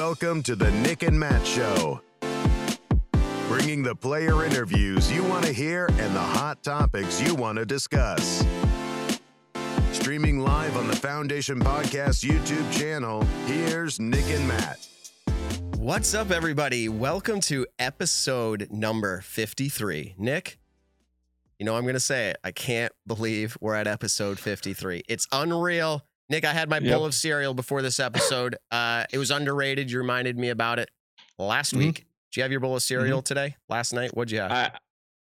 Welcome to the Nick and Matt Show. Bringing the player interviews you want to hear and the hot topics you want to discuss. Streaming live on the Foundation Podcast YouTube channel, here's Nick and Matt. What's up, everybody? Welcome to episode number 53. Nick, you know, I'm going to say it. I can't believe we're at episode 53. It's unreal. Nick, I had my Yep. bowl of cereal before this episode. Uh, it was underrated. You reminded me about it last Mhm. week. Did you have your bowl of cereal today? Last night? What'd you have? I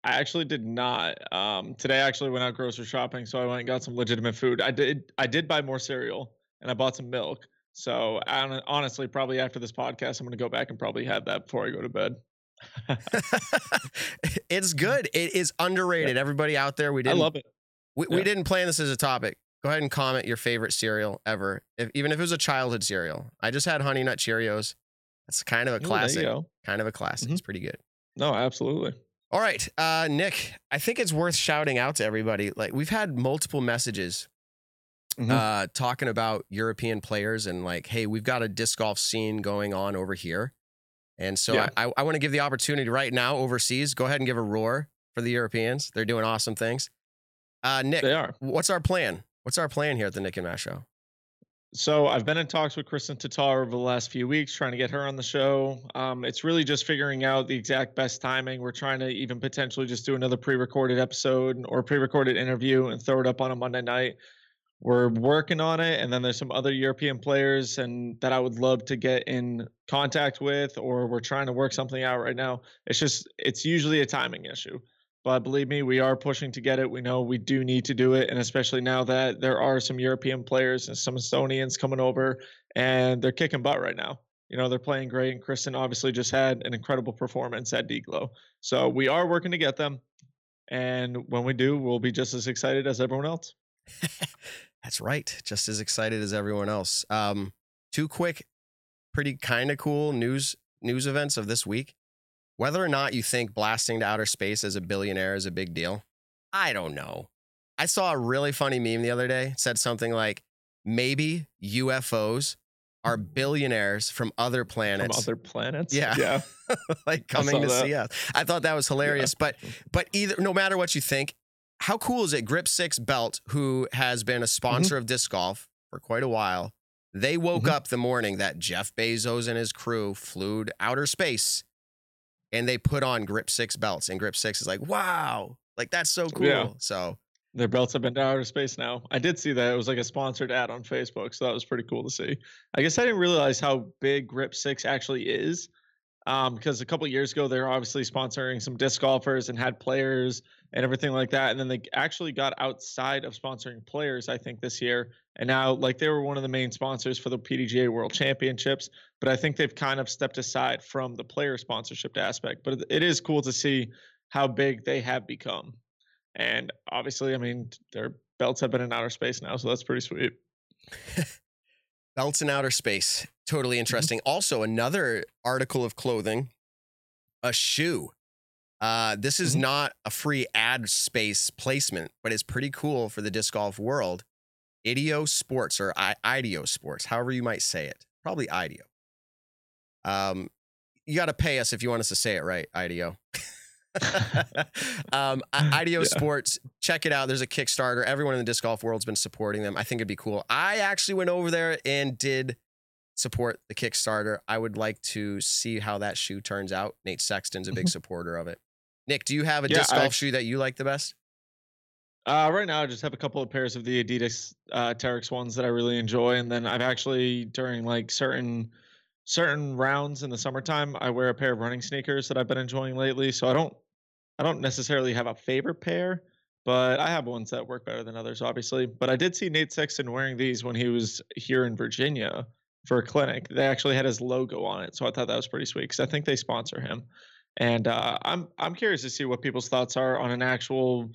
I actually did not. Um, today I actually went out grocery shopping, so I went and got some legitimate food. I did I did buy more cereal and I bought some milk. So hon- honestly, probably after this podcast, I'm gonna go back and probably have that before I go to bed. it's good. It is underrated. Everybody out there, we didn't love it. We, we didn't plan this as a topic. Go ahead and comment your favorite cereal ever, if, even if it was a childhood cereal. I just had Honey Nut Cheerios. That's kind of a Oh, classic. Kind of a classic. Mhm. It's pretty good. No, absolutely. All right, uh, Nick. I think it's worth shouting out to everybody. Like we've had multiple messages Mhm. uh, talking about European players and like, hey, we've got a disc golf scene going on over here. And so Yeah. I, I want to give the opportunity right now overseas. Go ahead and give a roar for the Europeans. They're doing awesome things. Uh, Nick, They are. what's our plan? What's our plan here at the Nick and Matt Show? So I've been in talks with Kristin Tattar over the last few weeks, trying to get her on the show. Um, it's really just figuring out the exact best timing. We're trying to even potentially just do another pre-recorded episode or pre-recorded interview and throw it up on a Monday night. We're working on it, and then there's some other European players and that I would love to get in contact with, or we're trying to work something out right now. It's just it's usually a timing issue. But believe me, we are pushing to get it. We know we do need to do it. And especially now that there are some European players and some Estonians coming over and they're kicking butt right now. You know, they're playing great. And Kristin obviously just had an incredible performance at Deglow. So we are working to get them. And when we do, we'll be just as excited as everyone else. That's right. Just as excited as everyone else. Um, two quick, pretty kind of cool news news events of this week. Whether or not you think blasting to outer space as a billionaire is a big deal, I don't know. I saw a really funny meme the other day. It said something like, maybe UFOs are billionaires from other planets. From other planets. Yeah. Yeah. like coming to that. see us. I thought that was hilarious. But but either no matter what you think, how cool is it? Grip Six Belt, who has been a sponsor of disc golf for quite a while, they woke Mhm. up the morning that Jeff Bezos and his crew flew to outer space, and they put on Grip Six belts, and Grip Six is like, wow, like that's so cool. Yeah. So Their belts have been to outer space now. I did see that. It was like a sponsored ad on Facebook. So that was pretty cool to see. I guess I didn't realize how big Grip 6 actually is. Um, because a couple years ago, they were obviously sponsoring some disc golfers and had players and everything like that. And then they actually got outside of sponsoring players, I think, this year. And now, like, they were one of the main sponsors for the PDGA World Championships. But I think they've kind of stepped aside from the player sponsorship aspect. But it- is cool to see how big they have become. And obviously, I mean, their belts have been in outer space now, so that's pretty sweet. belts in outer space, totally interesting. Also, another article of clothing, a shoe. Uh, this is Mhm. not a free ad space placement, but it's pretty cool for the disc golf world. Idio Sports or I- Idio Sports, however you might say it. Probably Idio. Um, you got to pay us if you want us to say it right, Idio. um, I- Idio Yeah. Sports, check it out. There's a Kickstarter. Everyone in the disc golf world's been supporting them. I think it'd be cool. I actually went over there and did support the Kickstarter. I would like to see how that shoe turns out. Nate Sexton's a big supporter of it. Nick, do you have a Mm-hmm. Yeah, disc golf act- shoe that you like the best? Uh, right now, I just have a couple of pairs of the Adidas uh, Terrex ones that I really enjoy, and then I've actually during like certain certain rounds in the summertime, I wear a pair of running sneakers that I've been enjoying lately. So I don't I don't necessarily have a favorite pair, but I have ones that work better than others, obviously. But I did see Nate Sexton wearing these when he was here in Virginia for a clinic. They actually had his logo on it, so I thought that was pretty sweet because I think they sponsor him. And uh, I'm I'm curious to see what people's thoughts are on an actual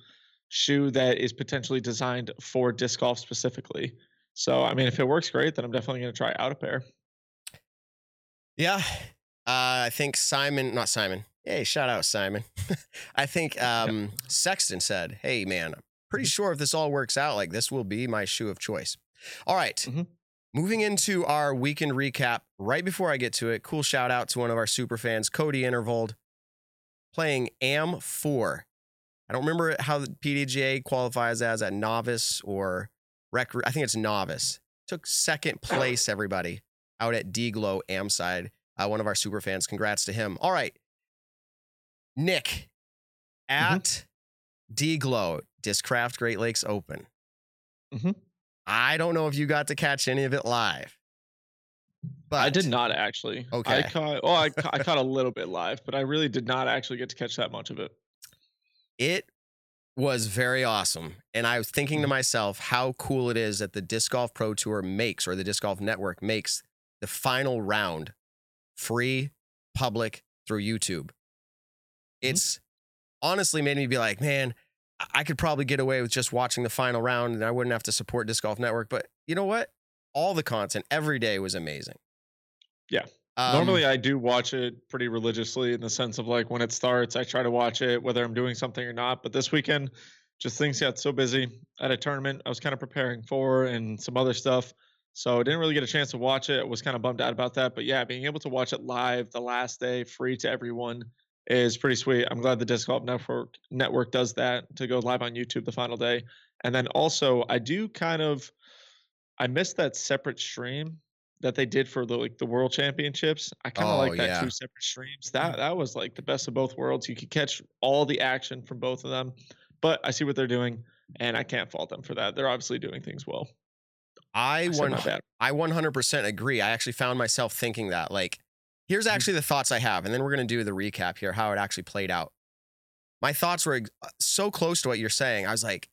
shoe that is potentially designed for disc golf specifically. So I mean, if it works great, then I'm definitely going to try out a pair. Yeah. Uh, I think Simon, not Simon. Hey, shout out Simon. I think um, Sexton said, "Hey, man, I'm pretty Mhm. sure if this all works out, like this will be my shoe of choice." All right. Mhm. Moving into our weekend recap, right before I get to it, cool shout out to one of our super fans, Cody Intervold, playing AM4. I don't remember how the PDGA qualifies as a novice or rec. I think it's novice. Took second place, everybody, out at D-Glow Amside. Uh, one of our super fans. Congrats to him. All right. Nick, at mm-hmm. D-Glow, Discraft Great Lakes Open. Mm-hmm. I don't know if you got to catch any of it live. But I did not actually. Okay. I caught. Oh, I, I caught a little bit live, but I really did not actually get to catch that much of it. It was very awesome, and I was thinking to mm-hmm. myself how cool it is that the Disc Golf Pro Tour makes, or the Disc Golf Network makes, the final round free, public through YouTube. Mm-hmm. It's mm-hmm. honestly made me be like, man, I could probably get away with just watching the final round and I wouldn't have to support Disc Golf Network. But you know what? All the content every day was amazing. Yeah. Um, Normally, I do watch it pretty religiously in the sense of like when it starts, I try to watch it whether I'm doing something or not. But this weekend, just things got so busy at a tournament I was kind of preparing for and some other stuff. So I didn't really get a chance to watch it. I was kind of bummed out about that. But yeah, being able to watch it live the last day, free to everyone, is pretty sweet. I'm glad the Disc Golf Network network does that to go live on YouTube the final day. And then also, I do kind of I missed that separate stream that they did for the like the World Championships. I kind of oh, like that yeah. two separate streams. That that was like the best of both worlds. You could catch all the action from both of them. But I see what they're doing, and I can't fault them for that. They're obviously doing things well. I one I 100% agree. I actually found myself thinking that like Here's mm-hmm. actually the thoughts I have, and then we're going to do the recap here, how it actually played out. My thoughts were uh, so close to what you're saying. I was like,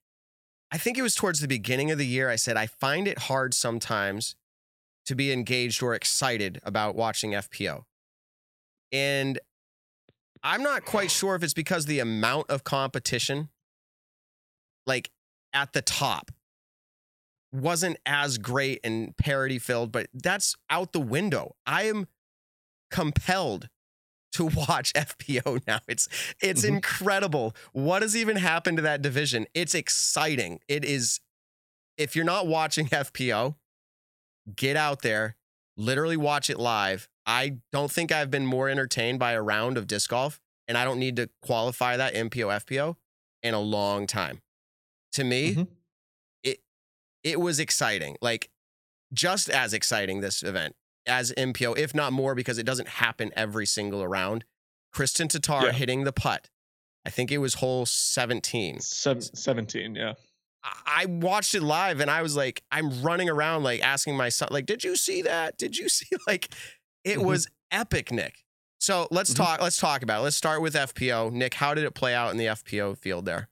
I think it was towards the beginning of the year. I said, I find it hard sometimes to be engaged or excited about watching FPO. And I'm not quite sure if it's because the amount of competition, like at the top, wasn't as great and parody filled, but that's out the window. I am compelled to watch FPO now. It's it's mm-hmm. incredible. What has even happened to that division? It's exciting. It is if you're not watching FPO, get out there, literally watch it live. I don't think I've been more entertained by a round of disc golf, and I don't need to qualify that MPO FPO in a long time. To me, mm-hmm. it it was exciting. Like just as exciting this event as MPO, if not more, because it doesn't happen every single round. Kristin Tattar yeah. hitting the putt. I think it was hole 17. Se- 17, yeah. I watched it live and I was like, I'm running around like asking my son, like, did you see that? Did you see like it mm-hmm. was epic, Nick. So let's mm-hmm. talk, let's talk about it. Let's start with FPO. Nick, how did it play out in the FPO field there?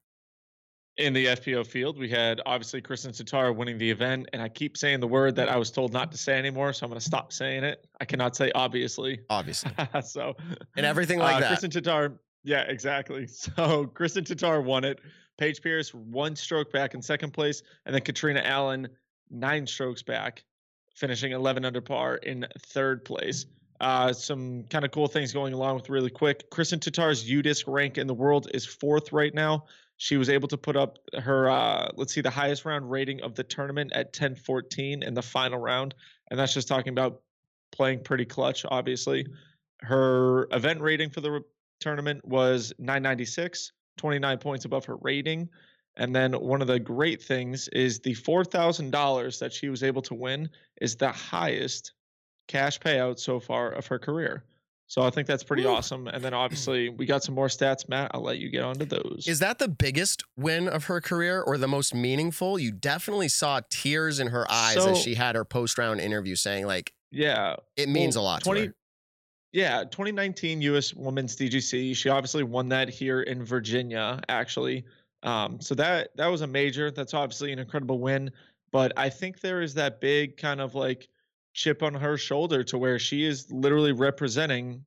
in the FPO field. We had obviously Kristin Tattar winning the event, and I keep saying the word that I was told not to say anymore, so I'm going to stop saying it. I cannot say obviously. Obviously. so and everything like uh, that. Kristin Tattar, yeah, exactly. So Kristin Tatar won it. Paige Pierce one stroke back in second place, and then Catrina Allen nine strokes back, finishing 11 under par in third place. Uh, some kind of cool things going along with really quick. Kristin UDisc rank in the world is fourth right now. She was able to put up her, uh, let's see, the highest round rating of the tournament at 1014 in the final round. And that's just talking about playing pretty clutch, obviously. Her event rating for the tournament was 996, 29 points above her rating. And then one of the great things is the $4,000 that she was able to win is the highest cash payout so far of her career. So I think that's pretty Woo. awesome. And then obviously we got some more stats, Matt. I'll let you get onto those. Is that the biggest win of her career or the most meaningful? You definitely saw tears in her eyes so, as she had her post round interview saying, like, yeah, it means well, a lot 20, Yeah, 2019 U.S. Women's DGC. She obviously won that here in Virginia, actually. Um, so that that was a major. That's obviously an incredible win. But I think there is that big kind of like chip on her shoulder to where she is literally representing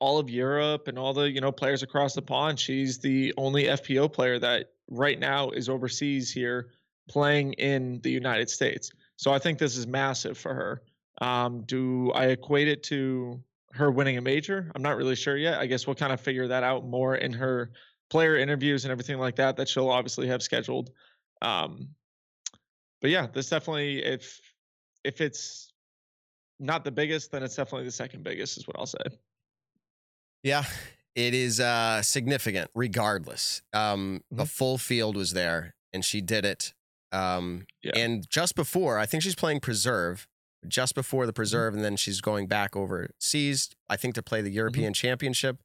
all of Europe and all the you know players across the pond. She's the only FPO player that right now is overseas here playing in the United States. So I think this is massive for her. Um, do I equate it to her winning a major? I'm not really sure yet. I guess we'll kind of figure that out more in her player interviews and everything like that that she'll obviously have scheduled. Um, but yeah, this definitely if if it's not the biggest, then it's definitely the second biggest, is what I'll say. Yeah, it is uh, significant regardless. Um, Mhm. The full field was there and she did it. Um, Yeah. And just before, I think she's playing Preserve, just before Mm-hmm. the Preserve, and then she's going back overseas, I think, to play the European Championship.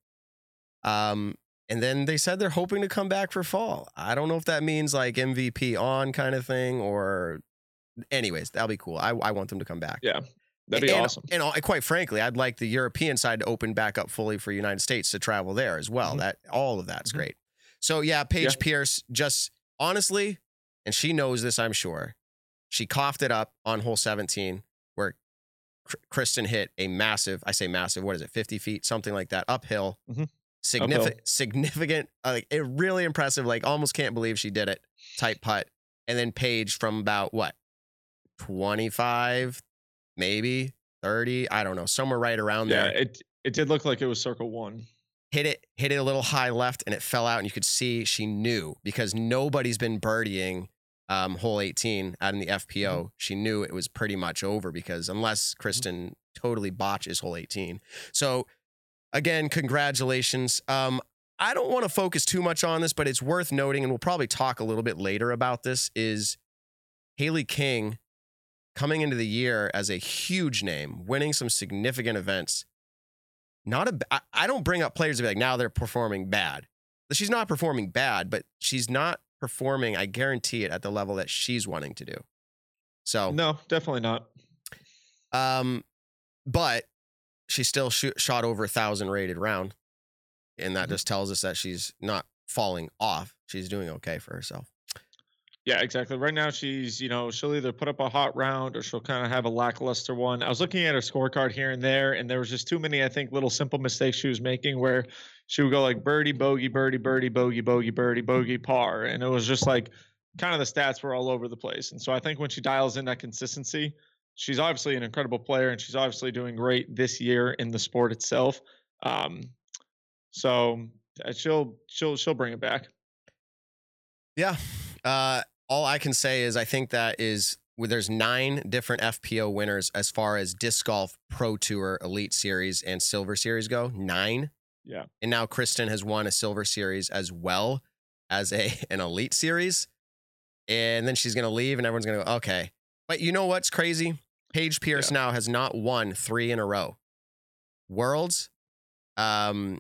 Um, and then they said they're hoping to come back for fall. I don't know if that means like MVP on kind of thing or, anyways, that'll be cool. I, I want them to come back. Yeah, that'd be and, awesome. And all- quite frankly, I'd like the European side to open back up fully for United States to travel there as well. Mhm. That all of that's Mhm. great. So yeah, Paige Yeah. Pierce just honestly, and she knows this, I'm sure. She coughed it up on hole 17 where Kr- Kristin hit a massive, I say massive, what is it, 50 feet, something like that, uphill. Mhm. Significant, significant, uh, like it really impressive. Like almost can't believe she did it. Type putt, and then Paige from about what, 25, maybe 30, I don't know, somewhere right around there. Yeah, there. it it did look like it was circle one. Hit it, hit it a little high left, and it fell out. And you could see she knew because nobody's been birdieing um, hole 18 out in the FPO. She knew it was pretty much over because unless Kristin totally botches hole 18. So again, congratulations. Um, I don't want to focus too much on this, but it's worth noting, and we'll probably talk a little bit later about this, is Hailey King coming into the year as a huge name, winning some significant events. Not a, I, I don't bring up players to be like, now they're performing bad. She's not performing bad, but she's not performing, I guarantee it, at the level that she's wanting to do. So, No, definitely not. um, but she still shoot, shot over a thousand rated round, and that Mhm. just tells us that she's not falling off. She's doing okay for herself. Yeah, exactly. Right now, she's, you know, she'll either put up a hot round or she'll kind of have a lackluster one. I was looking at her scorecard here and there, and there was just too many, I think, little simple mistakes she was making where she would go like birdie, bogey, birdie, birdie, bogey, bogey, birdie, bogey, par. And it was just like kind of the stats were all over the place. And so I think when she dials in that consistency, she's obviously an incredible player and she's obviously doing great this year in the sport itself. Um, so uh, she'll she'll she'll bring it back. Yeah. Uh, all I can say is I think that is well, there's nine different FPO winners as far as disc golf pro tour elite series and silver series go. Nine. Yeah. And now Kristin has won a silver series as well as a an elite series. And then she's gonna leave and everyone's gonna go, okay. But you know what's crazy? Paige Pierce now has not won three in a row. Worlds, um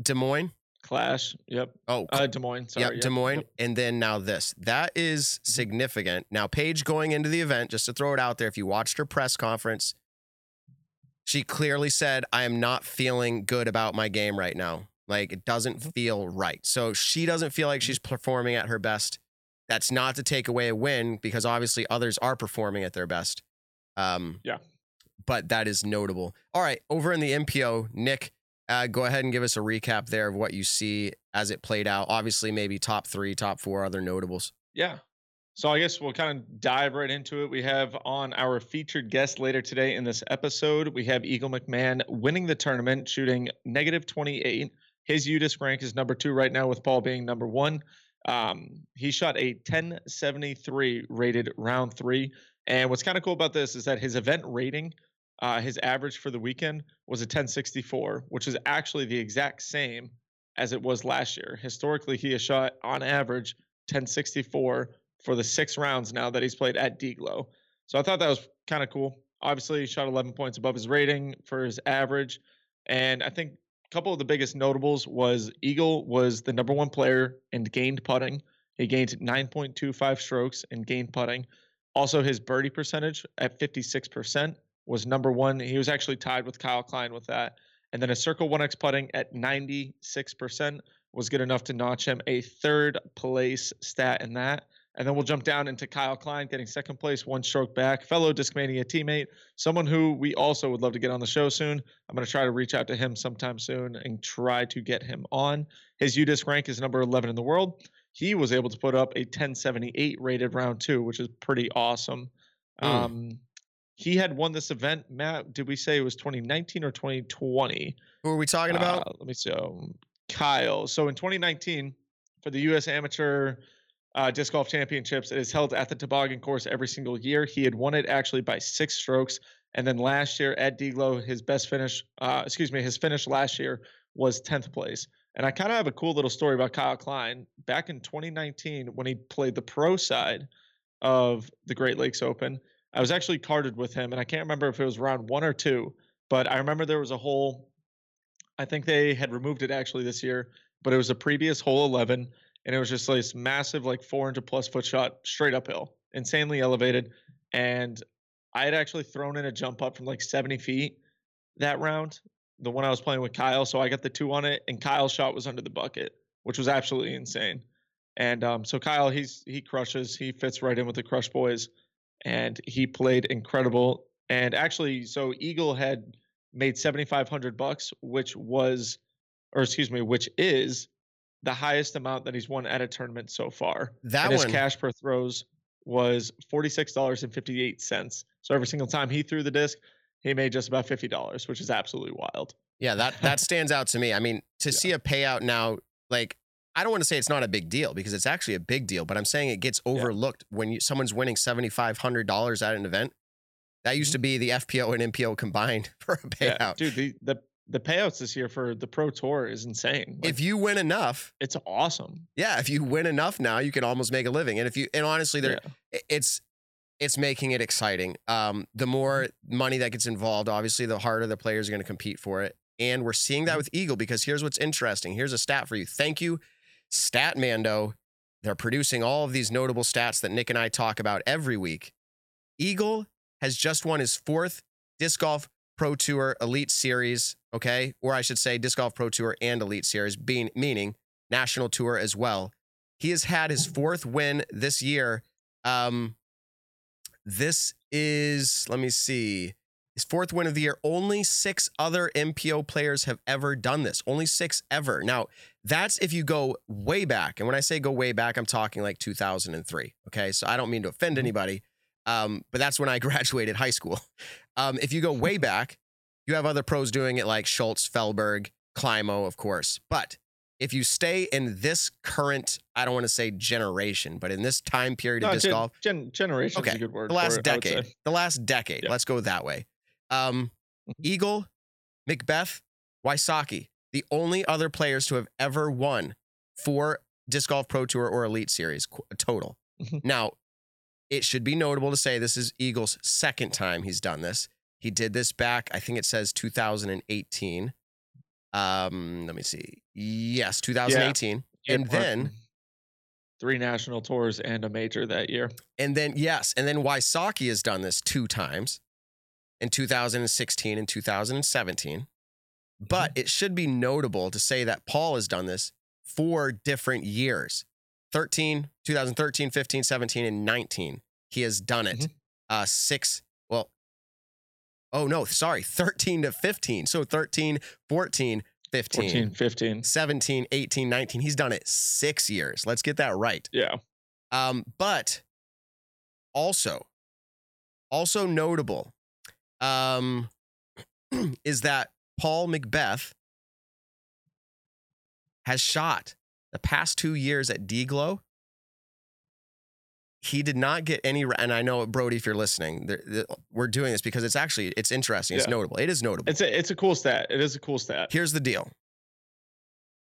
Des Moines. Clash. Yep. Oh, Uh, Des Moines. Sorry. Yep, Des Moines. And then now this. That is significant. Now, Paige going into the event, just to throw it out there, if you watched her press conference, she clearly said, I am not feeling good about my game right now. Like it doesn't feel right. So she doesn't feel like she's performing at her best. That's not to take away a win because obviously others are performing at their best. Um, Yeah. But that is notable. All right, over in the MPO, Nick, uh, go ahead and give us a recap there of what you see as it played out. Obviously, maybe top three, top four other notables. Yeah. So I guess we'll kind of dive right into it. We have on our featured guest later today in this episode, we have Eagle McMahon winning the tournament, shooting negative 28. His UDisc rank is number two right now, with Paul being number one. Um, he shot a 1073 rated round three. And what's kind of cool about this is that his event rating, uh, his average for the weekend was a 1064, which is actually the exact same as it was last year. Historically, he has shot on average 1064 for the six rounds now that he's played at Deglow. So I thought that was kind of cool. Obviously, he shot 11 points above his rating for his average. And I think a couple of the biggest notables was Eagle was the number one player and gained putting. He gained 9.25 strokes in gained putting. Also, his birdie percentage at 56% was number one. He was actually tied with Kyle Klein with that. And then a Circle 1X putting at 96% was good enough to notch him a third place stat in that. And then we'll jump down into Kyle Klein getting second place, one stroke back, fellow Discmania teammate, someone who we also would love to get on the show soon. I'm going to try to reach out to him sometime soon and try to get him on. His UDisc rank is number 11 in the world. He was able to put up a 1078 rated round two, which is pretty awesome. Mm. Um, he had won this event. Matt, did we say it was 2019 or 2020? Who are we talking about? Uh, let me see. Um, Kyle. So in 2019, for the U.S. Amateur uh, disc golf championships. It is held at the toboggan course every single year. He had won it actually by six strokes. And then last year at Deglow, his best finish, uh, excuse me, his finish last year was 10th place. And I kind of have a cool little story about Kyle Klein. Back in 2019, when he played the pro side of the Great Lakes Open, I was actually carded with him. And I can't remember if it was round one or two, but I remember there was a hole. I think they had removed it actually this year, but it was a previous hole 11 and it was just like this massive like 400 plus foot shot straight uphill insanely elevated and i had actually thrown in a jump up from like 70 feet that round the one i was playing with kyle so i got the two on it and kyle's shot was under the bucket which was absolutely insane and um, so kyle he's he crushes he fits right in with the crush boys and he played incredible and actually so eagle had made 7500 bucks which was or excuse me which is the highest amount that he's won at a tournament so far. That and his one, cash per throws was forty six dollars and fifty eight cents. So every single time he threw the disc, he made just about fifty dollars, which is absolutely wild. yeah, that that stands out to me. I mean, to Yeah. see a payout now, like I don't want to say it's not a big deal because it's actually a big deal, but I'm saying it gets overlooked when you, someone's winning seventy five hundred dollars at an event. That used to be the FPO and MPO combined for a payout. Mm-hmm. Yeah, dude, the, the the payouts this year for the pro tour is insane. Like, if you win enough, it's awesome. yeah, if you win enough now, you can almost make a living. And if you and honestly, there Yeah. it's it's making it exciting. Um, the more money that gets involved, obviously, the harder the players are going to compete for it. And we're seeing that with Eagle because here's what's interesting. Here's a stat for you. Thank you, Statmando. They're producing all of these notable stats that Nick and I talk about every week. Eagle has just won his fourth disc golf pro tour elite series. Okay, or I should say, disc golf pro tour and elite series, being meaning national tour as well. He has had his fourth win this year. Um, this is, let me see, his fourth win of the year. Only six other MPO players have ever done this. Only six ever. Now, that's if you go way back. And when I say go way back, I'm talking like 2003. Okay. So I don't mean to offend anybody, um, but that's when I graduated high school. Um, if you go way back, you have other pros doing it like Schultz, Feldberg, Climo, of course. But if you stay in this current, I don't want to say generation, but in this time period of No, disc gen, golf, gen, generation is a good word. the last it, decade, the last decade. Yeah. Let's go that way. Um, Mhm. Eagle, McBeth, Wysocki, the only other players to have ever won for disc golf pro tour or elite series total. Mhm. Now, it should be notable to say this is Eagle's second time he's done this. He did this back, I think it says 2018. Um, let me see. Yes, 2018. He had And then three national tours and a major that year. And then, yes, and then Wysocki has done this two times in 2016 and 2017. But it should be notable to say that Paul has done this four different years 13, 2013, 15, 17, and 19. He has done it. Mhm. Uh, six, well, oh no, sorry, 13 to 15. So 13, 14, 15, 14, 15. 17, 18, 19. He's done it six years. Let's get that right. Yeah. Um, but also, also notable um, is that Paul McBeth has shot the past two years at Deglow. He did not get any, and I know Brody, if you're listening, we're doing this because it's actually it's interesting. It's Yeah. notable. It is notable. It's a it's a cool stat. It is a cool stat. Here's the deal.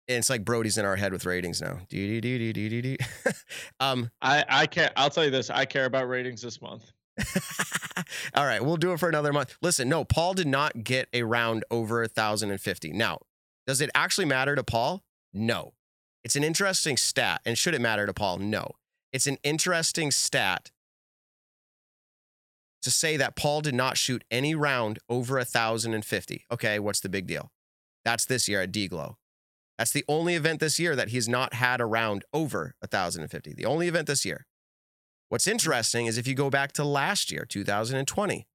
And it's like Brody's in our head with ratings now. Dee-dee-dee-dee-dee-dee. um, I I care. I'll tell you this. I care about ratings this month. All right, we'll do it for another month. Listen, no, Paul did not get a round over a thousand and fifty. Now, does it actually matter to Paul? No. It's an interesting stat, and should it matter to Paul? No. It's an interesting stat to say that Paul did not shoot any round over a thousand and fifty. Okay, what's the big deal? That's this year at Deglow. That's the only event this year that he's not had a round over a thousand and fifty. The only event this year. What's interesting is if you go back to last year, 2020,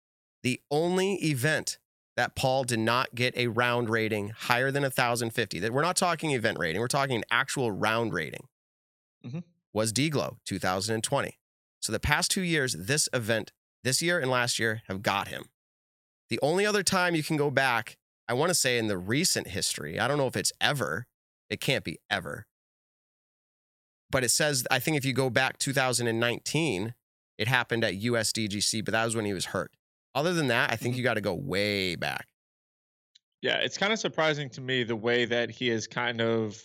the only event that Paul did not get a round rating higher than 1,050, that we're not talking event rating, we're talking an actual round rating, Mhm. was Deglow 2020. So the past two years, this event, this year and last year, have got him. The only other time you can go back, I want to say in the recent history, I don't know if it's ever, it can't be ever, but it says I think if you go back 2019, it happened at USDGC, but that was when he was hurt. Other than that, I think Mhm. you got to go way back. Yeah, it's kind of surprising to me the way that he has kind of,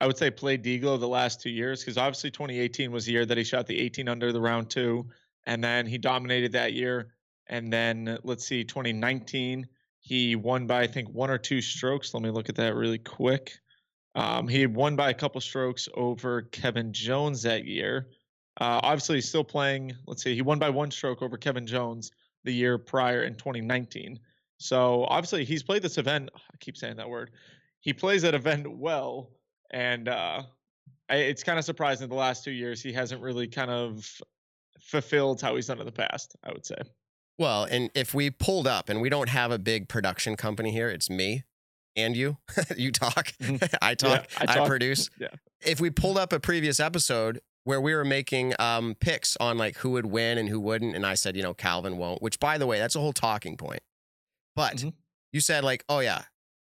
I would say, played Deglo the last two years. Because obviously, 2018 was the year that he shot the 18 under the round two, and then he dominated that year. And then let's see, 2019 he won by I think one or two strokes. Let me look at that really quick. Um, he won by a couple strokes over Kevin Jones that year. Uh, obviously, he's still playing. Let's see, he won by one stroke over Kevin Jones the year prior in 2019. So obviously, he's played this event. I keep saying that word. He plays that event well, and uh, it's kind of surprising. The last two years, he hasn't really kind of fulfilled how he's done in the past. I would say. Well, and if we pulled up and we don't have a big production company here, it's me and you. you talk, Mhm. I talk, I I, talk. produce. Yeah. If we pulled up a previous episode where we were making um, picks on like who would win and who wouldn't, and I said, you know, Calvin won't, which by the way, that's a whole talking point. But Mhm. you said like, oh yeah,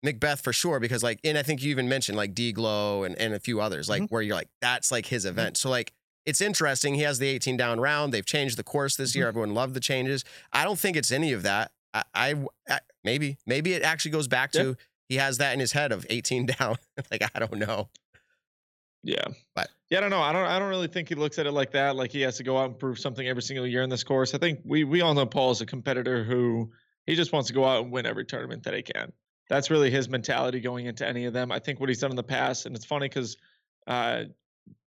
McBeth for sure, because like, and I think you even mentioned like D Glow and, and a few others, like where you're like, that's like his event. So like, it's interesting. He has the 18 down round. They've changed the course this year. Everyone loved the changes. I don't think it's any of that. I, I, I maybe maybe it actually goes back Yeah. He has that in his head of 18 down. like I don't know. Yeah. But- yeah, I don't know. I don't I don't really think he looks at it like that. Like he has to go out and prove something every single year in this course. I think we we all know Paul is a competitor who he just wants to go out and win every tournament that he can. That's really his mentality going into any of them. I think what he's done in the past, and it's funny because uh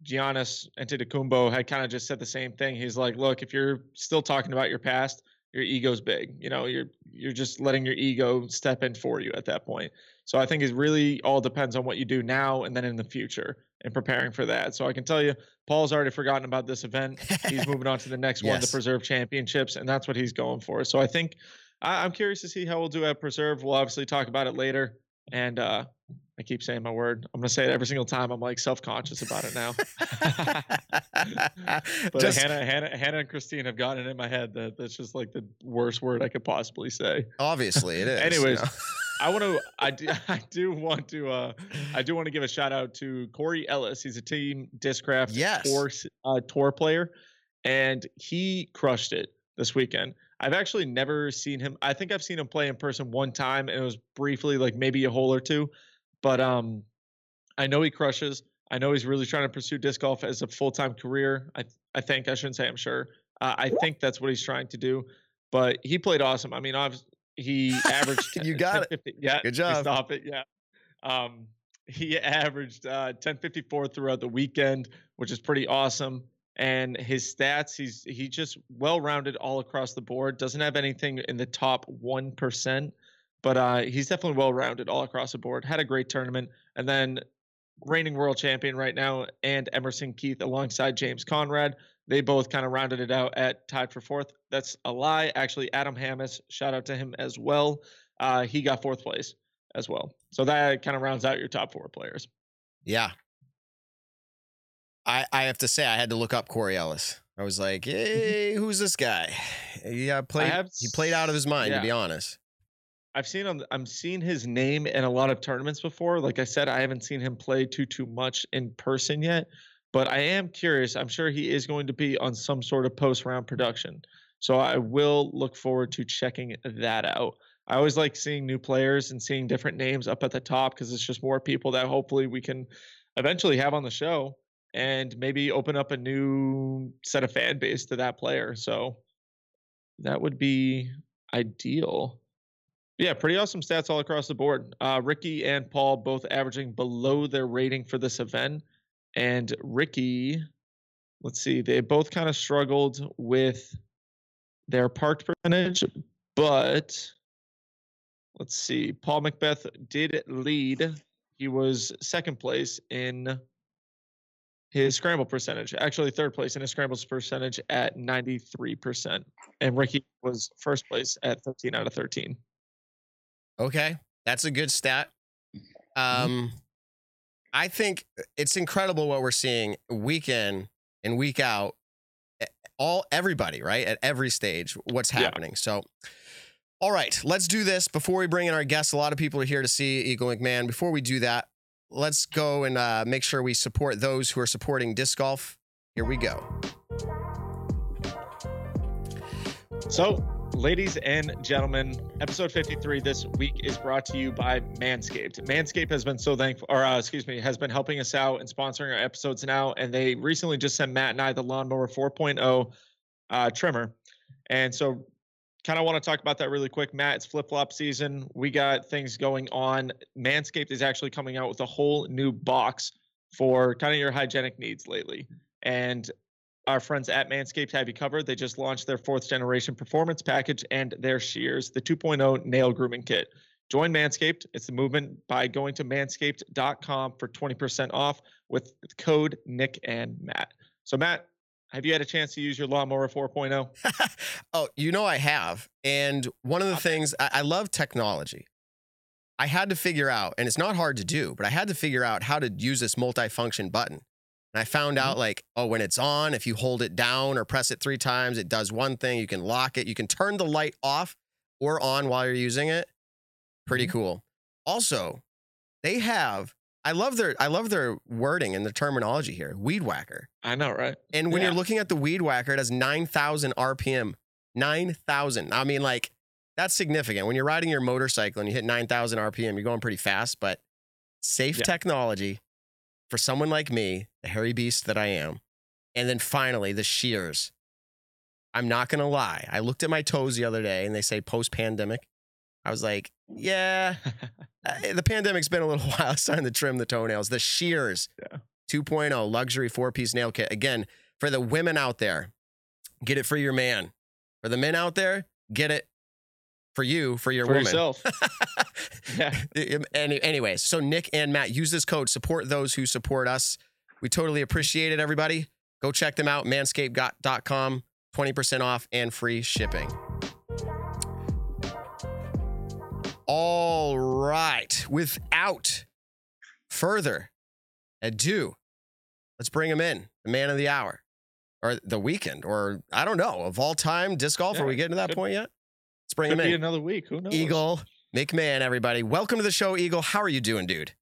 Giannis Antetokounmpo had kind of just said the same thing. He's like, "Look, if you're still talking about your past, your ego's big. You know, you're you're just letting your ego step in for you at that point." So I think it really all depends on what you do now and then in the future and preparing for that. So I can tell you, Paul's already forgotten about this event. He's moving on to the next one, the Preserve Championships, and that's what he's going for. So I think I, I'm curious to see how we'll do at Preserve. We'll obviously talk about it later. And uh, I keep saying my word. I'm gonna say it every single time. I'm like self-conscious about it now. But Just- Hannah, Hannah, Hannah, and Christine have gotten it in my head that that's just like the worst word I could possibly say. obviously it is. you Anyways, know? I want to. I do. I do want to. Uh, I do want to give a shout out to Corey Ellis. He's a team Discraft Yes. tour uh, tour player, and he crushed it this weekend. I've actually never seen him. I think I've seen him play in person one time, and it was briefly, like maybe a hole or two. But um, I know he crushes. I know he's really trying to pursue disc golf as a full time career. I I think I shouldn't say I'm sure. Uh, I think that's what he's trying to do. But he played awesome. I mean, obviously he averaged. You got it. 1050 Yeah, Good job. Stop it. Yeah. Um, he averaged uh, 1054 throughout the weekend, which is pretty awesome. And his stats, he's he just well rounded all across the board. Doesn't have anything in the top one percent, but uh, he's definitely well rounded all across the board. Had a great tournament, and then reigning world champion right now, and Emerson Keith alongside James Conrad. They both kind of rounded it out at tied for fourth. That's a lie. Actually, Adam Hammes, shout out to him as well. Uh, he got fourth place as well. So that kind of rounds out your top four players. Yeah. I I have to say I had to look up Corey Ellis. I was like, hey, who's this guy? Yeah, played. have He played out of his mind, yeah. to be honest. I've seen him. I'm seeing his name in a lot of tournaments before. Like I said, I haven't seen him play too too much in person yet, but I am curious. I'm sure he is going to be on some sort of post round production, so I will look forward to checking that out. I always like seeing new players and seeing different names up at the top because it's just more people that hopefully we can eventually have on the show and maybe open up a new set of fan base to that player. So that would be ideal. Yeah, pretty awesome stats all across the board. Uh, Ricky and Paul both averaging below their rating for this event. And Ricky, let's see, they both kind of struggled with their parked percentage, but let's see, Paul McBeth did lead. He was second place in his scramble percentage, actually third place in his scrambles percentage at 93%. And Ricky was first place at 13 out of 13. Okay, that's a good stat. Um, I think it's incredible what we're seeing week in and week out. All everybody, right, at every stage, what's Yeah. happening. So, all right, let's do this before we bring in our guests. A lot of people are here to see Eagle McMahon. Before we do that, let's go and uh, make sure we support those who are supporting disc golf. Here we go. So, ladies and gentlemen, episode 53 this week is brought to you by Manscaped. Manscaped has been so thankful, or uh, excuse me, has been helping us out and sponsoring our episodes now. And they recently just sent Matt and I the Lawnmower 4.0 uh, trimmer. And so, kind of want to talk about that really quick. Matt, it's flip flop season. We got things going on. Manscaped is actually coming out with a whole new box for kind of your hygienic needs lately. And our friends at Manscaped have you covered. They just launched their fourth generation performance package and their shears, the 2.0 nail grooming kit. Join Manscaped. It's the movement by going to manscaped.com for 20% off with code Nick and Matt. So, Matt, have you had a chance to use your lawnmower 4.0? oh, you know I have. And one of the ah. things I, I love technology. I had to figure out, and it's not hard to do, but I had to figure out how to use this multifunction button. And I found out, mm-hmm. like, oh, when it's on, if you hold it down or press it three times, it does one thing. You can lock it. You can turn the light off or on while you're using it. Pretty mm-hmm. cool. Also, they have I love their I love their wording and the terminology here. Weed whacker. I know, right? And when yeah. you're looking at the weed whacker, it has nine thousand RPM. Nine thousand. I mean, like that's significant. When you're riding your motorcycle and you hit nine thousand RPM, you're going pretty fast. But safe yeah. technology for someone like me, the hairy beast that I am. And then finally, the shears. I'm not gonna lie. I looked at my toes the other day, and they say post pandemic. I was like, yeah, the pandemic's been a little while. It's time to trim the toenails. The Shears yeah. 2.0 luxury four piece nail kit. Again, for the women out there, get it for your man. For the men out there, get it for you, for your for woman. yourself. yeah. Any, anyways, so Nick and Matt, use this code. Support those who support us. We totally appreciate it, everybody. Go check them out, manscaped.com. 20% off and free shipping. All right. Without further ado, let's bring him in, the man of the hour or the weekend, or I don't know, of all time disc golf. Yeah, Are we getting to that point yet? Let's bring him in. another week. Who knows? Eagle McMahon, everybody. Welcome to the show, Eagle. How are you doing, dude?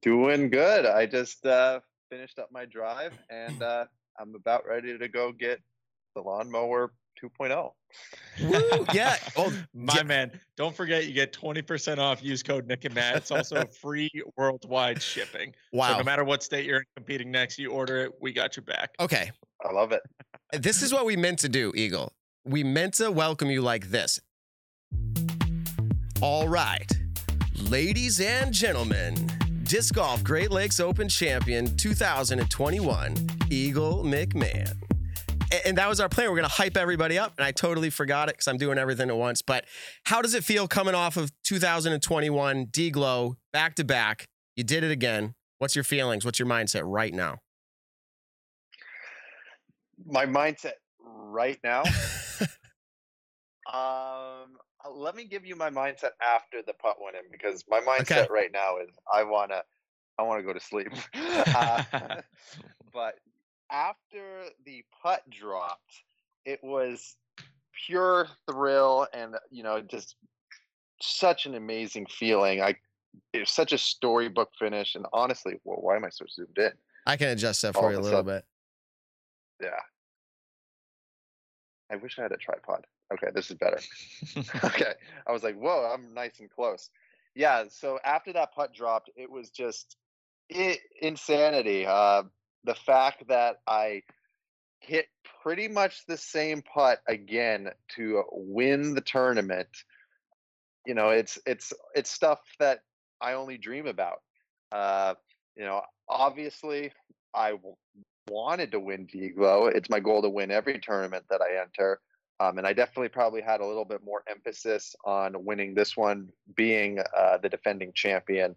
Doing good. I just uh, finished up my drive and uh, I'm about ready to go get the lawnmower 2.0. Woo, yeah. Oh, my yeah. man. Don't forget you get 20% off. Use code Nick and Matt. It's also free worldwide shipping. Wow. So no matter what state you're competing next, you order it, we got your back. Okay. I love it. This is what we meant to do, Eagle. We meant to welcome you like this. All right. Ladies and gentlemen, Disc Golf Great Lakes Open Champion 2021, Eagle McMahon and that was our plan. We're going to hype everybody up. And I totally forgot it because I'm doing everything at once. But how does it feel coming off of 2021 D Glow back to back? You did it again. What's your feelings? What's your mindset right now? My mindset right now. um, uh, let me give you my mindset after the putt went in because my mindset okay. right now is I wanna I wanna go to sleep. uh, but after the putt dropped, it was pure thrill and you know just such an amazing feeling. I it was such a storybook finish, and honestly, well, why am I so zoomed in? I can adjust that for All you a little sudden, bit. Yeah. I wish I had a tripod. Okay, this is better. okay. I was like, whoa, I'm nice and close. Yeah, so after that putt dropped, it was just it, insanity. Uh, the fact that I hit pretty much the same putt again to win the tournament, you know, it's it's it's stuff that I only dream about. Uh, you know, obviously, I wanted to win D-Glow. It's my goal to win every tournament that I enter. Um, and I definitely probably had a little bit more emphasis on winning this one, being uh, the defending champion.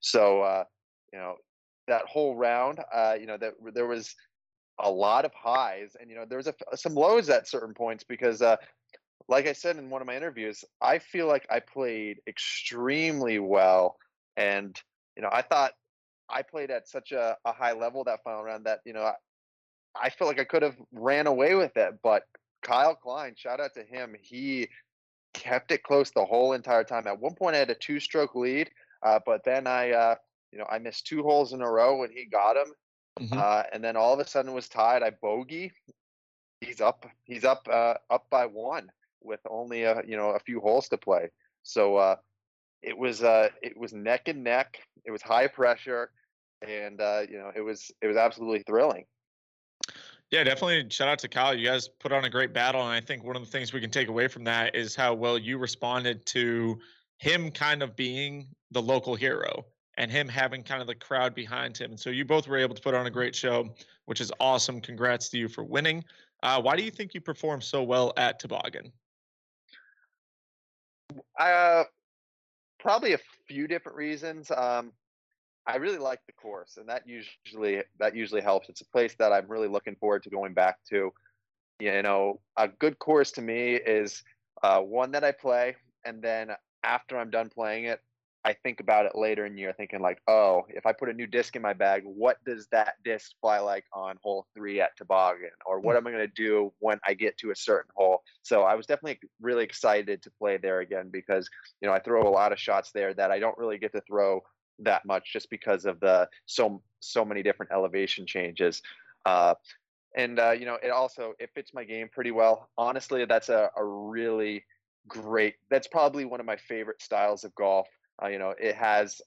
So, uh, you know, that whole round, uh, you know, that there was a lot of highs, and you know, there was a, some lows at certain points because, uh, like I said in one of my interviews, I feel like I played extremely well, and you know, I thought I played at such a, a high level that final round that you know, I, I feel like I could have ran away with it, but Kyle Klein, shout out to him, he kept it close the whole entire time. At one point, I had a two-stroke lead. Uh, but then I, uh, you know, I missed two holes in a row when he got him, Mhm. uh, and then all of a sudden it was tied. I bogey. He's up. He's up. Uh, up by one with only a you know a few holes to play. So uh, it was uh, it was neck and neck. It was high pressure, and uh, you know it was it was absolutely thrilling. Yeah, definitely. Shout out to Kyle. You guys put on a great battle. And I think one of the things we can take away from that is how well you responded to him kind of being the local hero and him having kind of the crowd behind him. And so you both were able to put on a great show, which is awesome. Congrats to you for winning. Uh, why do you think you performed so well at Toboggan? Uh, probably a few different reasons. Um, I really like the course, and that usually that usually helps. It's a place that I'm really looking forward to going back to. You know, a good course to me is uh, one that I play, and then after I'm done playing it, I think about it later in the year, thinking like, oh, if I put a new disc in my bag, what does that disc fly like on hole three at Toboggan? Or what am I going to do when I get to a certain hole? So I was definitely really excited to play there again because, you know, I throw a lot of shots there that I don't really get to throw that much just because of the so so many different elevation changes. Uh, and uh, you know, it also it fits my game pretty well. Honestly, that's a, a really great. That's probably one of my favorite styles of golf. Uh, you know, it has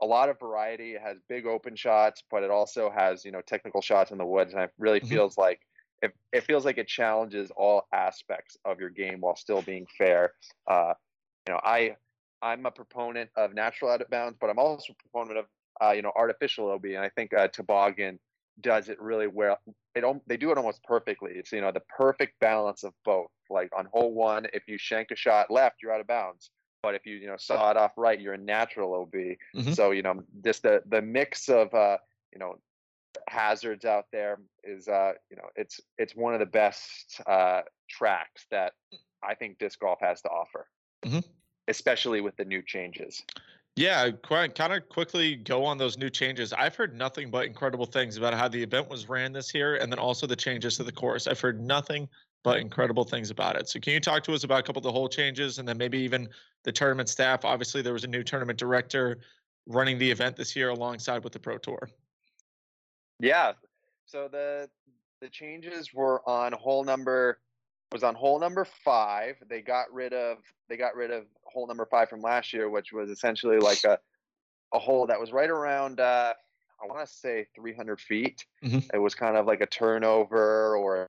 a lot of variety. It has big open shots, but it also has you know technical shots in the woods, and it really Mhm. feels like it, it feels like it challenges all aspects of your game while still being fair. Uh, you know, I I'm a proponent of natural out of bounds, but I'm also a proponent of uh, you know artificial OB, and I think uh, Toboggan does it really well. It they do it almost perfectly. It's you know the perfect balance of both. Like on hole one, if you shank a shot left, you're out of bounds. But if you you know saw it off right, you're a natural OB. Mhm. So you know just the the mix of uh, you know hazards out there is uh, you know it's it's one of the best uh, tracks that I think disc golf has to offer, Mhm. Especially with the new changes. Yeah, quite kind of quickly go on those new changes. I've heard nothing but incredible things about how the event was ran this year and then also the changes to the course. I've heard nothing but incredible things about it. So can you talk to us about a couple of the whole changes and then maybe even the tournament staff? Obviously there was a new tournament director running the event this year alongside with the Pro Tour. Yeah. So the the changes were on hole number was on hole number five. They got rid of they got rid of hole number five from last year, which was essentially like a a hole that was right around uh, I want to say 300 feet. Mhm. It was kind of like a turnover or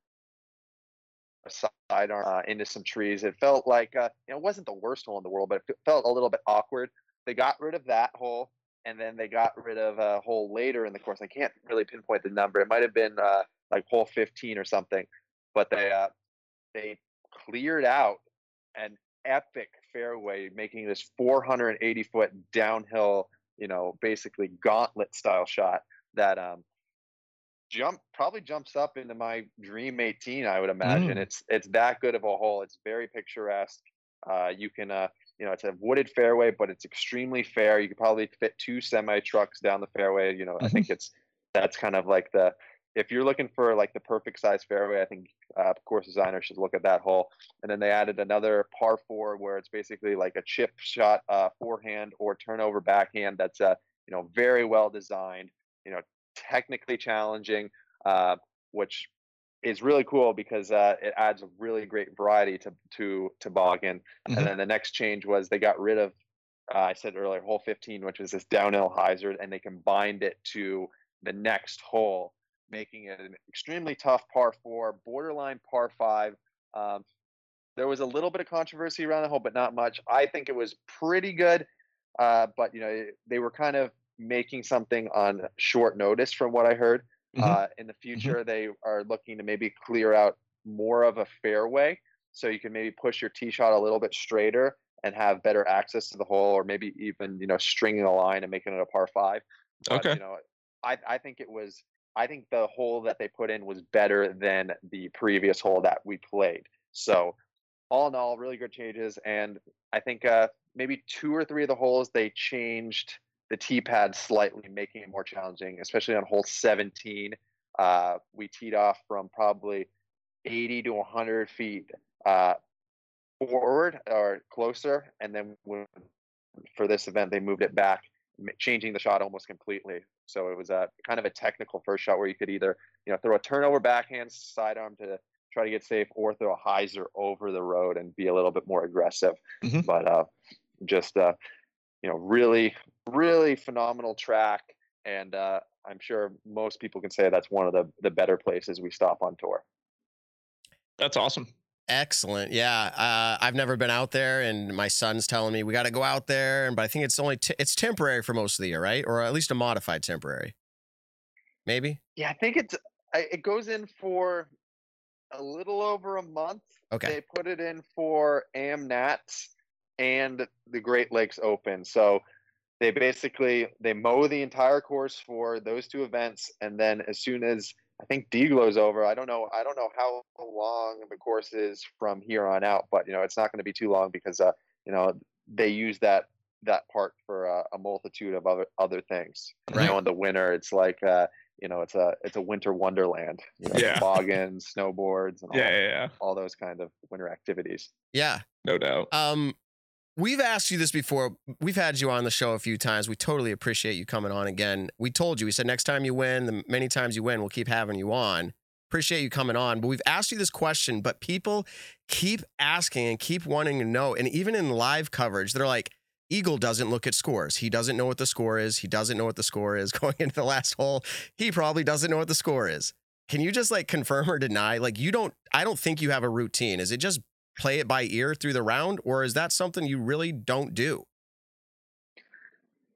a sidearm uh, into some trees. It felt like uh, you know it wasn't the worst hole in the world, but it felt a little bit awkward. They got rid of that hole, and then they got rid of a hole later in the course. I can't really pinpoint the number. It might have been uh, like hole 15 or something, but they uh, they cleared out an epic fairway, making this 480 foot downhill, you know, basically gauntlet style shot that um jump probably jumps up into my dream 18 i would imagine. Mm. it's it's that good of a hole. It's very picturesque. Uh you can uh you know it's a wooded fairway but it's extremely fair. You could probably fit two semi trucks down the fairway. You know i think it's that's kind of like the if you're looking for like the perfect size fairway i think uh, course designer should look at that hole and then they added another par four where it's basically like a chip shot uh forehand or turnover backhand that's uh you know very well designed you know technically challenging uh which is really cool because uh, it adds a really great variety to to toboggan. Mhm. And then the next change was they got rid of uh, I said earlier hole 15, which was this downhill hyzer, and they combined it to the next hole, making it an extremely tough par four, borderline par five. Um, there was a little bit of controversy around the hole, but not much. I think it was pretty good, uh, but you know they were kind of making something on short notice, from what I heard. Mhm. Uh, in the future, they are looking to maybe clear out more of a fairway, so you can maybe push your tee shot a little bit straighter and have better access to the hole, or maybe even you know stringing a line and making it a par five. But, Okay. You know, I I think it was. I think the hole that they put in was better than the previous hole that we played. So, all in all, really good changes, and I think uh, maybe two or three of the holes they changed the tee pad slightly, making it more challenging, especially on hole 17. Uh, we teed off from probably 80 to 100 feet uh, forward or closer, and then for this event they moved it back, changing the shot almost completely. So it was a kind of a technical first shot where you could either you know throw a turnover backhand sidearm to try to get safe or throw a hyzer over the road and be a little bit more aggressive. Mm-hmm. But uh, just uh, you know, really, really phenomenal track, and uh, I'm sure most people can say that's one of the the better places we stop on tour. That's awesome. Excellent. Yeah, uh, I've never been out there, and my son's telling me we got to go out there. And But I think it's only t- it's temporary for most of the year, right? Or at least a modified temporary. Maybe. Yeah, I think it's it goes in for a little over a month. Okay. They put it in for AmNats and the Great Lakes Open. So they basically they mow the entire course for those two events, and then as soon as I think DGLO's over, I don't know I don't know how long the course is from here on out, but you know it's not going to be too long because uh, you know they use that that part for uh, a multitude of other other things. Right. You know, in the winter, it's like uh, you know, it's a it's a winter wonderland. You know, yeah. toboggans, snowboards, and all, yeah, yeah, yeah, all those kind of winter activities. Yeah, no doubt. Um, we've asked you this before. We've had you on the show a few times. We totally appreciate you coming on again. We told you, we said next time you win, the many times you win, we'll keep having you on. Appreciate you coming on. But we've asked you this question, but people keep asking and keep wanting to know. And even in live coverage, they're like, Eagle doesn't look at scores. He doesn't know what the score is. He doesn't know what the score is going into the last hole. He probably doesn't know what the score is. Can you just like confirm or deny? Like you don't I don't think you have a routine. Is it just play it by ear through the round or is that something you really don't do?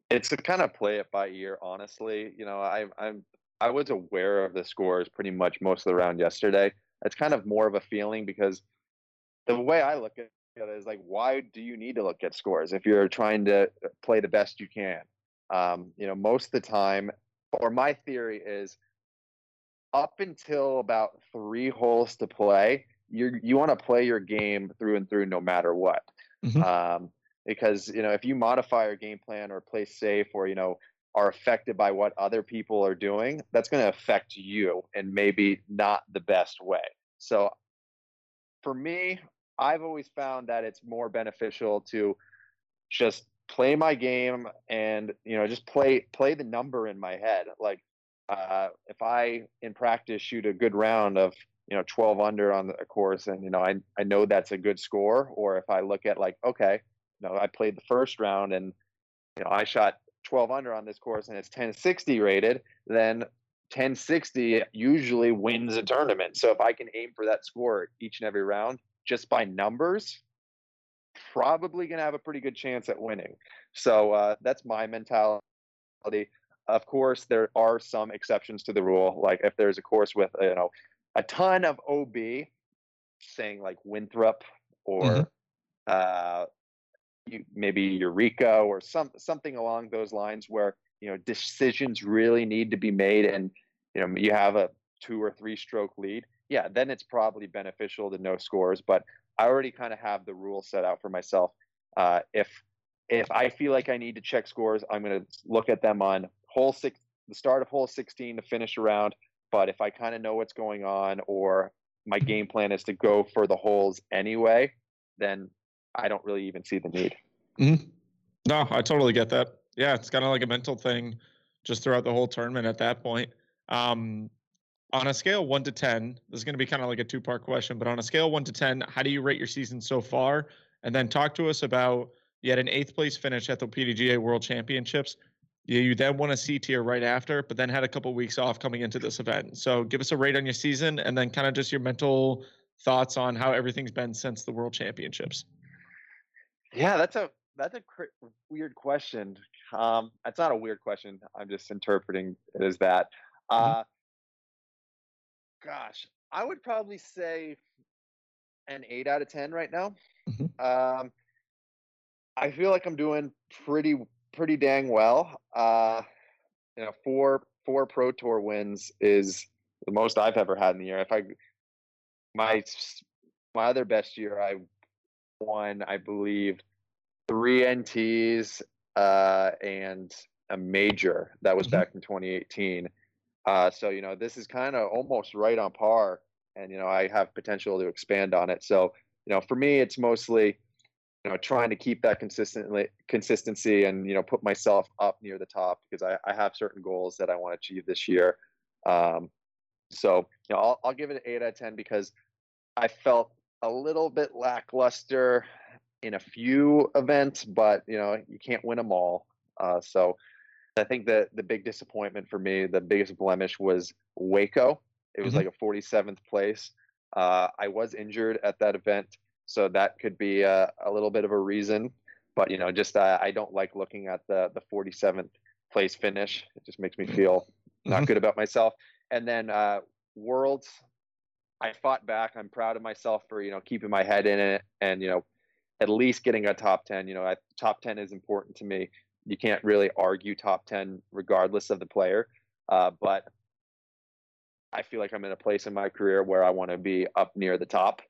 It's to kind of play it by ear, honestly. You know, I I'm I was aware of the scores pretty much most of the round yesterday. It's kind of more of a feeling because the way I look at it is like, why do you need to look at scores if you're trying to uh, play the best you can? Um, you know, most of the time, or my theory is up until about three holes to play, you you want to play your game through and through no matter what. Mm-hmm. Um, because you know if you modify your game plan or play safe or you know are affected by what other people are doing, that's going to affect you and maybe not the best way. So for me, I've always found that it's more beneficial to just play my game and you know just play play the number in my head. Like uh, if I in practice shoot a good round of you know 12 under on the course and you know I I know that's a good score, or if I look at like okay, you know I played the first round and you know I shot 12 under on this course and it's 1060 rated, then 1060 usually wins a tournament. So if I can aim for that score each and every round, just by numbers, probably going to have a pretty good chance at winning. So uh, that's my mentality. Of course, there are some exceptions to the rule. Like if there's a course with you know a ton of OB, saying like Winthrop or mm-hmm. uh, you, maybe Eureka or some something along those lines, where you know decisions really need to be made, and you know you have a two or three stroke lead yeah, then it's probably beneficial to know scores. But I already kind of have the rule set out for myself. Uh, if if I feel like I need to check scores, I'm going to look at them on hole six, the start of hole 16 to finish around. But if I kind of know what's going on, or my game plan is to go for the holes anyway, then I don't really even see the need. Mm-hmm. No, I totally get that. Yeah, it's kind of like a mental thing just throughout the whole tournament at that point. Um, on a scale one to ten, this is going to be kind of like a two part question, but on a scale one to ten, how do you rate your season so far? And then talk to us about you had an eighth place finish at the PDGA World Championships. You, you then won a C tier right after, but then had a couple weeks off coming into this event. So give us a rate on your season, and then kind of just your mental thoughts on how everything's been since the World Championships. Yeah, that's a that's a cr- weird question. Um, it's not a weird question. I'm just interpreting it as that. Mm-hmm. Uh, gosh, I would probably say an eight out of ten right now. Mm-hmm. Um, I feel like I'm doing pretty pretty dang well. Uh, you know, four four pro tour wins is the most I've ever had in the year. If I my my other best year, I won, I believe, three NTs uh, and a major. That was mm-hmm. back in 2018. Uh, so you know, this is kind of almost right on par, and you know, I have potential to expand on it. So you know, for me, it's mostly you know trying to keep that consistently consistency and you know put myself up near the top because I, I have certain goals that I want to achieve this year. Um, so you know I'll, I'll give it an eight out of ten because I felt a little bit lackluster in a few events, but you know you can't win them all. Uh, so I think that the big disappointment for me, the biggest blemish was Waco. It was mm-hmm. like a 47th place. Uh, I was injured at that event, so that could be a, a little bit of a reason. But you know, just uh, I don't like looking at the the 47th place finish. It just makes me feel not mm-hmm. good about myself. And then uh, Worlds, I fought back. I'm proud of myself for you know keeping my head in it and you know at least getting a top 10. You know, I, top 10 is important to me. You can't really argue top 10 regardless of the player. Uh, but I feel like I'm in a place in my career where I want to be up near the top.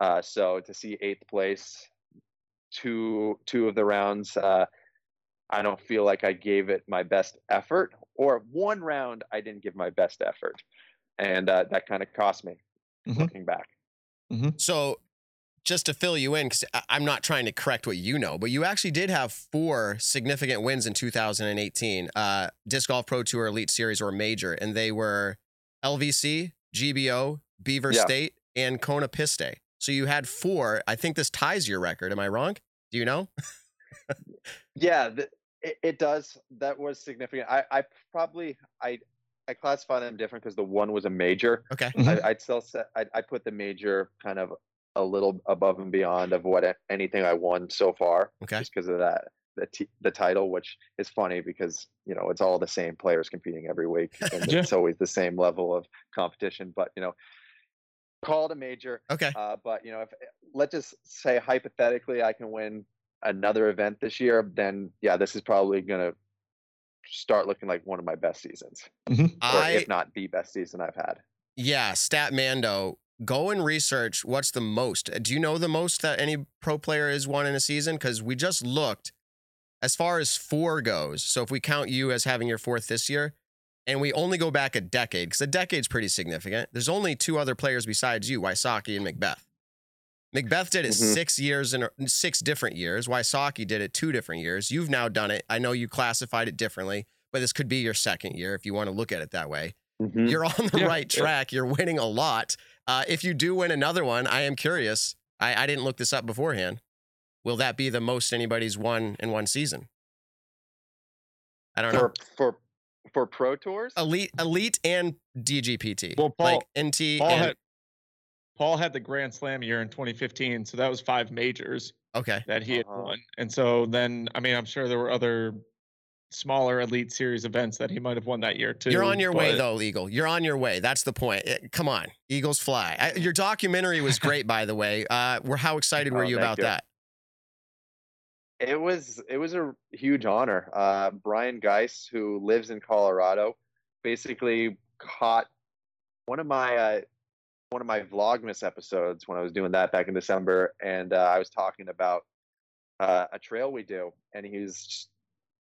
Uh, so to see eighth place, two two of the rounds, uh, I don't feel like I gave it my best effort. Or one round, I didn't give my best effort, and uh, that kind of cost me. Mm-hmm. Looking back. Mm-hmm. So just to fill you in, because I'm not trying to correct what you know, but you actually did have four significant wins in 2018, uh, Disc Golf Pro Tour Elite Series or Major, and they were LVC, GBO, Beaver yeah. State, and Konopiste. So you had four. I think this ties your record. Am I wrong? Do you know? yeah, the, it, it, does. That was significant. I, I probably I I classify them different because the one was a major. Okay. Mm-hmm. I, would still say I, I put the major kind of a little above and beyond of what anything I won so far. Okay. Just because of that the t- the title, which is funny because you know it's all the same players competing every week, and yeah. it's always the same level of competition. But you know, call it a major. Okay. Uh, but you know, if let's just say hypothetically, I can win another event this year, then yeah, this is probably gonna start looking like one of my best seasons, mm-hmm. or I, if not the best season I've had. Yeah, Statmando. Go and research what's the most. Do you know the most that any pro player has won in a season? Because we just looked as far as four goes, so if we count you as having your fourth this year, and we only go back a decade, because a decade's pretty significant, there's only two other players besides you, Wysocki and McBeth. McBeth did it mm-hmm. six years in six different years. Wysocki did it two different years. You've now done it. I know you classified it differently, but this could be your second year if you want to look at it that way. Mm-hmm. You're on the yeah, right track. Yeah. You're winning a lot. Uh, if you do win another one, I am curious. I, I didn't look this up beforehand will that be the most anybody's won in one season? I don't for, know. For for pro tours, elite, elite, and DGPT. Well, Paul, like NT. Paul and, had Paul had the Grand Slam year in 2015, so that was five majors. Okay. That he had uh-huh. won, and so then I mean I'm sure there were other smaller elite series events that he might have won that year too. You're on your but... way though, Eagle. You're on your way. That's the point. It, eh, come on, Eagles fly. I, your documentary was great, by the way. Uh, we're how excited were oh, you about you. that? It was it was a huge honor. Uh, Brian Geis, who lives in Colorado, basically caught one of my uh, one of my Vlogmas episodes when I was doing that back in December, and uh, I was talking about uh, a trail we do, and he's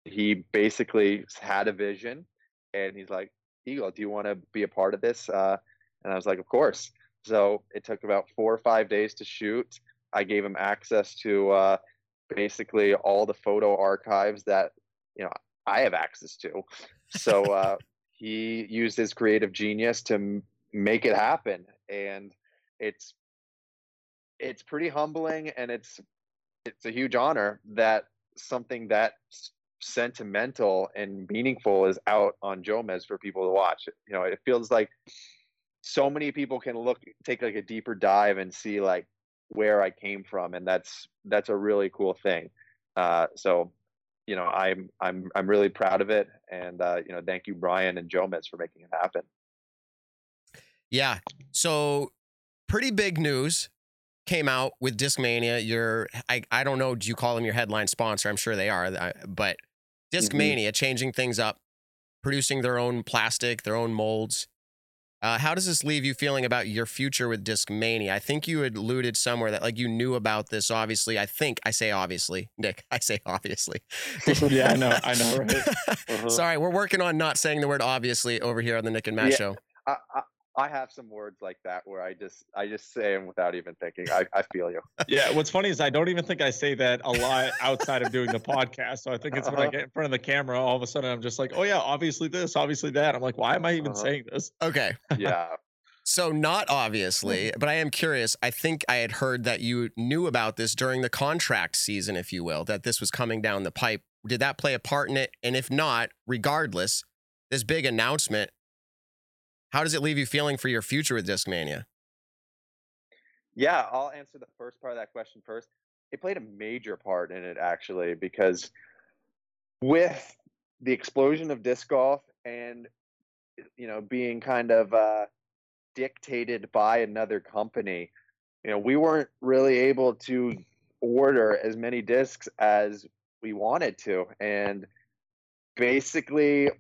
he basically had a vision, and he's like, "Eagle, do you want to be a part of this?" Uh, and I was like, "Of course." So it took about four or five days to shoot. I gave him access to uh, basically all the photo archives that you know I have access to. So uh, he used his creative genius to m- make it happen, and it's it's pretty humbling, and it's it's a huge honor that something that sentimental and meaningful is out on Jomez for people to watch. You know, it feels like so many people can look take like a deeper dive and see like where I came from, and that's that's a really cool thing. Uh, so, you know, I'm I'm I'm really proud of it, and uh, you know, thank you, Brian and Jomez, for making it happen. Yeah. So, pretty big news came out with Discmania. Your I I don't know. Do you call them your headline sponsor? I'm sure they are, but Discmania mm-hmm. changing things up, producing their own plastic, their own molds. Uh, how does this leave you feeling about your future with Discmania? I think you had alluded somewhere that like you knew about this. Obviously, I think I say obviously, Nick. I say obviously. yeah, I know, I know, right? Uh-huh. Sorry, we're working on not saying the word obviously over here on the Nick and Matt yeah, show. I, I, I have some words like that where I just I just say them without even thinking. I, I feel you. Yeah, what's funny is I don't even think I say that a lot outside of doing the podcast. So I think it's when I Uh-huh. get in front of the camera, all of a sudden I'm just like, oh yeah, obviously this, obviously that. I'm like, why am I even Uh-huh. saying this? Okay. Yeah. So not obviously, but I am curious. I think I had heard that you knew about this during the contract season, if you will, that this was coming down the pipe. Did that play a part in it? And if not, regardless, this big announcement, how does it leave you feeling for your future with Discmania? Yeah, I'll answer the first part of that question first. It played a major part in it actually because with the explosion of disc golf and you know being kind of uh, dictated by another company, you know we weren't really able to order as many discs as we wanted to, and basically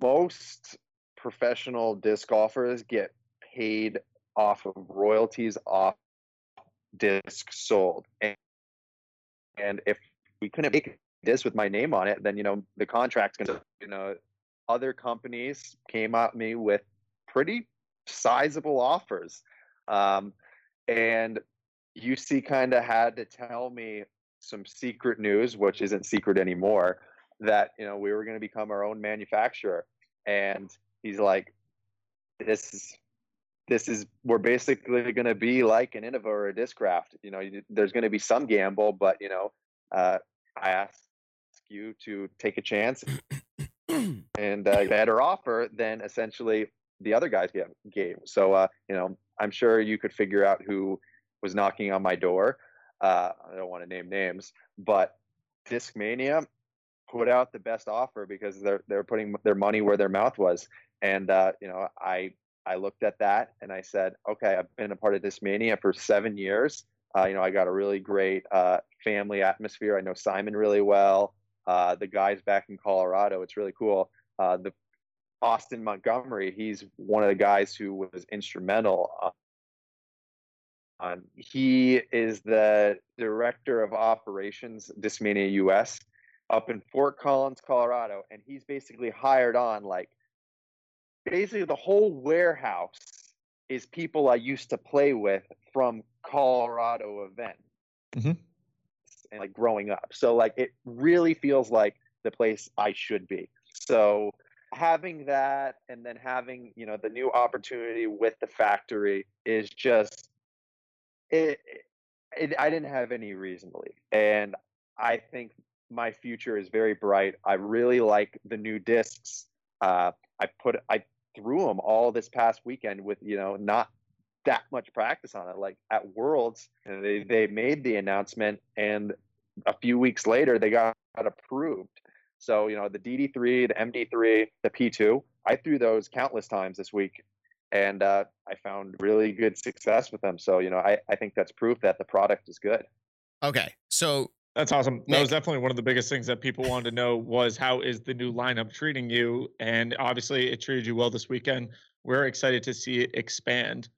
most professional disc golfers get paid off of royalties off discs sold. And, and if we couldn't make disc with my name on it, then you know the contract's gonna you know other companies came at me with pretty sizable offers. Um, and Jussi kind of had to tell me some secret news, which isn't secret anymore, that you know we were going to become our own manufacturer. And he's like, "This is this is we're basically going to be like an Innova or a Discraft. You know, you, there's going to be some gamble, but you know, uh, I ask you to take a chance and uh, better offer than essentially the other guys gave. gave. So, uh, you know, I'm sure you could figure out who was knocking on my door. Uh, I don't want to name names, but Discmania put out the best offer because they're they're putting their money where their mouth was, and uh, you know, I I looked at that and I said, okay, I've been a part of Discmania for seven years. Uh, you know, I got a really great uh, family atmosphere. I know Simon really well. Uh, the guys back in Colorado, it's really cool. Uh, the Austin Montgomery, he's one of the guys who was instrumental. On, he is the director of operations, Discmania US, up in Fort Collins, Colorado, and he's basically hired on like basically the whole warehouse is people I used to play with from Colorado event Mhm. and like growing up. So like it really feels like the place I should be. So having that and then having you know the new opportunity with the factory is just it, it I didn't have any reason to leave. And I think my future is very bright. I really like the new discs. Uh, I put I threw them all this past weekend with you know not that much practice on it. Like at Worlds, they they made the announcement, and a few weeks later they got, got approved. So you know the DD3, the MD3, the P2. I threw those countless times this week, and uh, I found really good success with them. So you know I I think that's proof that the product is good. Okay. So That's awesome. That was definitely one of the biggest things that people wanted to know was how is the new lineup treating you? And obviously it treated you well this weekend. We're excited to see it expand.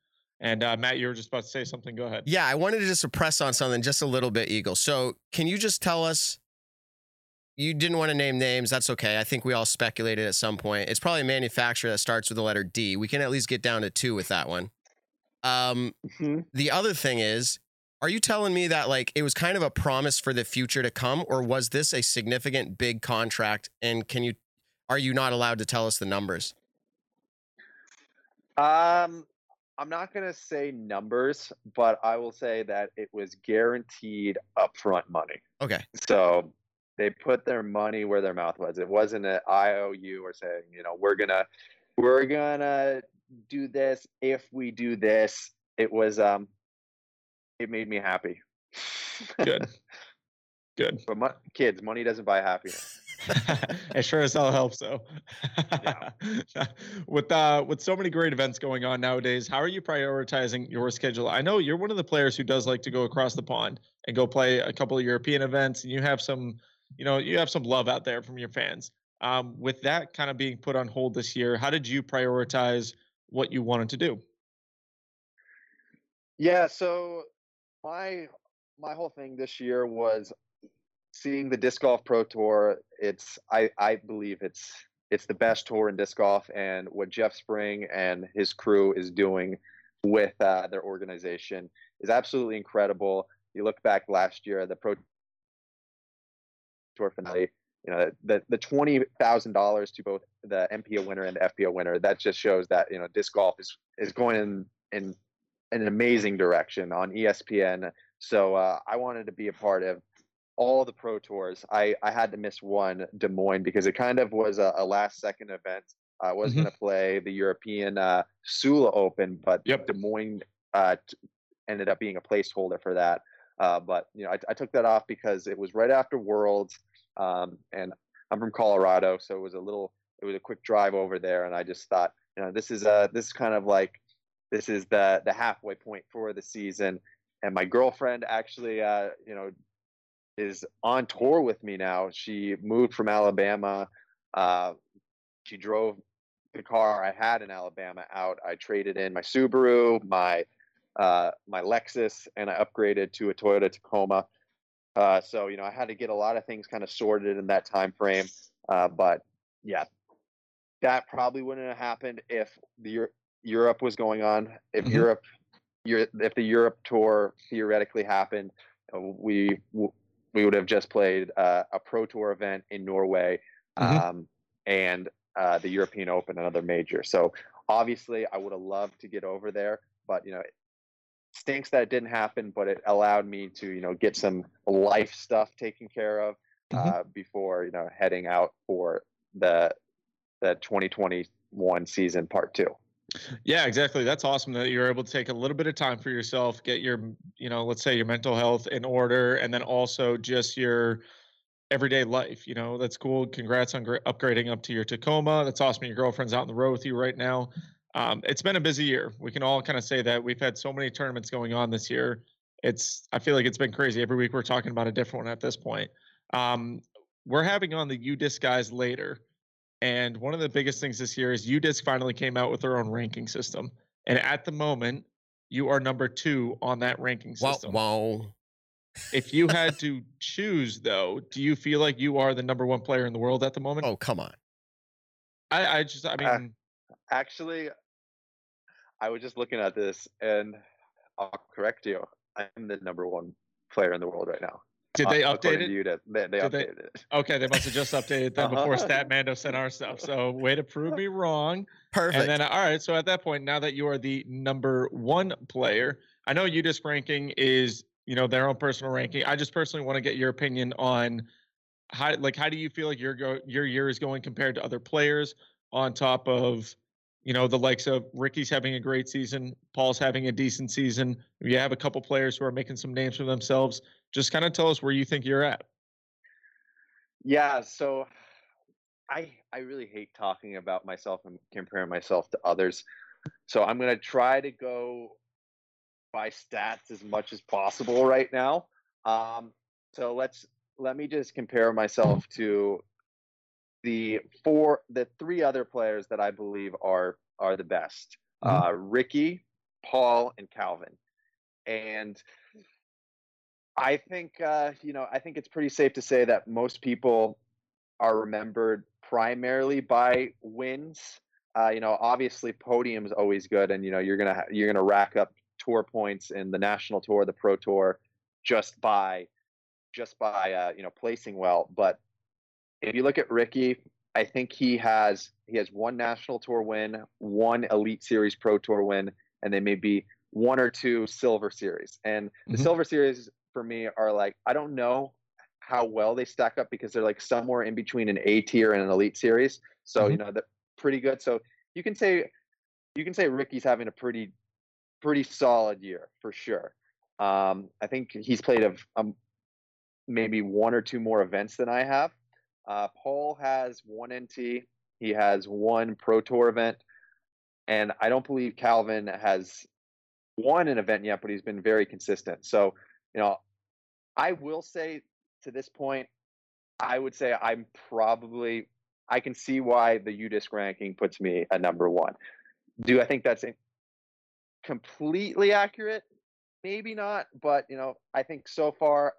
And uh, Matt, you were just about to say something. Go ahead. Yeah, I wanted to just press on something just a little bit, Eagle. So, can you just tell us? You didn't want to name names. That's okay. I think we all speculated at some point. It's probably a manufacturer that starts with the letter D. We can at least get down to two with that one. Um, the other thing is, are you telling me that like it was kind of a promise for the future to come, or was this a significant big contract? And can you, are you not allowed to tell us the numbers? Um, I'm not going to say numbers, but I will say that it was guaranteed upfront money. Okay. So they put their money where their mouth was. It wasn't an IOU or saying, you know, we're gonna we're gonna do this if we do this. It was um, it made me happy. Good. Good. but kids, money doesn't buy happiness. it sure as hell helps though. Yeah. with uh with so many great events going on nowadays, how are you prioritizing your schedule? I know you're one of the players who does like to go across the pond and go play a couple of European events and you have some, you know, you have some love out there from your fans. Um, with that kind of being put on hold this year, how did you prioritize what you wanted to do? Yeah, so my my whole thing this year was seeing the disc golf pro tour. It's I I believe it's it's the best tour in disc golf, and what Jeff Spring and his crew is doing with uh, their organization is absolutely incredible. You look back last year, the Pro Tour finale, you know, the the twenty thousand dollars to both the MPO winner and the FPO winner. That just shows that you know disc golf is is going in in an amazing direction on ESPN. So uh, I wanted to be a part of all the pro tours. I, I had to miss one, Des Moines, because it kind of was a, a last second event. I was mm-hmm. going to play the European uh, Sula Open, but yep. Des Moines uh, t- ended up being a placeholder for that. Uh, but you know, I, I, took that off because it was right after Worlds, um, and I'm from Colorado, so it was a little, it was a quick drive over there, and I just thought, you know, this is a, this is kind of like, this is the the halfway point for the season. And my girlfriend actually, uh, you know, is on tour with me now. She moved from Alabama. Uh, she drove the car I had in Alabama out. I traded in my Subaru, my uh, my Lexus, and I upgraded to a Toyota Tacoma. Uh, so you know, I had to get a lot of things kind of sorted in that time frame. Uh, but yeah, that probably wouldn't have happened if the Europe was going on. If mm-hmm. Europe, if the Europe tour theoretically happened, we we would have just played uh, a pro tour event in Norway mm-hmm. um, and uh, the European Open, another major. So obviously, I would have loved to get over there, but you know, it stinks that it didn't happen. But it allowed me to you know get some life stuff taken care of mm-hmm. uh, before you know heading out for the the 2021 season part two. Yeah, exactly. That's awesome that you're able to take a little bit of time for yourself, get your, you know, let's say your mental health in order, and then also just your everyday life. You know, that's cool. Congrats on upgrading up to your Tacoma. That's awesome. Your girlfriend's out on the road with you right now. Um, it's been a busy year. We can all kind of say that we've had so many tournaments going on this year. It's, I feel like it's been crazy. Every week we're talking about a different one at this point. Um, we're having on the UDisc disguise later. And one of the biggest things this year is UDisc finally came out with their own ranking system. And at the moment, you are number two on that ranking system. Wow. wow. if you had to choose, though, do you feel like you are the number one player in the world at the moment? Oh, come on. I, I just, I uh, mean, uh, actually, I was just looking at this and I'll correct you. I'm the number one player in the world right now. Did they uh, update it? You, they, they updated they, it. Okay, they must have just updated them uh-huh. before Statmando sent our stuff. So way to prove me wrong. Perfect. And then all right, so at that point, now that you are the number one player, I know UDisc ranking is you know their own personal ranking. I just personally want to get your opinion on how like how do you feel like your go your year is going compared to other players on top of you know the likes of Ricky's having a great season, Paul's having a decent season. You have a couple players who are making some names for themselves just kind of tell us where you think you're at. Yeah, so I I really hate talking about myself and comparing myself to others. So I'm to try to go by stats as much as possible right now. Um, so let's let me just compare myself to the four the three other players that I believe are are the best. Mm-hmm. Uh, Ricky, Paul, and Calvin. And I think uh, you know I think it's pretty safe to say that most people are remembered primarily by wins. Uh, you know, obviously podium's always good, and you know you're gonna ha- you're gonna rack up tour points in the national tour, the pro tour, just by just by uh, you know placing well. But if you look at Ricky, I think he has he has one national tour win, one Elite Series Pro Tour win, and then maybe one or two Silver Series. And the mm-hmm. Silver Series for me are like I don't know how well they stack up because they're like somewhere in between an A tier and an elite series. So mm-hmm. you know they're pretty good. So you can say you can say Ricky's having a pretty pretty solid year for sure. Um, I think he's played of um, maybe one or two more events than I have. Uh, Paul has one NT. He has one Pro Tour event, and I don't believe Calvin has won an event yet, but he's been very consistent. So you know, I will say to this point, I would say I'm probably I can see why the UDisc ranking puts me at number one. Do I think that's completely accurate? Maybe not, but you know, I think so far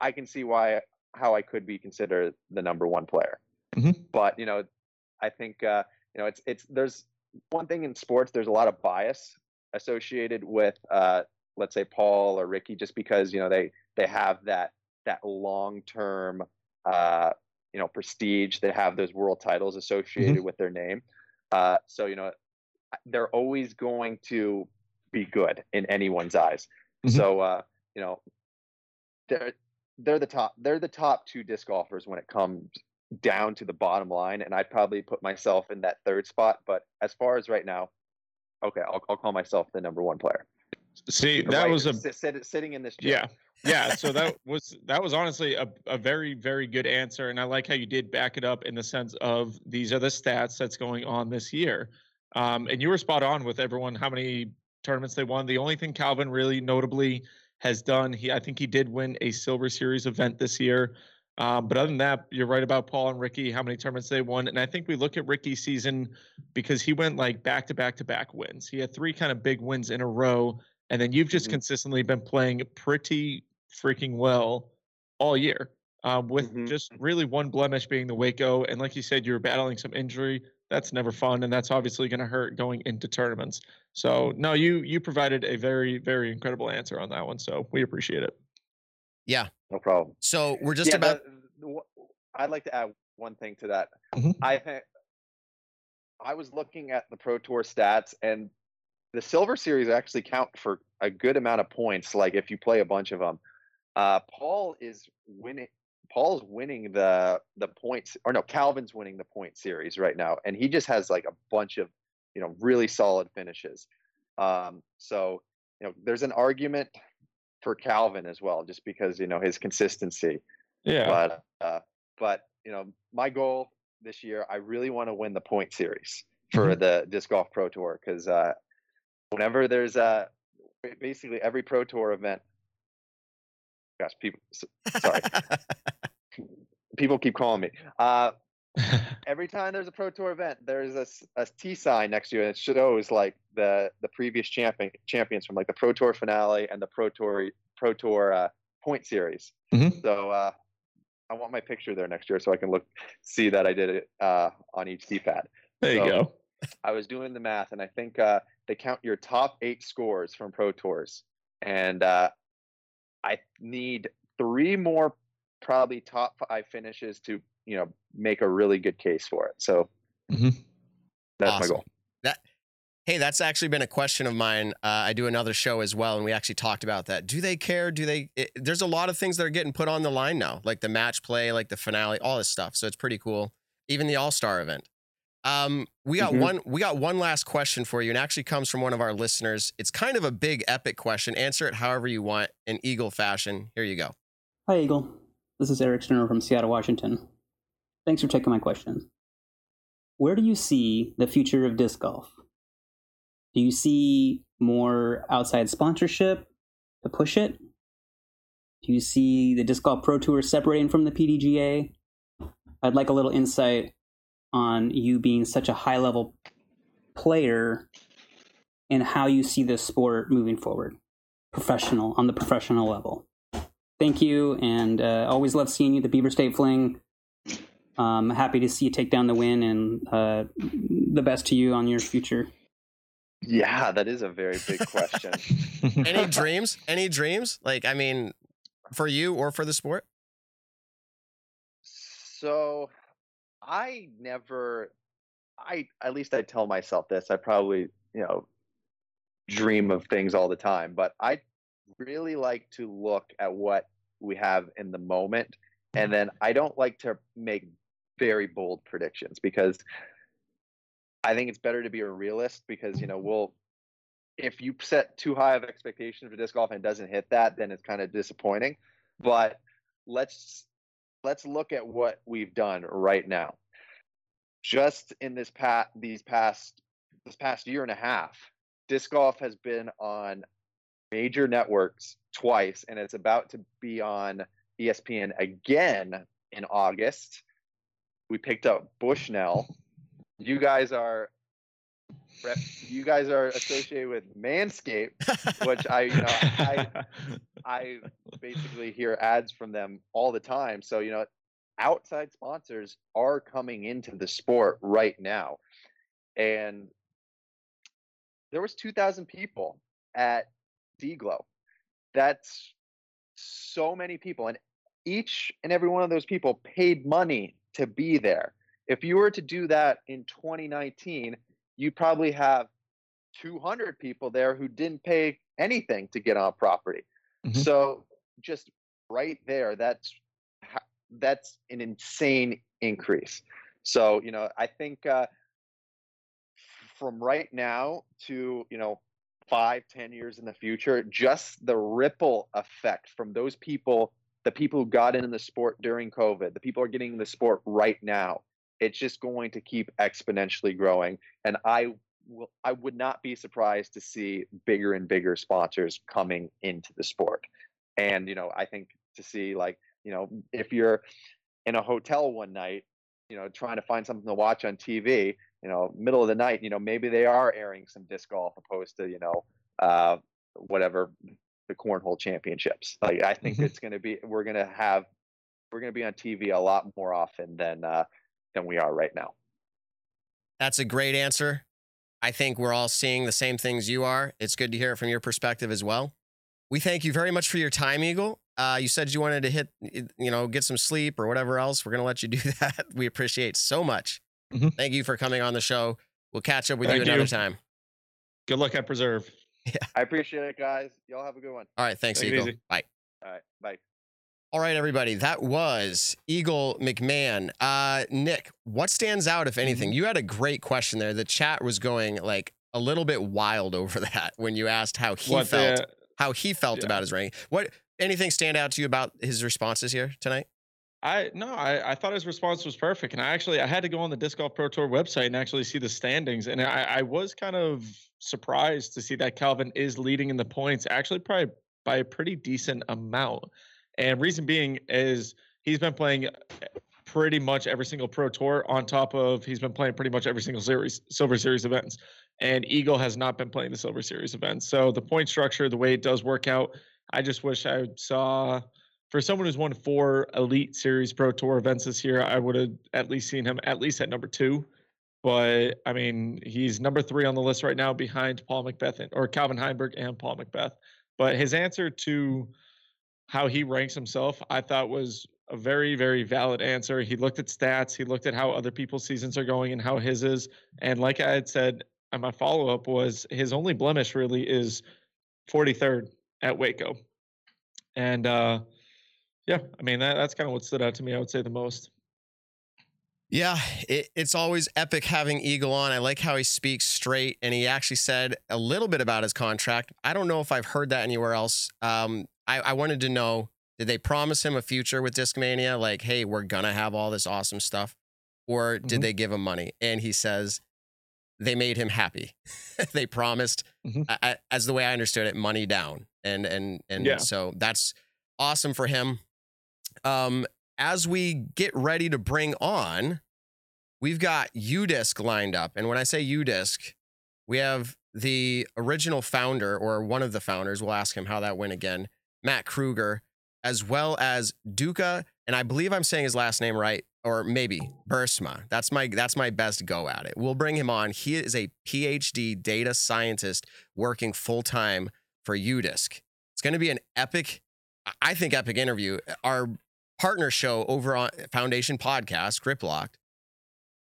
I can see why how I could be considered the number one player. Mm-hmm. But you know, I think uh, you know it's it's there's one thing in sports. There's a lot of bias associated with uh, let's say Paul or Ricky, just because you know they they have that that long term uh, you know prestige. They have those world titles associated mm-hmm. with their name. Uh, so you know they're always going to be good in anyone's eyes. Mm-hmm. So uh, you know they're they're the top they're the top two disc golfers when it comes down to the bottom line, and I'd probably put myself in that third spot. But as far as right now, okay, I'll, I'll call myself the number one player. See, that right, was a sit, sitting in this chair. Yeah, yeah. So that was that was honestly a, a very very good answer, and I like how you did back it up in the sense of these are the stats that's going on this year. Um, and you were spot on with everyone how many tournaments they won. The only thing Calvin really notably has done, he I think he did win a Silver Series event this year. Um, but other than that, you're right about Paul and Ricky, how many tournaments they won. And I think we look at Ricky's season because he went like back to back to back wins. He had three kind of big wins in a row. And then you've just mm-hmm. consistently been playing pretty freaking well all year, um, with mm-hmm. just really one blemish being the Waco. And like you said, you were battling some injury. That's never fun, and that's obviously going to hurt going into tournaments. So no, you you provided a very very incredible answer on that one. So we appreciate it. Yeah, no problem. So we're just yeah, about. The, the, I'd like to add one thing to that. Mm-hmm. I I was looking at the Pro Tour stats, and the Silver Series actually count for a good amount of points. Like if you play a bunch of them, uh, Paul is winning. Paul's winning the the points, or no, Calvin's winning the point series right now, and he just has like a bunch of you know really solid finishes. Um, so you know, there's an argument for Calvin as well, just because you know his consistency. Yeah. But uh, but you know, my goal this year, I really want to win the point series for mm-hmm. the disc golf pro tour because uh, whenever there's a basically every pro tour event. Gosh, people, sorry, people keep calling me. Uh, every time there's a pro tour event, there's a, a T sign next to you, it. It shows like the the previous champion champions from like the pro tour finale and the pro tour pro tour uh, point series. Mm-hmm. So uh, I want my picture there next year so I can look see that I did it uh, on each T pad. There so you go. I was doing the math, and I think uh, they count your top eight scores from pro tours, and uh, I need three more probably top five finishes to you know make a really good case for it. So mm-hmm. that's awesome. my goal. That hey, that's actually been a question of mine. Uh, I do another show as well, and we actually talked about that. Do they care? Do they? It, there's a lot of things that are getting put on the line now, like the match play, like the finale, all this stuff. So it's pretty cool. Even the All Star event. Um, we got mm-hmm. one. We got one last question for you, and actually comes from one of our listeners. It's kind of a big, epic question. Answer it however you want in Eagle fashion. Here you go. Hi, Eagle. This is Eric Sterner from Seattle, Washington. Thanks for taking my question. Where do you see the future of disc golf? Do you see more outside sponsorship to push it? Do you see the Disc Golf Pro Tour separating from the PDGA? I'd like a little insight on you being such a high level player and how you see this sport moving forward, professional, on the professional level. Thank you, and uh, always love seeing you, the Beaver State Fling. Um, happy to see you take down the win, and uh, the best to you on your future. Yeah, that is a very big question. Any dreams? Any dreams? Like, I mean, for you or for the sport? So, I never, I at least I tell myself this. I probably, you know, dream of things all the time, but I really like to look at what we have in the moment, and mm-hmm. then I don't like to make very bold predictions because I think it's better to be a realist because you know mm-hmm. we'll if you set too high of expectations for disc golf and it doesn't hit that, then it's kind of disappointing. But let's let's look at what we've done right now. Just in this past these past this past year and a half, disc golf has been on major networks twice, and it's about to be on ESPN again in August. We picked up Bushnell you guys are you guys are associated with Manscaped, which I you know I I basically hear ads from them all the time. So you know outside sponsors are coming into the sport right now. And there was 2000 people at DGLO. That's so many people and each and every one of those people paid money to be there. If you were to do that in 2019, you probably have 200 people there who didn't pay anything to get on property. Mm-hmm. So just right there, that's that's an insane increase. So you know, I think uh, from right now to you know five, ten years in the future, just the ripple effect from those people, the people who got in the sport during COVID, the people are getting in the sport right now. It's just going to keep exponentially growing, and I will, I would not be surprised to see bigger and bigger sponsors coming into the sport. And you know, I think to see like you know if you're in a hotel one night, you know, trying to find something to watch on TV, you know, middle of the night, you know, maybe they are airing some disc golf opposed to, you know, uh, whatever the cornhole championships. Like I think mm-hmm. it's going to be, we're going to have, we're going to be on TV a lot more often than, uh, than we are right now. That's a great answer. I think we're all seeing the same things you are. It's good to hear it from your perspective as well. We thank you very much for your time, Eagle. Uh, you said you wanted to hit, you know, get some sleep or whatever else. We're going to let you do that. We appreciate so much. Mm-hmm. Thank you for coming on the show. We'll catch up with Thank you another you. time. Good luck at Preserve. Yeah. I appreciate it, guys. Y'all have a good one. All right. Thanks, Take Eagle. Bye. All right. Bye. All right, everybody. That was Eagle McMahon. Uh, Nick, what stands out, if anything? Mm-hmm. You had a great question there. The chat was going like a little bit wild over that when you asked how he what felt, the, how he felt yeah. about his ranking. What anything stand out to you about his responses here tonight? I no, I, I thought his response was perfect, and I actually I had to go on the Disc Golf Pro Tour website and actually see the standings, and I, I was kind of surprised to see that Calvin is leading in the points, actually probably by a pretty decent amount. And reason being is he's been playing eh, pretty much every single Pro Tour on top of he's been playing pretty much every single series Silver Series events, and Eagle has not been playing the Silver Series events. So the point structure, the way it does work out, I just wish I saw for someone who's won four Elite Series Pro Tour events this year, I would have at least seen him at least at number two. But I mean, he's number three on the list right now behind Paul McBeth or Calvin Heimburg and Paul McBeth. But his answer to how he ranks himself, I thought was a very, very valid answer. He looked at stats, he looked at how other people's seasons are going and how his is. And like I had said, and my follow up was his only blemish really is 43rd at Waco. And uh, yeah, I mean that, that's kind of what stood out to me. I would say the most. Yeah, it, it's always epic having Eagle on. I like how he speaks straight, and he actually said a little bit about his contract. I don't know if I've heard that anywhere else. Um, I, I wanted to know: Did they promise him a future with Discmania? Like, hey, we're gonna have all this awesome stuff, or did mm-hmm. they give him money? And he says they made him happy. they promised, mm-hmm. I, as the way I understood it, money down, and and and yeah. so that's awesome for him. Um, as we get ready to bring on, we've got UDisc lined up. And when I say UDisc, we have the original founder or one of the founders, we'll ask him how that went again, Matt Krueger, as well as Doeke, and I believe I'm saying his last name right, or maybe Buursma. That's my that's my best go at it. We'll bring him on. He is a PhD data scientist working full time for UDisc. It's going to be an epic, I think, epic interview. Our partner show over on Foundation Podcast, Grip Locked,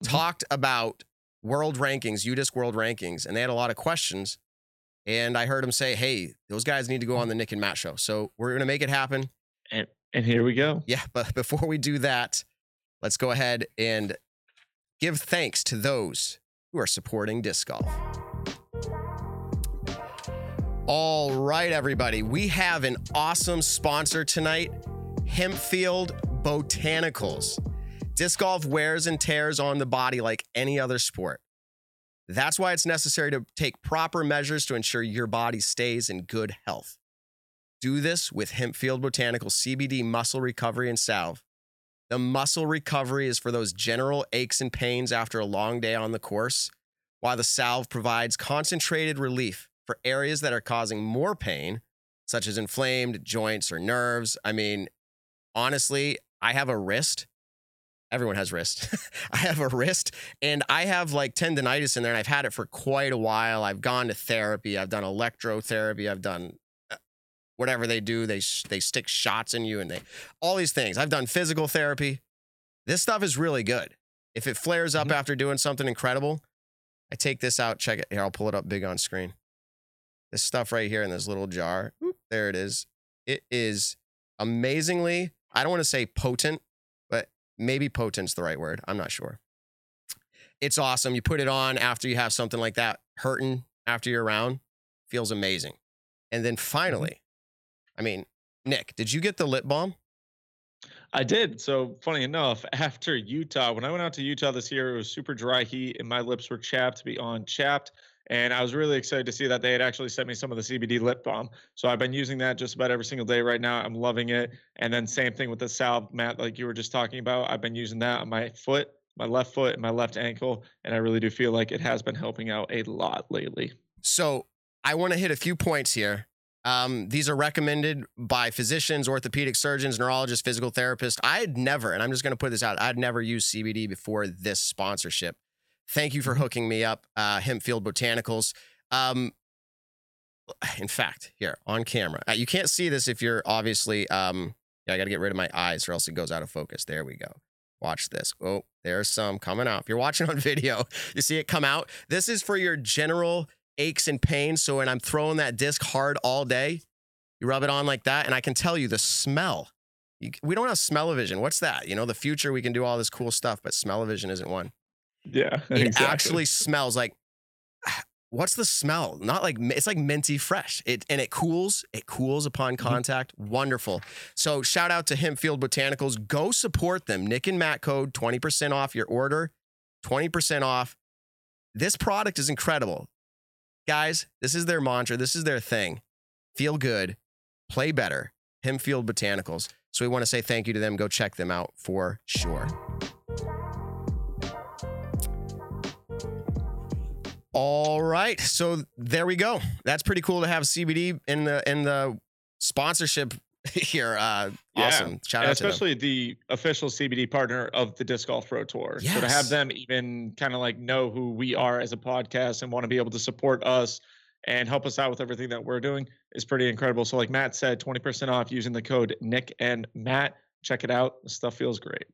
mm-hmm. talked about world rankings, UDisc world rankings, and they had a lot of questions. And I heard him say, "Hey, those guys need to go on the Nick and Matt show." So we're gonna make it happen. And and here we go. Yeah, but before we do that, let's go ahead and give thanks to those who are supporting disc golf. All right, everybody, we have an awesome sponsor tonight. Hempfield Botanicals. Disc golf wears and tears on the body like any other sport. That's why it's necessary to take proper measures to ensure your body stays in good health. Do this with Hempfield Botanical CBD muscle recovery and salve. The muscle recovery is for those general aches and pains after a long day on the course, while the salve provides concentrated relief for areas that are causing more pain, such as inflamed joints or nerves. I mean, honestly, I have a wrist everyone has wrist. I have a wrist and I have like tendonitis in there and I've had it for quite a while. I've gone to therapy, I've done electrotherapy, I've done uh, whatever they do. They they stick shots in you and they all these things. I've done physical therapy. This stuff is really good. If it flares up Mhm. after doing something incredible, I take this out, check it. Here, I'll pull it up big on screen. This stuff right here in this little jar. There it is. It is amazingly, I don't want to say potent, maybe potent's the right word. I'm not sure. It's awesome. You put it on after you have something like that hurting after you're around, feels amazing. And then mm-hmm. finally, I mean, Nick, did you get the lip balm? I did. So funny enough, after Utah, when I went out to Utah this year, it was super dry heat and my lips were chapped beyond chapped. And I was really excited to see that they had actually sent me some of the CBD lip balm. So I've been using that just about every single day right now. I'm loving it. And then same thing with the salve, Matt, like you were just talking about. I've been using that on my foot, my left foot, and my left ankle. And I really do feel like it has been helping out a lot lately. So I want to hit a few points here. Um, these are recommended by physicians, orthopedic surgeons, neurologists, physical therapists. I had never, and I'm just going to put this out, I'd never used CBD before this sponsorship. Thank you for hooking me up, uh, Hempfield Botanicals. Um, in fact, here on camera, uh, you can't see this if you're obviously. Um, yeah, I got to get rid of my eyes, or else it goes out of focus. There we go. Watch this. Oh, there's some coming out. If you're watching on video, you see it come out. This is for your general aches and pains. So when I'm throwing that disc hard all day, you rub it on like that, and I can tell you the smell. You, we don't have smell-o-vision. What's that? You know, the future we can do all this cool stuff, but smell-o-vision isn't one. Yeah. It actually smells like. What's the smell? Not like it's like minty fresh. It and it cools. It cools upon mm-hmm. contact. Wonderful. So shout out to Hempfield Botanicals. Go support them. Nick and Matt code twenty percent off your order. Twenty percent off. This product is incredible, guys. This is their mantra. This is their thing. Feel good, play better. Hempfield Botanicals. So we want to say thank you to them. Go check them out for sure. All right, so there we go. That's pretty cool to have CBD in the in the sponsorship here. Uh, Yeah, awesome! Shout And out to especially the official CBD partner of the Disc Golf Pro Tour. So to have them even kind of like know who we are as a podcast and want to be able to support us and help us out with everything that we're doing is pretty incredible. So like Matt said, 20% off using the code Nick and Matt. Check it out. The stuff feels great.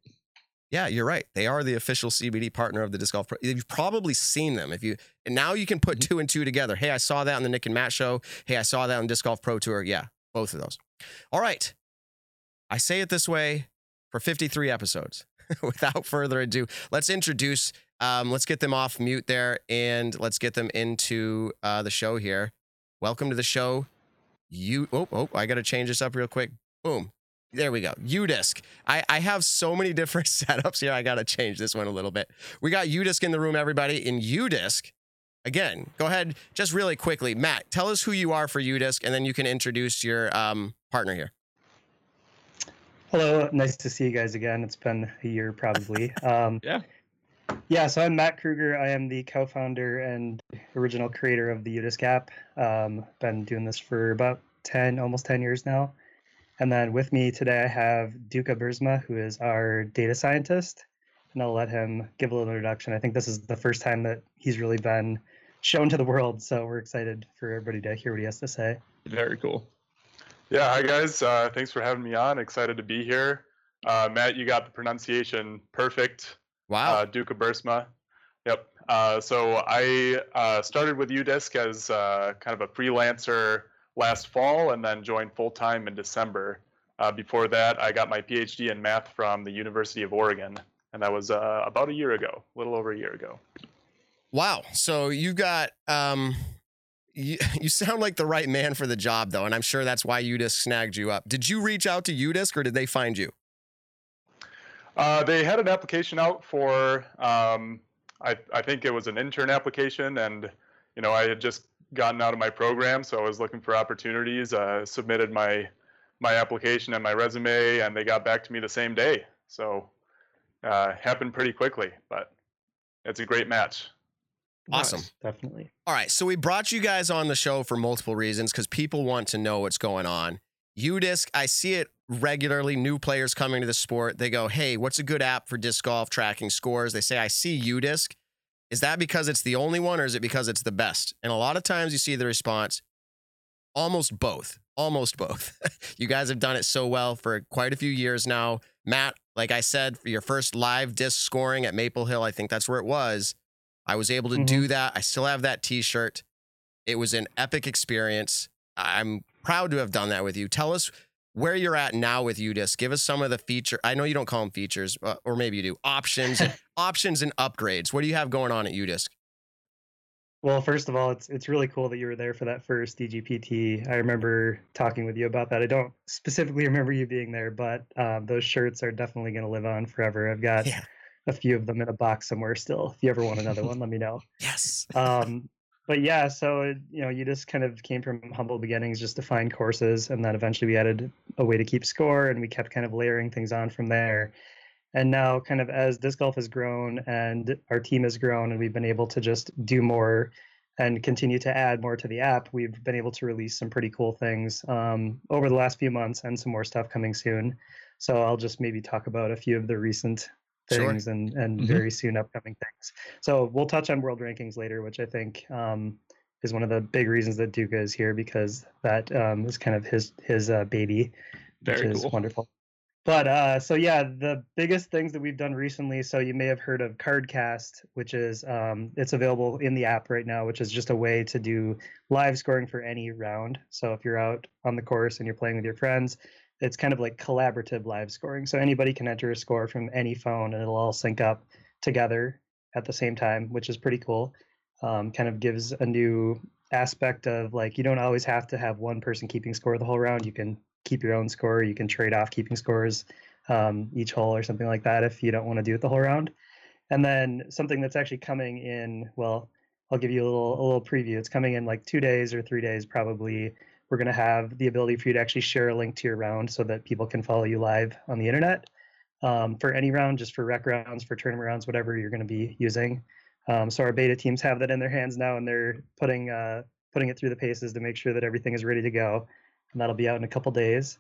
Yeah, you're right. They are the official CBD partner of the Disc Golf Pro. You've probably seen them. If you and now you can put Mhm. two and two together. Hey, I saw that on the Nick and Matt show. Hey, I saw that on Disc Golf Pro Tour. Yeah, both of those. All right. I say it this way for 53 episodes. Without further ado, let's introduce. Um, let's get them off mute there, and let's get them into uh, the show here. Welcome to the show. You. Oh, oh, I got to change this up real quick. Boom. There we go. UDisc. I, I have so many different setups here. I got to change this one a little bit. We got UDisc in the room, everybody. In UDisc, again, go ahead, just really quickly. Matt, tell us who you are for UDisc, and then you can introduce your um, partner here. Hello, nice to see you guys again. It's been a year probably. Um, Yeah. Yeah, so I'm Matt Krueger. I am the co-founder and original creator of the UDisc app. Um, been doing this for about 10, almost 10 years now. And then with me today, I have Doeke Buursma, who is our data scientist. And I'll let him give a little introduction. I think this is the first time that he's really been shown to the world. So we're excited for everybody to hear what he has to say. Very cool. Yeah, hi guys. Uh, thanks for having me on. Excited to be here. Uh, Matt, you got the pronunciation perfect. Wow. Uh, Doeke Buursma. Yep. Uh, so I uh, started with UDisc as uh, kind of a freelancer last fall and then joined full time in December. Uh, before that, I got my PhD in math from the University of Oregon, and that was uh, about a year ago, a little over a year ago. wow. So you got. Um, you, you sound like the right man for the job, though, and I'm sure that's why UDisc snagged you up. Did you reach out to UDisc, or did they find you? Uh, they had an application out for, um, I, I think it was an intern application, and you know I had just gotten out of my program, so I was looking for opportunities. Uh, submitted my my application and my resume, and they got back to me the same day. So uh, happened pretty quickly, but it's a great match. Awesome. Nice. Definitely. All right, so we brought you guys on the show for multiple reasons because people want to know what's going on. UDisc, I see it regularly new players coming to the sport, they go, "Hey, what's a good app for disc golf tracking scores?" They say, "I see UDisc." Is that because it's the only one, or is it because it's the best? And a lot of times, you see the response, almost both. Almost both. you guys have done it so well for quite a few years now. Matt, like I said, for your first live disc scoring at Maple Hill, I think that's where it was. I was able to mm-hmm. do that. I still have that t shirt. It was an epic experience. I'm proud to have done that with you. Tell us where you're at now with UDisc. Give us some of the feature. I know you don't call them features, uh, or maybe you do. Options, options, and upgrades. What do you have going on at UDisc? Well, first of all, it's it's really cool that you were there for that first DGPT. I remember talking with you about that. I don't specifically remember you being there, but um, those shirts are definitely going to live on forever. I've got yeah. a few of them in a box somewhere still. If you ever want another one, let me know. Yes. um, but yeah, so it, you know, you just kind of came from humble beginnings, just to find courses, and then eventually we added a way to keep score, and we kept kind of layering things on from there. And now, kind of as disc golf has grown and our team has grown, and we've been able to just do more and continue to add more to the app, we've been able to release some pretty cool things um, over the last few months and some more stuff coming soon. So I'll just maybe talk about a few of the recent things sure. and, and mm-hmm. very soon upcoming things. So we'll touch on world rankings later, which I think um, is one of the big reasons that Doeke is here because that um, is kind of his his uh, baby, very which is cool. wonderful. But uh, so yeah, the biggest things that we've done recently. So you may have heard of Cardcast, which is um, it's available in the app right now, which is just a way to do live scoring for any round. So if you're out on the course and you're playing with your friends, it's kind of like collaborative live scoring. So anybody can enter a score from any phone, and it'll all sync up together at the same time, which is pretty cool. Um, kind of gives a new aspect of like you don't always have to have one person keeping score the whole round. You can keep your own score. You can trade off keeping scores um, each hole or something like that if you don't want to do it the whole round. And then something that's actually coming in, well, I'll give you a little a little preview. It's coming in like two days or three days probably. We're going to have the ability for you to actually share a link to your round so that people can follow you live on the internet um, for any round, just for rec rounds, for tournament rounds, whatever you're going to be using. Um, so our beta teams have that in their hands now, and they're putting uh, putting it through the paces to make sure that everything is ready to go and that'll be out in a couple days.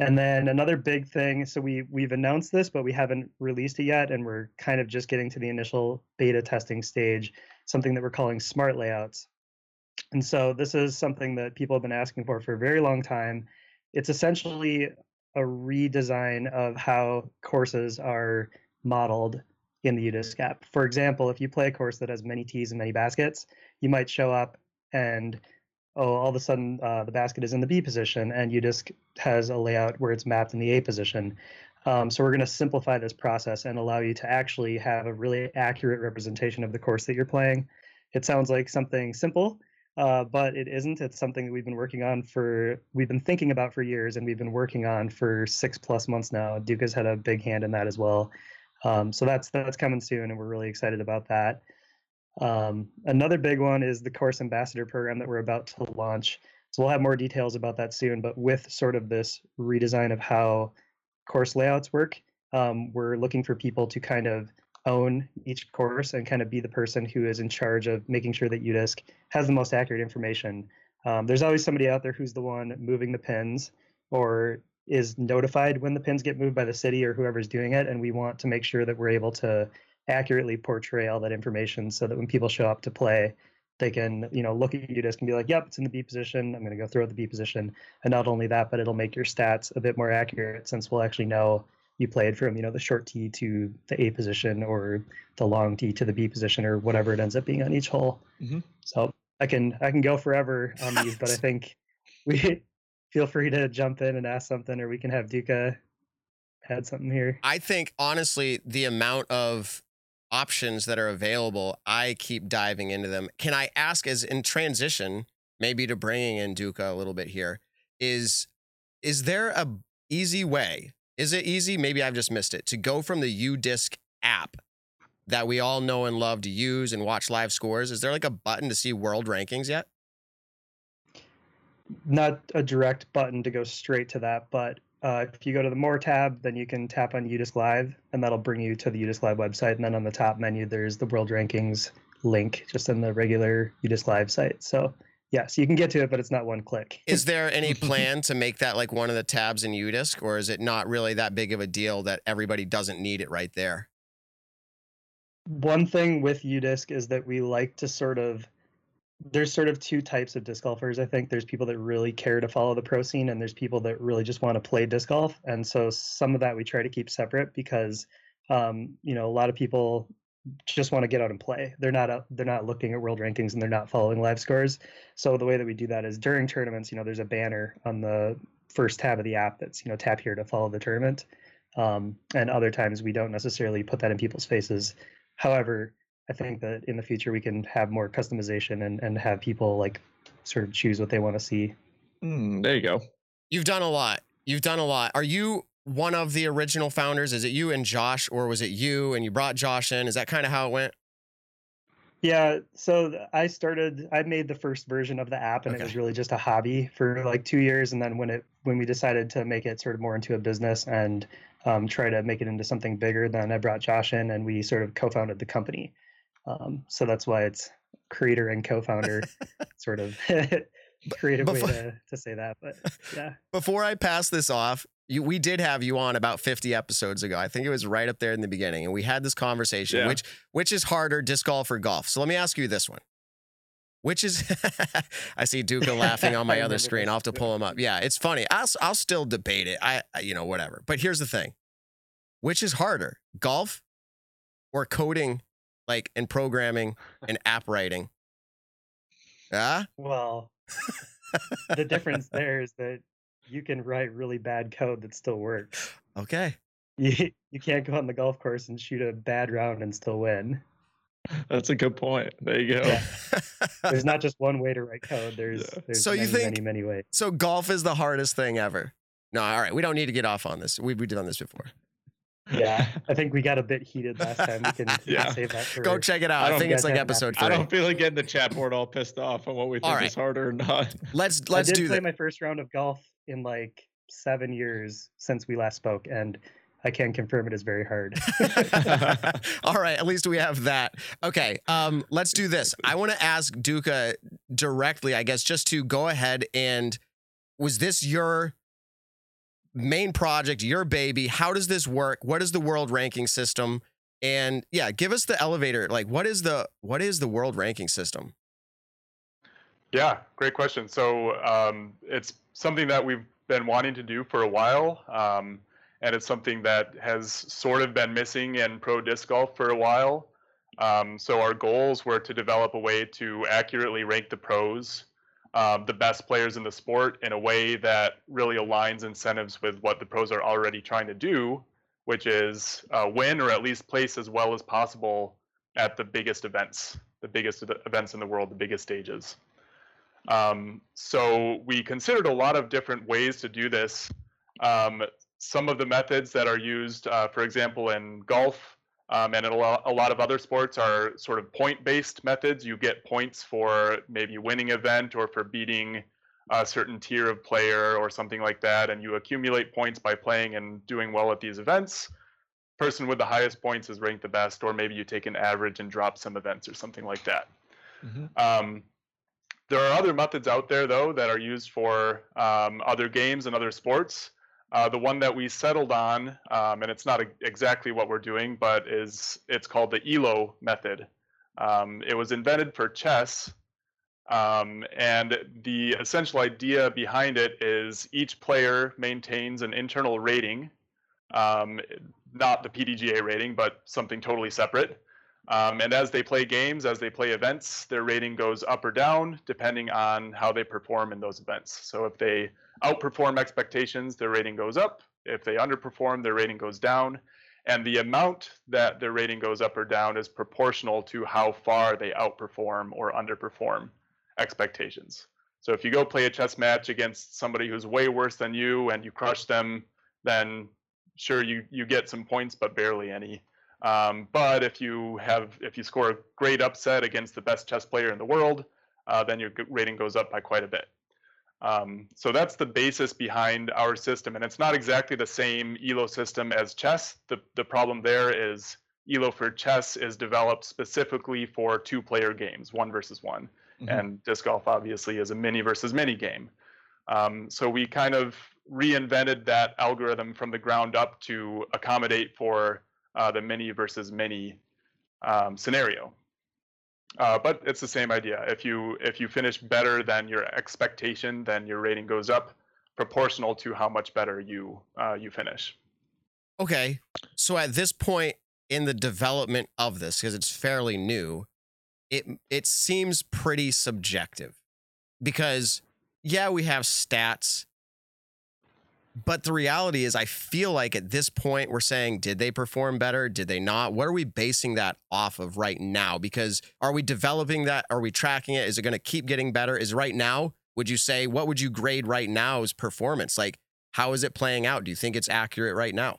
And then another big thing, so we we've announced this, but we haven't released it yet, and we're kind of just getting to the initial beta testing stage. Something that we're calling smart layouts. And so this is something that people have been asking for for a very long time. It's essentially a redesign of how courses are modeled in the UDisc app. For example, if you play a course that has many tees and many baskets, you might show up and oh, all of a sudden uh, the basket is in the B position and UDisc has a layout where it's mapped in the A position. Um, so we're going to simplify this process and allow you to actually have a really accurate representation of the course that you're playing. It sounds like something simple, uh, but it isn't. It's something that we've been working on for, we've been thinking about for years, and we've been working on for six plus months now. Doeke has had a big hand in that as well. Um, so that's that's coming soon, and we're really excited about that. Um, another big one is the course ambassador program that we're about to launch. So we'll have more details about that soon. But with sort of this redesign of how course layouts work, um, we're looking for people to kind of own each course and kind of be the person who is in charge of making sure that UDisc has the most accurate information. Um, there's always somebody out there who's the one moving the pins or is notified when the pins get moved by the city or whoever's doing it. And we want to make sure that we're able to accurately portray all that information so that when people show up to play, they can, you know, look at UDisc and be like, yep, it's in the B position. I'm going to go throw the B position. And not only that, but it'll make your stats a bit more accurate since we'll actually know you played from, you know, the short tee to the A position or the long tee to the B position or whatever it ends up being on each hole. Mm-hmm. So I can I can go forever on these, but I think we feel free to jump in and ask something, or we can have Doeke add something here. I think honestly, the amount of options that are available, I keep diving into them. Can I ask, as in transition, maybe to bringing in Doeke a little bit here, is is there a easy way? Is it easy? Maybe I've just missed it to go from the UDisc app that we all know and love to use and watch live scores. Is there like a button to see world rankings yet? Not a direct button to go straight to that, but uh, if you go to the More tab, then you can tap on UDisc Live, and that'll bring you to the UDisc Live website. And then on the top menu, there's the World Rankings link, just in the regular UDisc Live site. So Yes, you can get to it, but it's not one click. Is there any plan to make that like one of the tabs in UDisc, or is it not really that big of a deal that everybody doesn't need it right there? One thing with UDisc is that we like to sort of there's sort of two types of disc golfers. I think there's people that really care to follow the pro scene, and there's people that really just want to play disc golf. And so some of that we try to keep separate because, um, you know, a lot of people just want to get out and play. They're not uh, they're not looking at world rankings and they're not following live scores. So the way that we do that is during tournaments, you know, there's a banner on the first tab of the app that's you know tap here to follow the tournament. Um, and other times we don't necessarily put that in people's faces. However, I think that in the future we can have more customization and, and have people like sort of choose what they want to see. Mm, there you go. You've done a lot. You've done a lot. Are you one of the original founders? Is it you and Josh, or was it you and you brought Josh in? Is that kind of how it went? Yeah, so I started. I made the first version of the app, and okay. it was really just a hobby for like two years. And then when it when we decided to make it sort of more into a business and um, try to make it into something bigger, then I brought Josh in, and we sort of co-founded the company. Um, so that's why it's creator and co-founder, sort of creative before, way to, to say that. But yeah. Before I pass this off, you, we did have you on about 50 episodes ago. I think it was right up there in the beginning, and we had this conversation. Yeah. Which which is harder, disc golf or golf? So let me ask you this one. Which is, I see Doeke laughing on my other screen. I'll have to pull him up. Yeah, it's funny. I'll I'll still debate it. I you know whatever. But here's the thing: which is harder, golf or coding like in programming and app writing? Yeah. Well, the difference there is that you can write really bad code that still works. Okay. You you can't go on the golf course and shoot a bad round and still win. That's a good point. There you go. Yeah. there's not just one way to write code. There's, yeah. there's so many, you think, many, many ways. So golf is the hardest thing ever. No, all right. We don't need to get off on this. We we did on this before. Yeah, I think we got a bit heated last time. We can, yeah. save that. For, Go check it out. I, I think it's like episode three. I don't feel like getting the chat board all pissed off on what we think right. is harder or not. Let's let's I did do play that. my first round of golf in like seven years since we last spoke, and I can confirm it is very hard. All right, at least we have that. Okay, um, let's do this. I want to ask Doeke directly, I guess, just to go ahead and was this your main project, your baby. How does this work? What is the world ranking system? And yeah, give us the elevator. Like, what is the what is the world ranking system? Yeah, great question. So um, it's something that we've been wanting to do for a while, um, and it's something that has sort of been missing in pro disc golf for a while. Um, so our goals were to develop a way to accurately rank the pros um, the best players in the sport in a way that really aligns incentives with what the pros are already trying to do, which is uh, win or at least place as well as possible at the biggest events, the biggest events in the world, the biggest stages. Um, so we considered a lot of different ways to do this. Um, some of the methods that are used, uh, for example, in golf, um, and a lot, a lot of other sports are sort of point-based methods. You get points for maybe winning an event or for beating a certain tier of player or something like that, and you accumulate points by playing and doing well at these events. Person with the highest points is ranked the best, or maybe you take an average and drop some events or something like that. Mm-hmm. Um, there are other methods out there though that are used for um, other games and other sports. Uh, the one that we settled on, um, and it's not a, exactly what we're doing, but is it's called the ELO method. Um, it was invented for chess, um, and the essential idea behind it is each player maintains an internal rating, um, not the PDGA rating, but something totally separate. Um, and as they play games, as they play events, their rating goes up or down depending on how they perform in those events. So if they outperform expectations, their rating goes up. If they underperform, their rating goes down. And the amount that their rating goes up or down is proportional to how far they outperform or underperform expectations. So if you go play a chess match against somebody who's way worse than you and you crush them, then sure you you get some points, but barely any. Um, but if you have if you score a great upset against the best chess player in the world, uh, then your rating goes up by quite a bit. Um, so that's the basis behind our system. And it's not exactly the same ELO system as chess. The, the problem there is ELO for chess is developed specifically for two player games, one versus one. mm-hmm. and disc golf obviously is a mini versus mini game. Um, so we kind of reinvented that algorithm from the ground up to accommodate for uh, the many versus many um, scenario. Uh, but it's the same idea. If you if you finish better than your expectation, then your rating goes up, proportional to how much better you uh, you finish. Okay, so at this point in the development of this, because it's fairly new, it it seems pretty subjective, because yeah, we have stats but the reality is, I feel like at this point, we're saying, did they perform better? Did they not? What are we basing that off of right now? Because are we developing that? Are we tracking it? Is it going to keep getting better? Is right now, would you say, what would you grade right now as performance? Like, how is it playing out? Do you think it's accurate right now?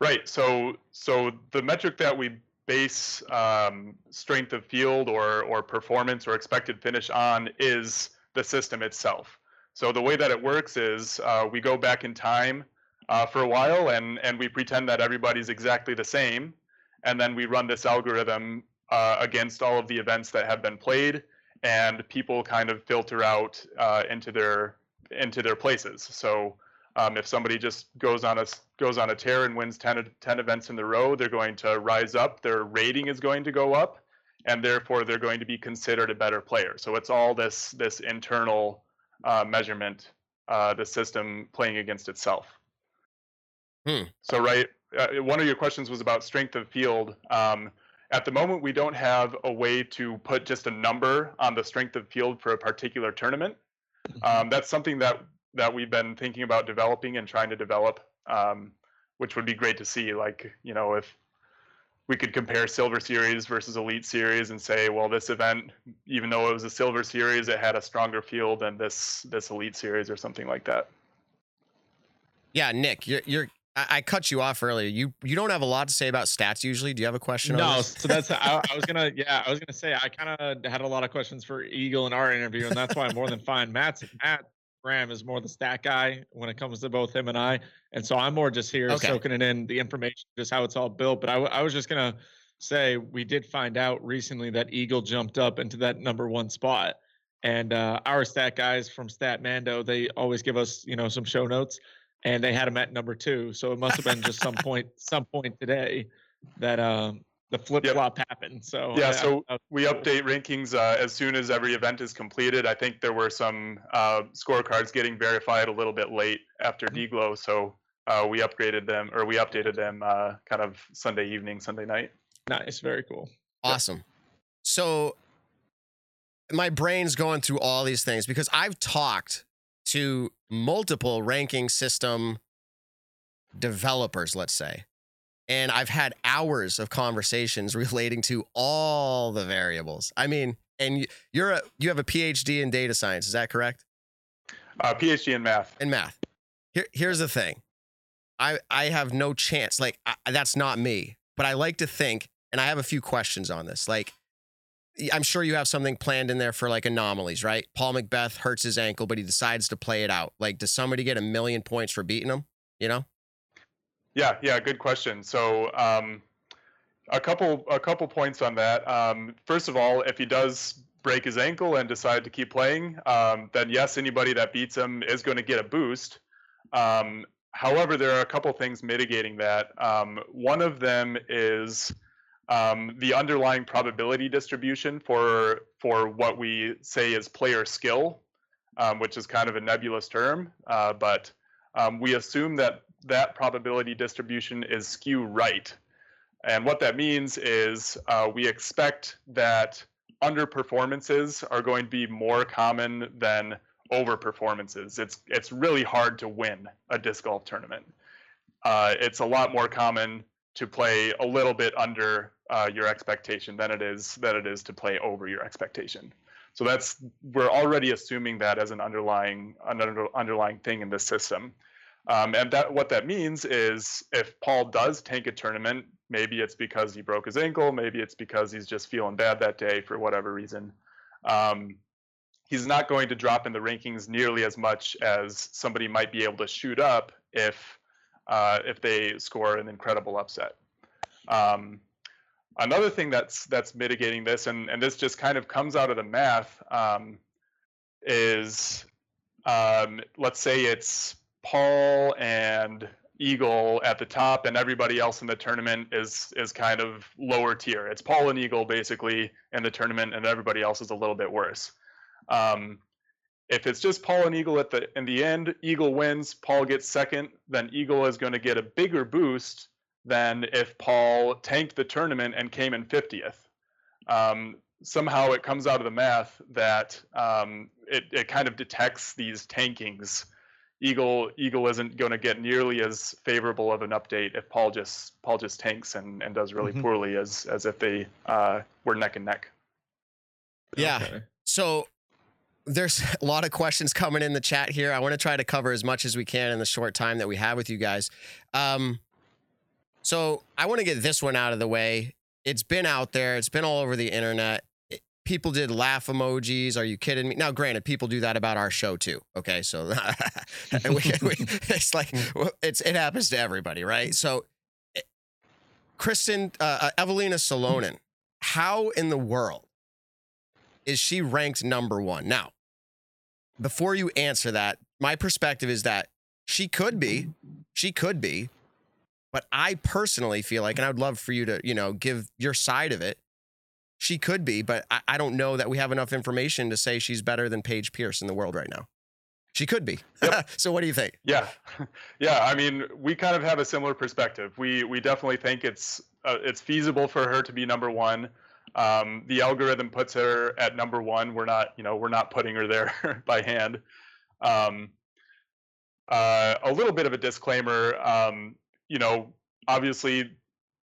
Right. So, so the metric that we base um, strength of field or or performance or expected finish on is the system itself. So the way that it works is uh, we go back in time uh, for a while and, and we pretend that everybody's exactly the same. And then we run this algorithm uh, against all of the events that have been played and people kind of filter out uh, into their into their places. So um, if somebody just goes on a goes on a tear and wins 10, 10 events in a row, they're going to rise up. Their rating is going to go up, and therefore they're going to be considered a better player. So it's all this this internal uh, measurement, uh, the system playing against itself. Hmm. So, right, uh, one of your questions was about strength of field. Um, at the moment, we don't have a way to put just a number on the strength of field for a particular tournament. Mm-hmm. Um, that's something that that we've been thinking about developing and trying to develop, um, which would be great to see. Like, you know, if we could compare silver series versus elite series and say well this event even though it was a silver series it had a stronger field than this this elite series or something like that yeah nick you're, you're I, cut you off earlier. You you don't have a lot to say about stats usually. Do you have a question? No, so that's I, I, was gonna yeah I was gonna say I kind of had a lot of questions for Eagle in our interview, and that's why I'm more than fine. Matt's Matt Graham is more the stat guy when it comes to both him and I. And so I'm more just here okay. soaking it in the information, just how it's all built. But I, I was just going to say we did find out recently that Eagle jumped up into that number one spot. And uh, our stat guys from Statmando, they always give us, you know, some show notes, and they had him at number two. So it must have been just some point, some point today that um, the flip flop yep. happened. So yeah, so we update rankings uh, as soon as every event is completed. I think there were some uh, scorecards getting verified a little bit late after mm-hmm. DGLO, so uh, we upgraded them or we updated them uh, kind of Sunday evening, Sunday night. Nice, very cool. Awesome. So my brain's going through all these things because I've talked to multiple ranking system developers, let's say and I've had hours of conversations relating to all the variables. I mean, and you're a you have a PhD in data science, is that correct? Uh, PhD in math. In math. Here, here's the thing. I I have no chance. Like I, that's not me. But I like to think, and I have a few questions on this. Like, I'm sure you have something planned in there for like anomalies, right? Paul McBeth hurts his ankle, but he decides to play it out. Like, does somebody get a million points for beating him? You know? Yeah, yeah, good question. So um, a couple a couple points on that. Um, first of all, if he does break his ankle and decide to keep playing, um, then yes, anybody that beats him is going to get a boost. Um, however, there are a couple things mitigating that. Um, one of them is um, the underlying probability distribution for for what we say is player skill, which is kind of a nebulous term, uh, but we assume that that probability distribution is skew right. And what that means is uh, we expect that underperformances are going to be more common than overperformances. It's it's really hard to win a disc golf tournament. Uh, it's a lot more common to play a little bit under uh, your expectation than it is than it is to play over your expectation. So that's we're already assuming that as an underlying under, underlying thing in this system. Um, and that what that means is if Paul does tank a tournament, maybe it's because he broke his ankle, maybe it's because he's just feeling bad that day for whatever reason. Um, he's not going to drop in the rankings nearly as much as somebody might be able to shoot up if uh, if they score an incredible upset. Um, another thing that's that's mitigating this, and and this just kind of comes out of the math, um, is um, let's say it's Paul and Eagle at the top, and everybody else in the tournament is is kind of lower tier. It's Paul and Eagle basically in the tournament, and everybody else is a little bit worse. Um, if it's just Paul and Eagle at the in the end, Eagle wins, Paul gets second, then Eagle is going to get a bigger boost than if Paul tanked the tournament and came in 50th. Um, somehow it comes out of the math that um, it, it kind of detects these tankings. Eagle Eagle isn't going to get nearly as favorable of an update if Paul just Paul just tanks and, and does really mm-hmm. poorly as as if they uh, were neck and neck. Yeah. Okay. So there's a lot of questions coming in the chat here. I want to try to cover as much as we can in the short time that we have with you guys. Um, so I want to get this one out of the way. It's been out there. It's been all over the internet. People did laugh emojis. Are you kidding me? Now, granted, people do that about our show too. Okay, so we, we, it's like it's it happens to everybody, right? So, it, Kristin uh, uh, Eveliina Salonen, how in the world is she ranked number one? Now, before you answer that, my perspective is that she could be, she could be, but I personally feel like, and I would love for you to, you know, give your side of it. She could be, but I, I don't know that we have enough information to say she's better than Paige Pierce in the world right now. She could be. Yep. so what do you think? Yeah, yeah. I mean, we kind of have a similar perspective. We we definitely think it's uh, it's feasible for her to be number one. Um, the algorithm puts her at number one. We're not, you know, we're not putting her there by hand. Um, uh, a little bit of a disclaimer. Um, you know, obviously,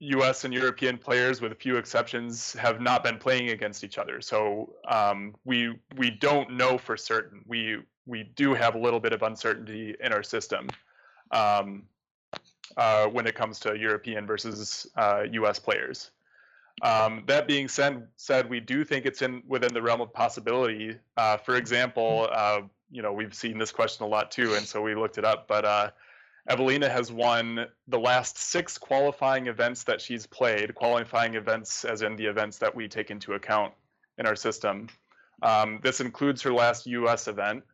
U.S. and European players, with a few exceptions, have not been playing against each other. So um, we we don't know for certain. We we do have a little bit of uncertainty in our system um, uh, when it comes to European versus uh, U.S. players. Um, that being said, said, we do think it's in within the realm of possibility. Uh, for example, uh, you know, we've seen this question a lot too, and so we looked it up. But Eveliina has won the last six qualifying events that she's played. Qualifying events, as in the events that we take into account in our system. Um, this includes her last U.S. event.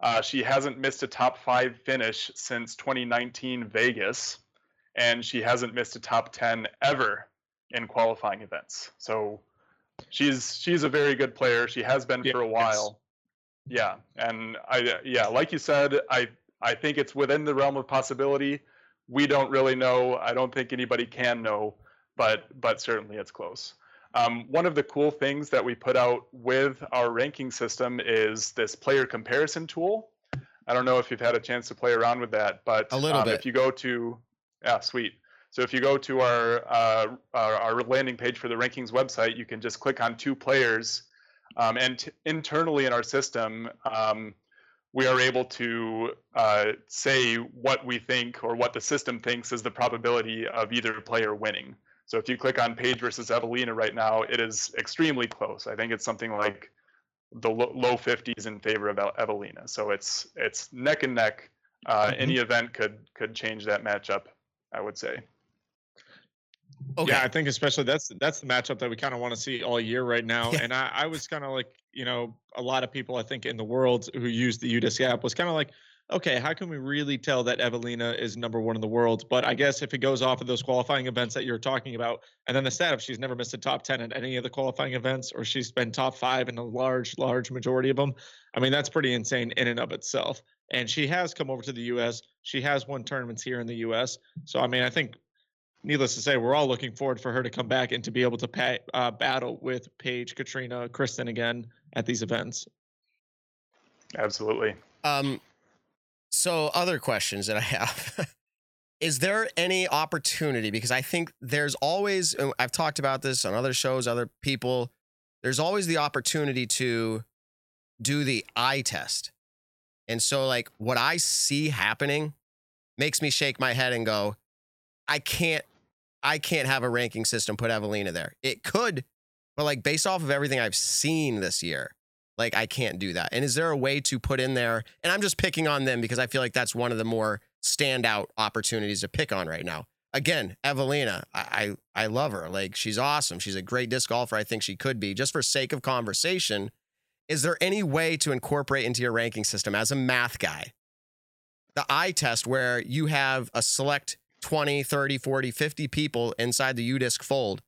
Uh, she hasn't missed a top five finish since 2019 Vegas, and she hasn't missed a top 10 ever in qualifying events. So she's she's a very good player. She has been yeah, for a while. Yes. Yeah, and I yeah, like you said, I I think it's within the realm of possibility. We don't really know. I don't think anybody can know, but but certainly it's close. Um, one of the cool things that we put out with our ranking system is this player comparison tool. I don't know if you've had a chance to play around with that, but a little um, bit. If you go to, yeah, sweet. So if you go to our, uh, our, our landing page for the rankings website, you can just click on two players, um, and t- internally in our system, um, we are able to uh, say what we think or what the system thinks is the probability of either player winning. So if you click on Paige versus Eveliina right now, it is extremely close. I think it's something like the low 50s in favor of Eveliina. So it's it's neck and neck. Uh, mm-hmm. Any event could could change that matchup. I would say. Okay. Yeah, I think especially that's that's the matchup that we kind of want to see all year right now. Yeah. And I, I was kind of like, you know, a lot of people I think in the world who use the UDisc app was kind of like, okay, how can we really tell that Eveliina is number one in the world? But I guess if it goes off of those qualifying events that you're talking about, and then the stat if she's never missed a top 10 at any of the qualifying events, or she's been top five in a large, large majority of them, I mean, that's pretty insane in and of itself. And she has come over to the U.S. She has won tournaments here in the U.S. So, I mean, I think needless to say, we're all looking forward for her to come back and to be able to pay, uh, battle with Paige, Catrina, Kristin again at these events. Absolutely. Um, so other questions that I have. Is there any opportunity? Because I think there's always, I've talked about this on other shows, other people, there's always the opportunity to do the eye test. And so, like, what I see happening makes me shake my head and go, I can't I can't have a ranking system put Eveliina there. It could, but like based off of everything I've seen this year, like I can't do that. And is there a way to put in there? And I'm just picking on them because I feel like that's one of the more standout opportunities to pick on right now. again, Eveliina, I, I I love her. Like she's awesome. She's a great disc golfer. I think she could be. Just for sake of conversation, is there any way to incorporate into your ranking system as a math guy the eye test where you have a select 20, 30, 40, 50 people inside the UDisc fold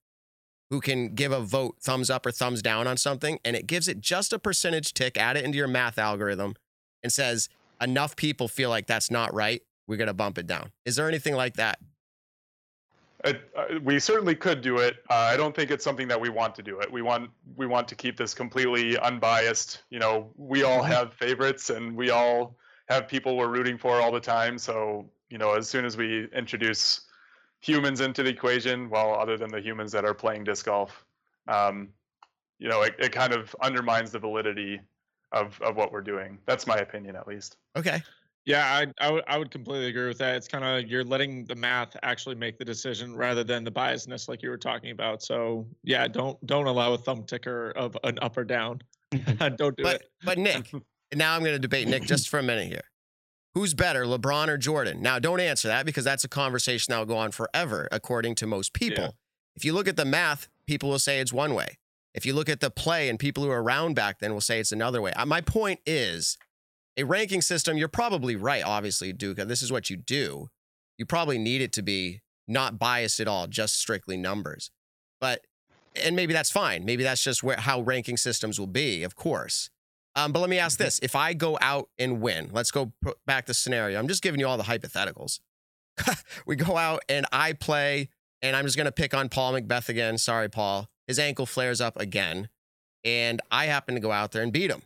who can give a vote thumbs up or thumbs down on something and it gives it just a percentage tick, add it into your math algorithm and says enough people feel like that's not right, we're going to bump it down. Is there anything like that? Uh, uh, we certainly could do it. Uh, I don't think it's something that we want to do it. We want we want to keep this completely unbiased. You know, we all Mm-hmm. have favorites, and we all have people we're rooting for all the time. So you know, as soon as we introduce humans into the equation, well, other than the humans that are playing disc golf, um, you know, it, it kind of undermines the validity of of what we're doing. That's my opinion, at least. Okay. Yeah, I, I, would, would completely agree with that. It's kind of you're letting the math actually make the decision rather than the biasness like you were talking about. So yeah, don't don't allow a thumb ticker of an up or down. don't do But it. but Nick, now I'm going to debate Nick just for a minute here. Who's better, LeBron or Jordan? Now, don't answer that because that's a conversation that will go on forever, according to most people. Yeah. If you look at the math, people will say it's one way. If you look at the play and people who are around back then will say it's another way. Uh, My point is a ranking system, you're probably right, obviously, Doeke. This is what you do. You probably need it to be not biased at all, just strictly numbers. But, and maybe that's fine. Maybe that's just where how ranking systems will be, of course. Um, but let me ask this: If I go out and win, let's go put back the scenario. I'm just giving you all the hypotheticals. we go out and I play, and I'm just going to pick on Paul McBeth again. Sorry, Paul. His ankle flares up again, and I happen to go out there and beat him.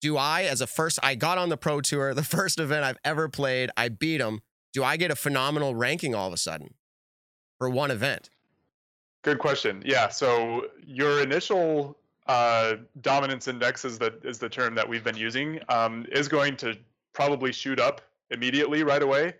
Do I, as a first, I got on the pro tour, the first event I've ever played, I beat him. Do I get a phenomenal ranking all of a sudden for one event? Good question. Yeah. So your initial uh, dominance index is the is the term that we've been using um, is going to probably shoot up immediately right away.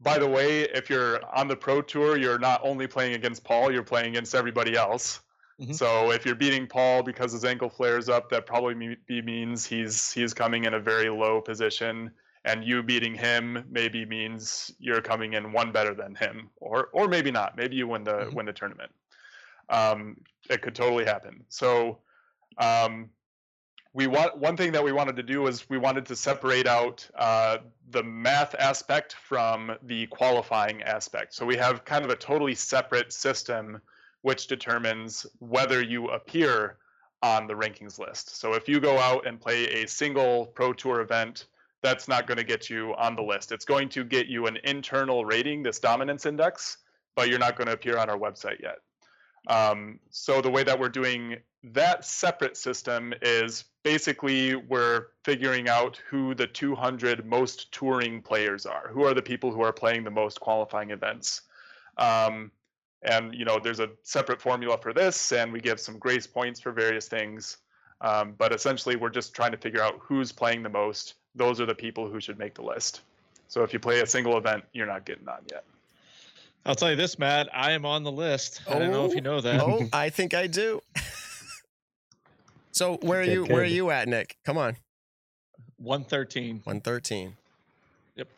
By the way, if you're on the pro tour, you're not only playing against Paul, you're playing against everybody else. Mhm. So if you're beating Paul because his ankle flares up, that probably me- means he's he's coming in a very low position, and you beating him maybe means you're coming in one better than him, or or maybe not. Maybe you win the Mhm. win the tournament. Um, it could totally happen. So um, we want one thing that we wanted to do was we wanted to separate out uh, the math aspect from the qualifying aspect. So we have kind of a totally separate system which determines whether you appear on the rankings list. So if you go out and play a single pro tour event, that's not going to get you on the list. It's going to get you an internal rating, this dominance index, but you're not going to appear on our website yet. Um, so the way that we're doing that separate system is basically we're figuring out who the 200 most touring players are. Who are the people who are playing the most qualifying events? Um, and you know, there's a separate formula for this, and we give some grace points for various things. Um, but essentially, we're just trying to figure out who's playing the most. Those are the people who should make the list. So if you play a single event, you're not getting on yet. I'll tell you this, Matt. I am on the list. I don't know if you oh. know that. Oh, I think I do. so where are you? Where are you at, Nick? Come on, 113. one thirteen. Yep.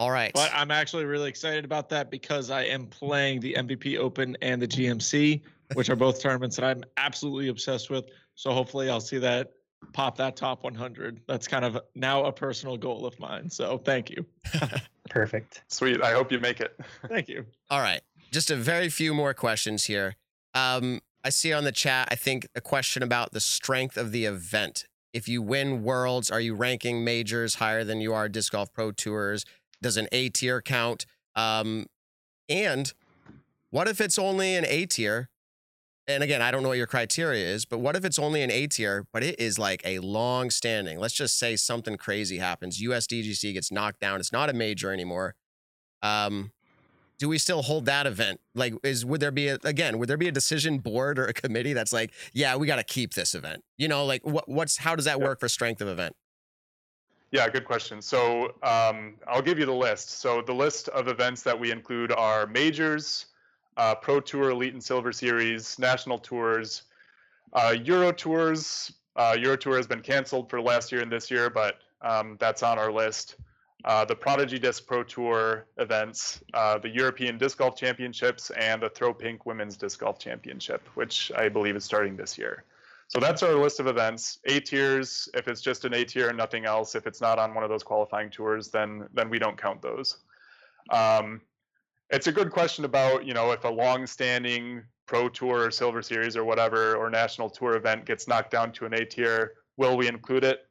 All right. But I'm actually really excited about that because I am playing the MVP Open and the GMC, which are both tournaments that I'm absolutely obsessed with. So hopefully I'll see that pop that top 100. That's kind of now a personal goal of mine. So thank you. Perfect. Sweet. I hope you make it. Thank you. All right. Just a very few more questions here. Um, I see on the chat, I think a question about the strength of the event. If you win worlds, are you ranking majors higher than you are disc golf pro tours? Does an A tier count? Um, and what if it's only an A tier? And again, I don't know what your criteria is, but what if it's only an A tier, but it is like a long standing? Let's just say something crazy happens. USDGC gets knocked down. It's not a major anymore. Um, do we still hold that event? Like, is would there be a, again? Would there be a decision board or a committee that's like, yeah, we got to keep this event? You know, like what what's how does that work for strength of event? Yeah, good question. So um, I'll give you the list. So the list of events that we include are majors, uh, Pro Tour, Elite and Silver Series, national tours, uh, Euro tours. Uh, Euro Tour has been canceled for last year and this year, but um, that's on our list. uh, the Prodigy Disc Pro Tour events, uh, the European Disc Golf Championships, and the Throw Pink Women's Disc Golf Championship, which I believe is starting this year. So that's our list of events. A tiers, if it's just an A tier and nothing else, if it's not on one of those qualifying tours, then then we don't count those. Um, it's a good question about you know if a long-standing pro tour or silver series or whatever or national tour event gets knocked down to an A tier, will we include it?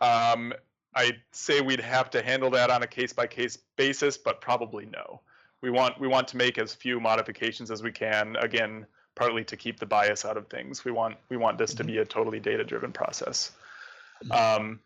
Um, I'd say we'd have to handle that on a case-by-case basis, but probably no. We want we want to make as few modifications as we can. Again, partly to keep the bias out of things. We want we want this to be a totally data-driven process. Um,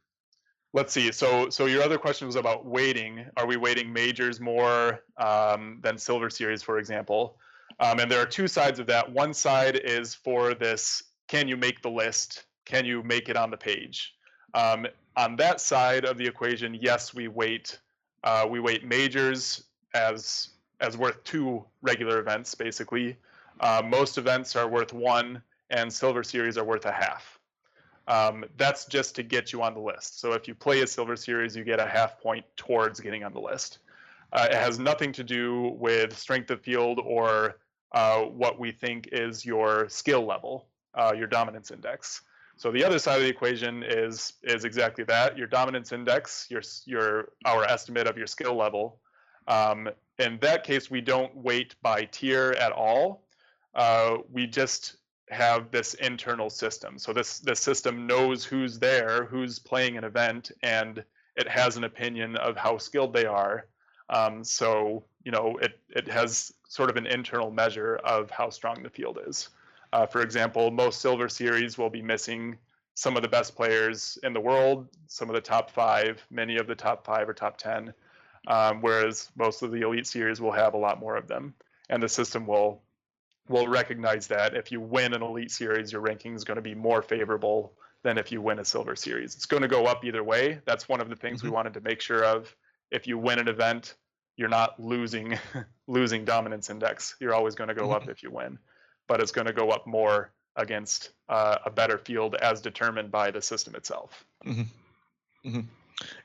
let's see. So so your other question was about weighting. Are we weighting majors more um, than Silver Series, for example? Um, and there are two sides of that. One side is for this: can you make the list? Can you make it on the page? Um, on that side of the equation, yes, we weight uh, we weight majors as as worth two regular events, basically. Uh, most events are worth one, and Silver Series are worth a half. Um, that's just to get you on the list. So if you play a Silver Series, you get a half point towards getting on the list. Uh, it has nothing to do with strength of field or uh, what we think is your skill level, uh, your dominance index. So the other side of the equation is is exactly that: your dominance index, your your our estimate of your skill level. Um, in that case, we don't weight by tier at all. Uh, we just have this internal system. So this this system knows who's there, who's playing an event, and it has an opinion of how skilled they are. Um, so you know it it has sort of an internal measure of how strong the field is. Uh, for example, most silver series will be missing some of the best players in the world, some of the top five, many of the top five or top ten, um, whereas most of the elite series will have a lot more of them, and the system will will recognize that if you win an elite series, your ranking is going to be more favorable than if you win a silver series. It's going to go up either way. That's one of the things mm-hmm. we wanted to make sure of. If you win an event, you're not losing losing dominance index. You're always going to go mm-hmm. up if you win, but it's going to go up more against uh, a better field as determined by the system itself. Mm-hmm. mm-hmm.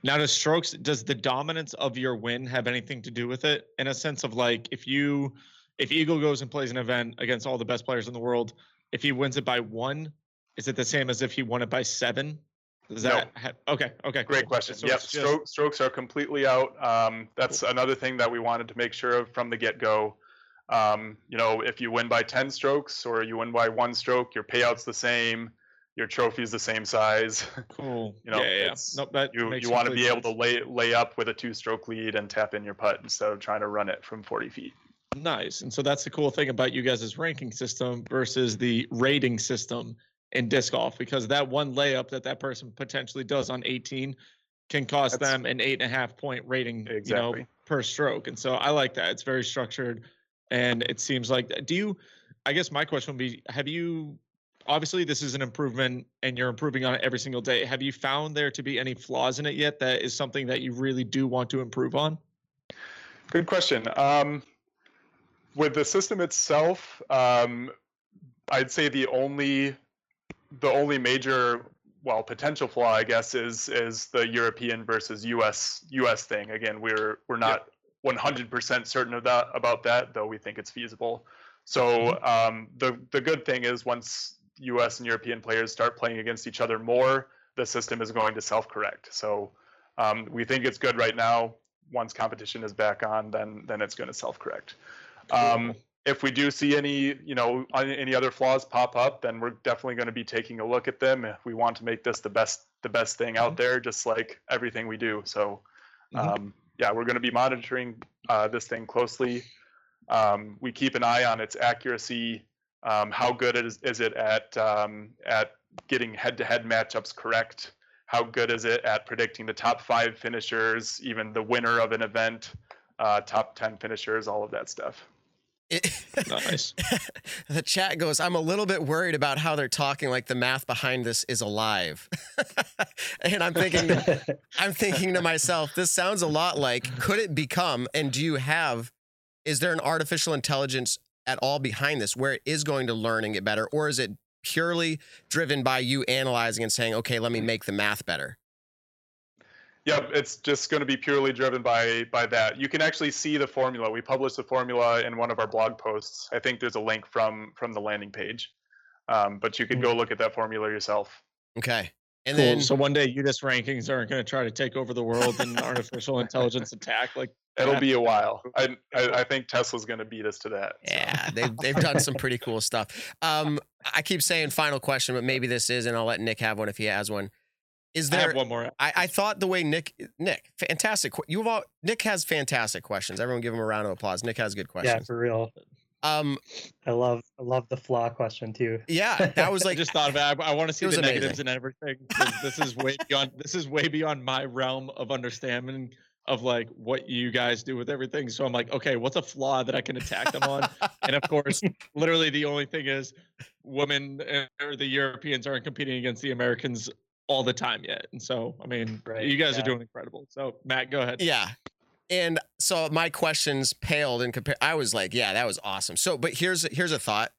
Now, does strokes does the dominance of your win have anything to do with it? In a sense of like, if you if Eagle goes and plays an event against all the best players in the world, if he wins it by one, is it the same as if he won it by seven? Does that no. have, okay? Okay. Great cool. question. So. Just... Stroke, strokes are completely out. Um, that's cool. another thing that we wanted to make sure of from the get go. Um, you know, if you win by 10 strokes or you win by one stroke, your payout's the same, your trophy's the same size. Cool. you know, yeah, yeah. Nope, you you want to be sense. able to lay lay up with a two stroke lead and tap in your putt instead of trying to run it from 40 feet. Nice. And so that's the cool thing about you guys' ranking system versus the rating system in disc golf because that one layup that that person potentially does on 18 can cost that's, them an eight and a half point rating, exactly. you know, per stroke. And so I like that. It's very structured, and it seems like. Do you? I guess my question would be: Have you? Obviously, this is an improvement, and you're improving on it every single day. Have you found there to be any flaws in it yet? That is something that you really do want to improve on. Good question. Um, with the system itself, um, I'd say the only the only major well potential flaw I guess is is the European versus US US thing. Again, we're we're not 100% certain of that about that, though we think it's feasible. So mm-hmm. um, the the good thing is once U.S. and European players start playing against each other more, the system is going to self-correct. So um, we think it's good right now. Once competition is back on, then then it's going to self-correct. Um, if we do see any, you know, any other flaws pop up, then we're definitely going to be taking a look at them. If we want to make this the best, the best thing out mm-hmm. there, just like everything we do. So, mm-hmm. um, yeah, we're going to be monitoring uh, this thing closely. Um, we keep an eye on its accuracy. Um, how good is, is it at um, at getting head-to-head matchups correct? How good is it at predicting the top five finishers, even the winner of an event, uh, top ten finishers, all of that stuff. It, nice. the chat goes, I'm a little bit worried about how they're talking like the math behind this is alive. and I'm thinking I'm thinking to myself, this sounds a lot like could it become and do you have is there an artificial intelligence at all behind this where it is going to learn and get better or is it purely driven by you analyzing and saying, "Okay, let me make the math better?" Yep, it's just going to be purely driven by by that. You can actually see the formula. We published the formula in one of our blog posts. I think there's a link from from the landing page, um, but you can Hmm. go look at that formula yourself. Okay. And Cool. then so one day UDisc rankings aren't going to try to take over the world in artificial intelligence attack. Like It'll be a while. I I, I think Tesla's going to beat us to that. so. Yeah, they've they've done some pretty cool stuff. Um, I keep saying final question, but maybe this is, and I'll let Nick have one if he has one. Is there I there? have one more. I, I thought the way Nick Nick fantastic. You've all Nick has fantastic questions. Everyone give him a round of applause. Nick has good questions. Yeah, for real. Um, I love I love the flaw question too. yeah, that was like I just thought of it. I, want to see the amazing. negatives and everything. This is way beyond. This is way beyond my realm of understanding of like what you guys do with everything. So I'm like, okay, what's a flaw that I can attack them on? and of course, literally the only thing is, women uh, or the Europeans aren't competing against the Americans all the time yet. And so, I mean, Right, you guys are doing incredible. So Matt, go ahead. Yeah. And so my questions paled in compare. I was like, yeah, that was awesome. So, but here's here's a thought.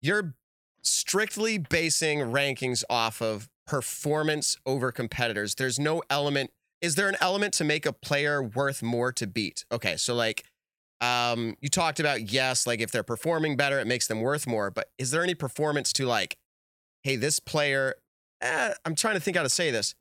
You're strictly basing rankings off of performance over competitors. There's no element. Is there an element to make a player worth more to beat? Okay, so like um you talked about yes, like if they're performing better, it makes them worth more, but is there any performance to like hey, this player eh, I'm trying to think how to say this.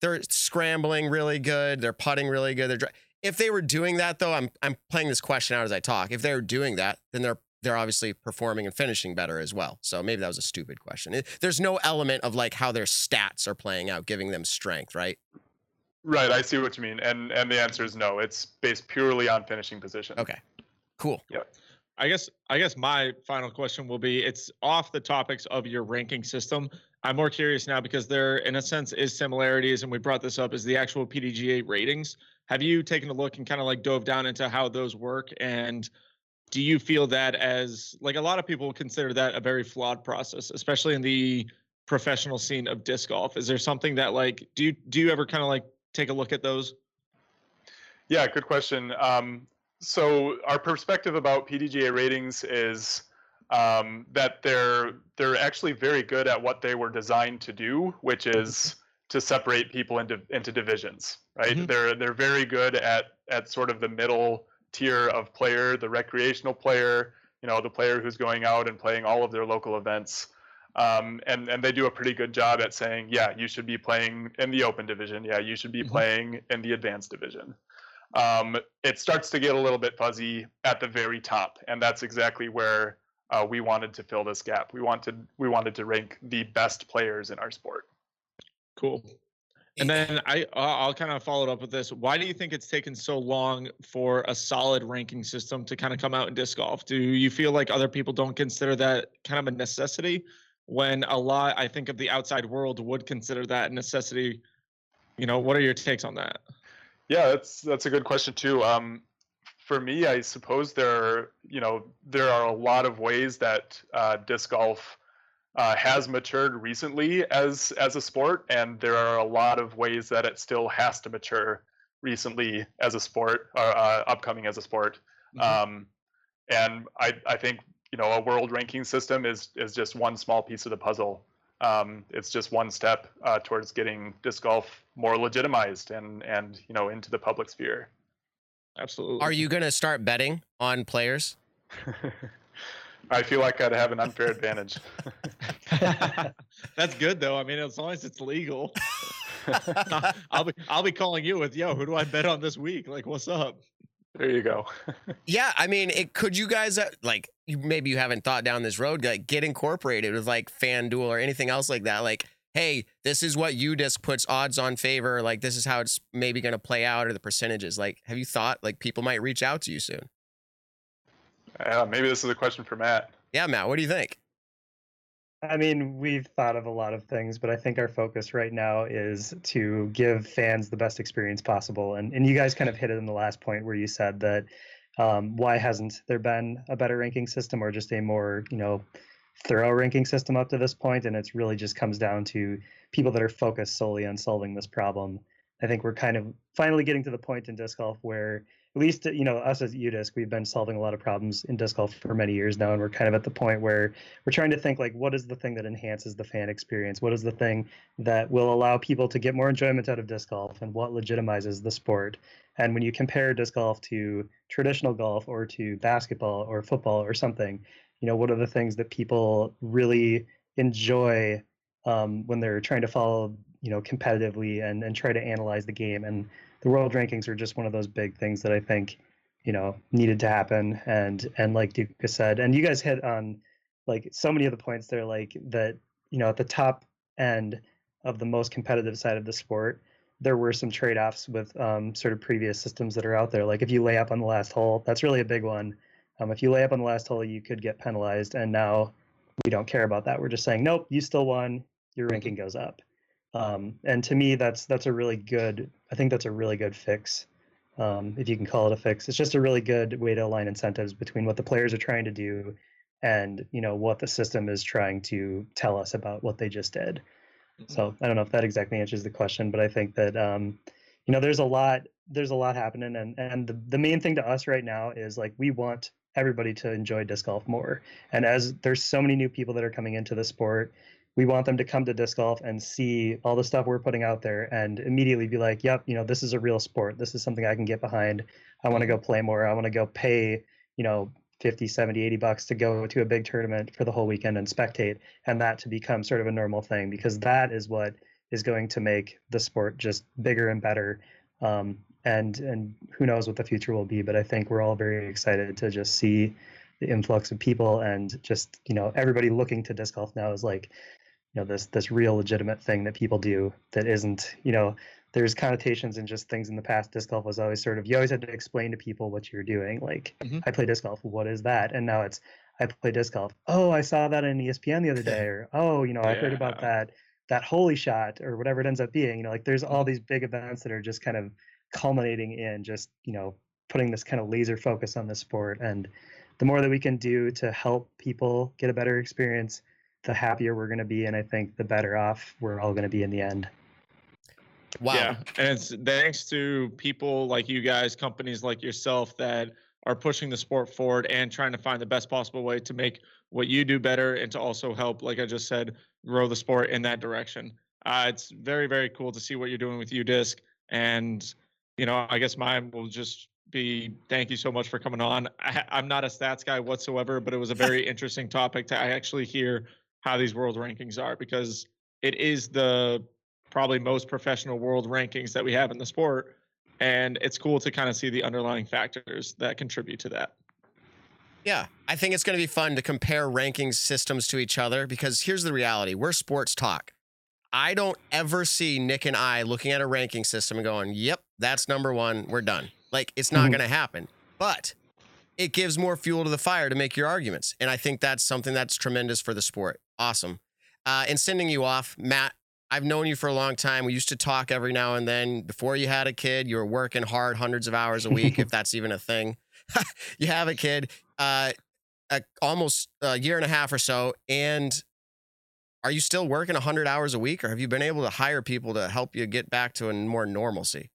They're scrambling really good, they're putting really good, they're dri- if they were doing that though, I'm I'm playing this question out as I talk. If they're doing that, then they're they're obviously performing and finishing better as well. So maybe that was a stupid question. It- there's no element of like how their stats are playing out, giving them strength, right? Right, I see what you mean, and and the answer is no. It's based purely on finishing position. Okay, cool. I guess I guess my final question will be it's off the topics of your ranking system. I'm more curious now because there in a sense is similarities and we brought this up is the actual PDGA ratings. Have you taken a look and kind of like dove down into how those work and do you feel that as like a lot of people consider that a very flawed process, especially in the professional scene of disc golf? Is there something that like do you do you ever kind of like take a look at those? Yeah, good question. Um, so our perspective about PDGA ratings is um, that they're they're actually very good at what they were designed to do, which is to separate people into into divisions. Right? Mhm. They're they're very good at at sort of the middle tier of player, the recreational player, you know, the player who's going out and playing all of their local events. Um, and and they do a pretty good job at saying, yeah, you should be playing in the open division. Yeah, you should be Mhm. playing in the advanced division. Um, it starts to get a little bit fuzzy at the very top, and that's exactly where uh, we wanted to fill this gap. We wanted we wanted to rank the best players in our sport. Cool. And then I I'll kind of follow it up with this. Why do you think it's taken so long for a solid ranking system to kind of come out in disc golf? Do you feel like other people don't consider that kind of a necessity when a lot I think of the outside world would consider that a necessity? You know, what are your takes on that? Yeah, that's that's a good question too. Um, for me, I suppose there are you know there are a lot of ways that uh, disc golf uh, has matured recently as as a sport, and there are a lot of ways that it still has to mature recently as a sport or uh, upcoming as a sport. Mhm. Um, and I I think you know a world ranking system is is just one small piece of the puzzle. Um, it's just one step uh, towards getting disc golf more legitimized and and you know into the public sphere. Absolutely. Are you gonna start betting on players? I feel like I'd have an unfair advantage. That's good though. I mean, as long as it's legal. I'll be I'll be calling you with yo. Who do I bet on this week? Like, what's up? There you go. Yeah, I mean, it could you guys uh, like you maybe you haven't thought down this road like get incorporated with like FanDuel or anything else like that. Like, hey, this is what UDisc puts odds on favor. Like, this is how it's maybe going to play out or the percentages. Like, have you thought like people might reach out to you soon? Yeah, maybe this is a question for Matt. Yeah, Matt, what do you think? I mean, we've thought of a lot of things, but I think our focus right now is to give fans the best experience possible. And and you guys kind of hit it in the last point where you said that um, why hasn't there been a better ranking system or just a more you know thorough ranking system up to this point? And it's really just comes down to people that are focused solely on solving this problem. I think we're kind of finally getting to the point in disc golf where at least you know us as UDisc, we've been solving a lot of problems in disc golf for many years now, and we're kind of at the point where we're trying to think like, what is the thing that enhances the fan experience? What is the thing that will allow people to get more enjoyment out of disc golf, and what legitimizes the sport? And when you compare disc golf to traditional golf or to basketball or football or something, you know, what are the things that people really enjoy um, when they're trying to follow, you know, competitively and and try to analyze the game and the world rankings are just one of those big things that I think, you know, needed to happen. And and like Doeke said, and you guys hit on like so many of the points there, like that, you know, at the top end of the most competitive side of the sport, there were some trade-offs with um, sort of previous systems that are out there. Like if you lay up on the last hole, that's really a big one. Um, if you lay up on the last hole, you could get penalized, and now we don't care about that. We're just saying, nope, you still won. Your mm-hmm. ranking goes up. Um, and to me, that's that's a really good. I think that's a really good fix, um, if you can call it a fix. It's just a really good way to align incentives between what the players are trying to do, and you know what the system is trying to tell us about what they just did. Mm-hmm. So I don't know if that exactly answers the question, but I think that um, you know there's a lot there's a lot happening, and and the the main thing to us right now is like we want everybody to enjoy disc golf more. And as there's so many new people that are coming into the sport, we want them to come to disc golf and see all the stuff we're putting out there and immediately be like yep you know this is a real sport. This is something i can get behind. I want to go play more. I want to go pay you know 50 70 80 bucks to go to a big tournament for the whole weekend and spectate and that to become sort of a normal thing because that is what is going to make the sport just bigger and better um, and and who knows what the future will be but i think we're all very excited to just see the influx of people and just you know everybody looking to disc golf now is like you know this this real legitimate thing that people do that isn't you know there's connotations and just things in the past. Disc golf was always sort of you always had to explain to people what you're doing. Like mm-hmm. i play disc golf what is that? And now it's i play disc golf. Oh i saw that on espn the other day. Or oh you know i heard about that that holy shot or whatever it ends up being. You know like there's all these big events that are just kind of culminating in just you know putting this kind of laser focus on the sport. And the more that we can do to help people get a better experience the happier we're going to be and i think the better off we're all going to be in the end. Wow. Yeah and it's thanks to people like you guys companies like yourself that are pushing the sport forward and trying to find the best possible way to make what you do better and to also help like i just said grow the sport in that direction. Uh, it's very very cool to see what you're doing with UDisc and you know i guess mine will just be thank you so much for coming on. I, i'm not a stats guy whatsoever but it was a very interesting topic to actually hear how these world rankings are because it is the probably most professional world rankings that we have in the sport and it's cool to kind of see the underlying factors that contribute to that yeah, I think it's going to be fun to compare ranking systems to each other because here's the reality we're sports talk. I don't ever see Nick and I looking at a ranking system and going, yep, that's number one. We're done. Like, it's not mm-hmm. going to happen. But it gives more fuel to the fire to make your arguments. And I think that's something that's tremendous for the sport. Awesome. Uh, and sending you off, Matt, I've known you for a long time. We used to talk every now and then. Before you had a kid, you were working hard, hundreds of hours a week, if that's even a thing. you have a kid, uh, a, almost a year and a half or so. And are you still working 100 hours a week, or have you been able to hire people to help you get back to a more normalcy?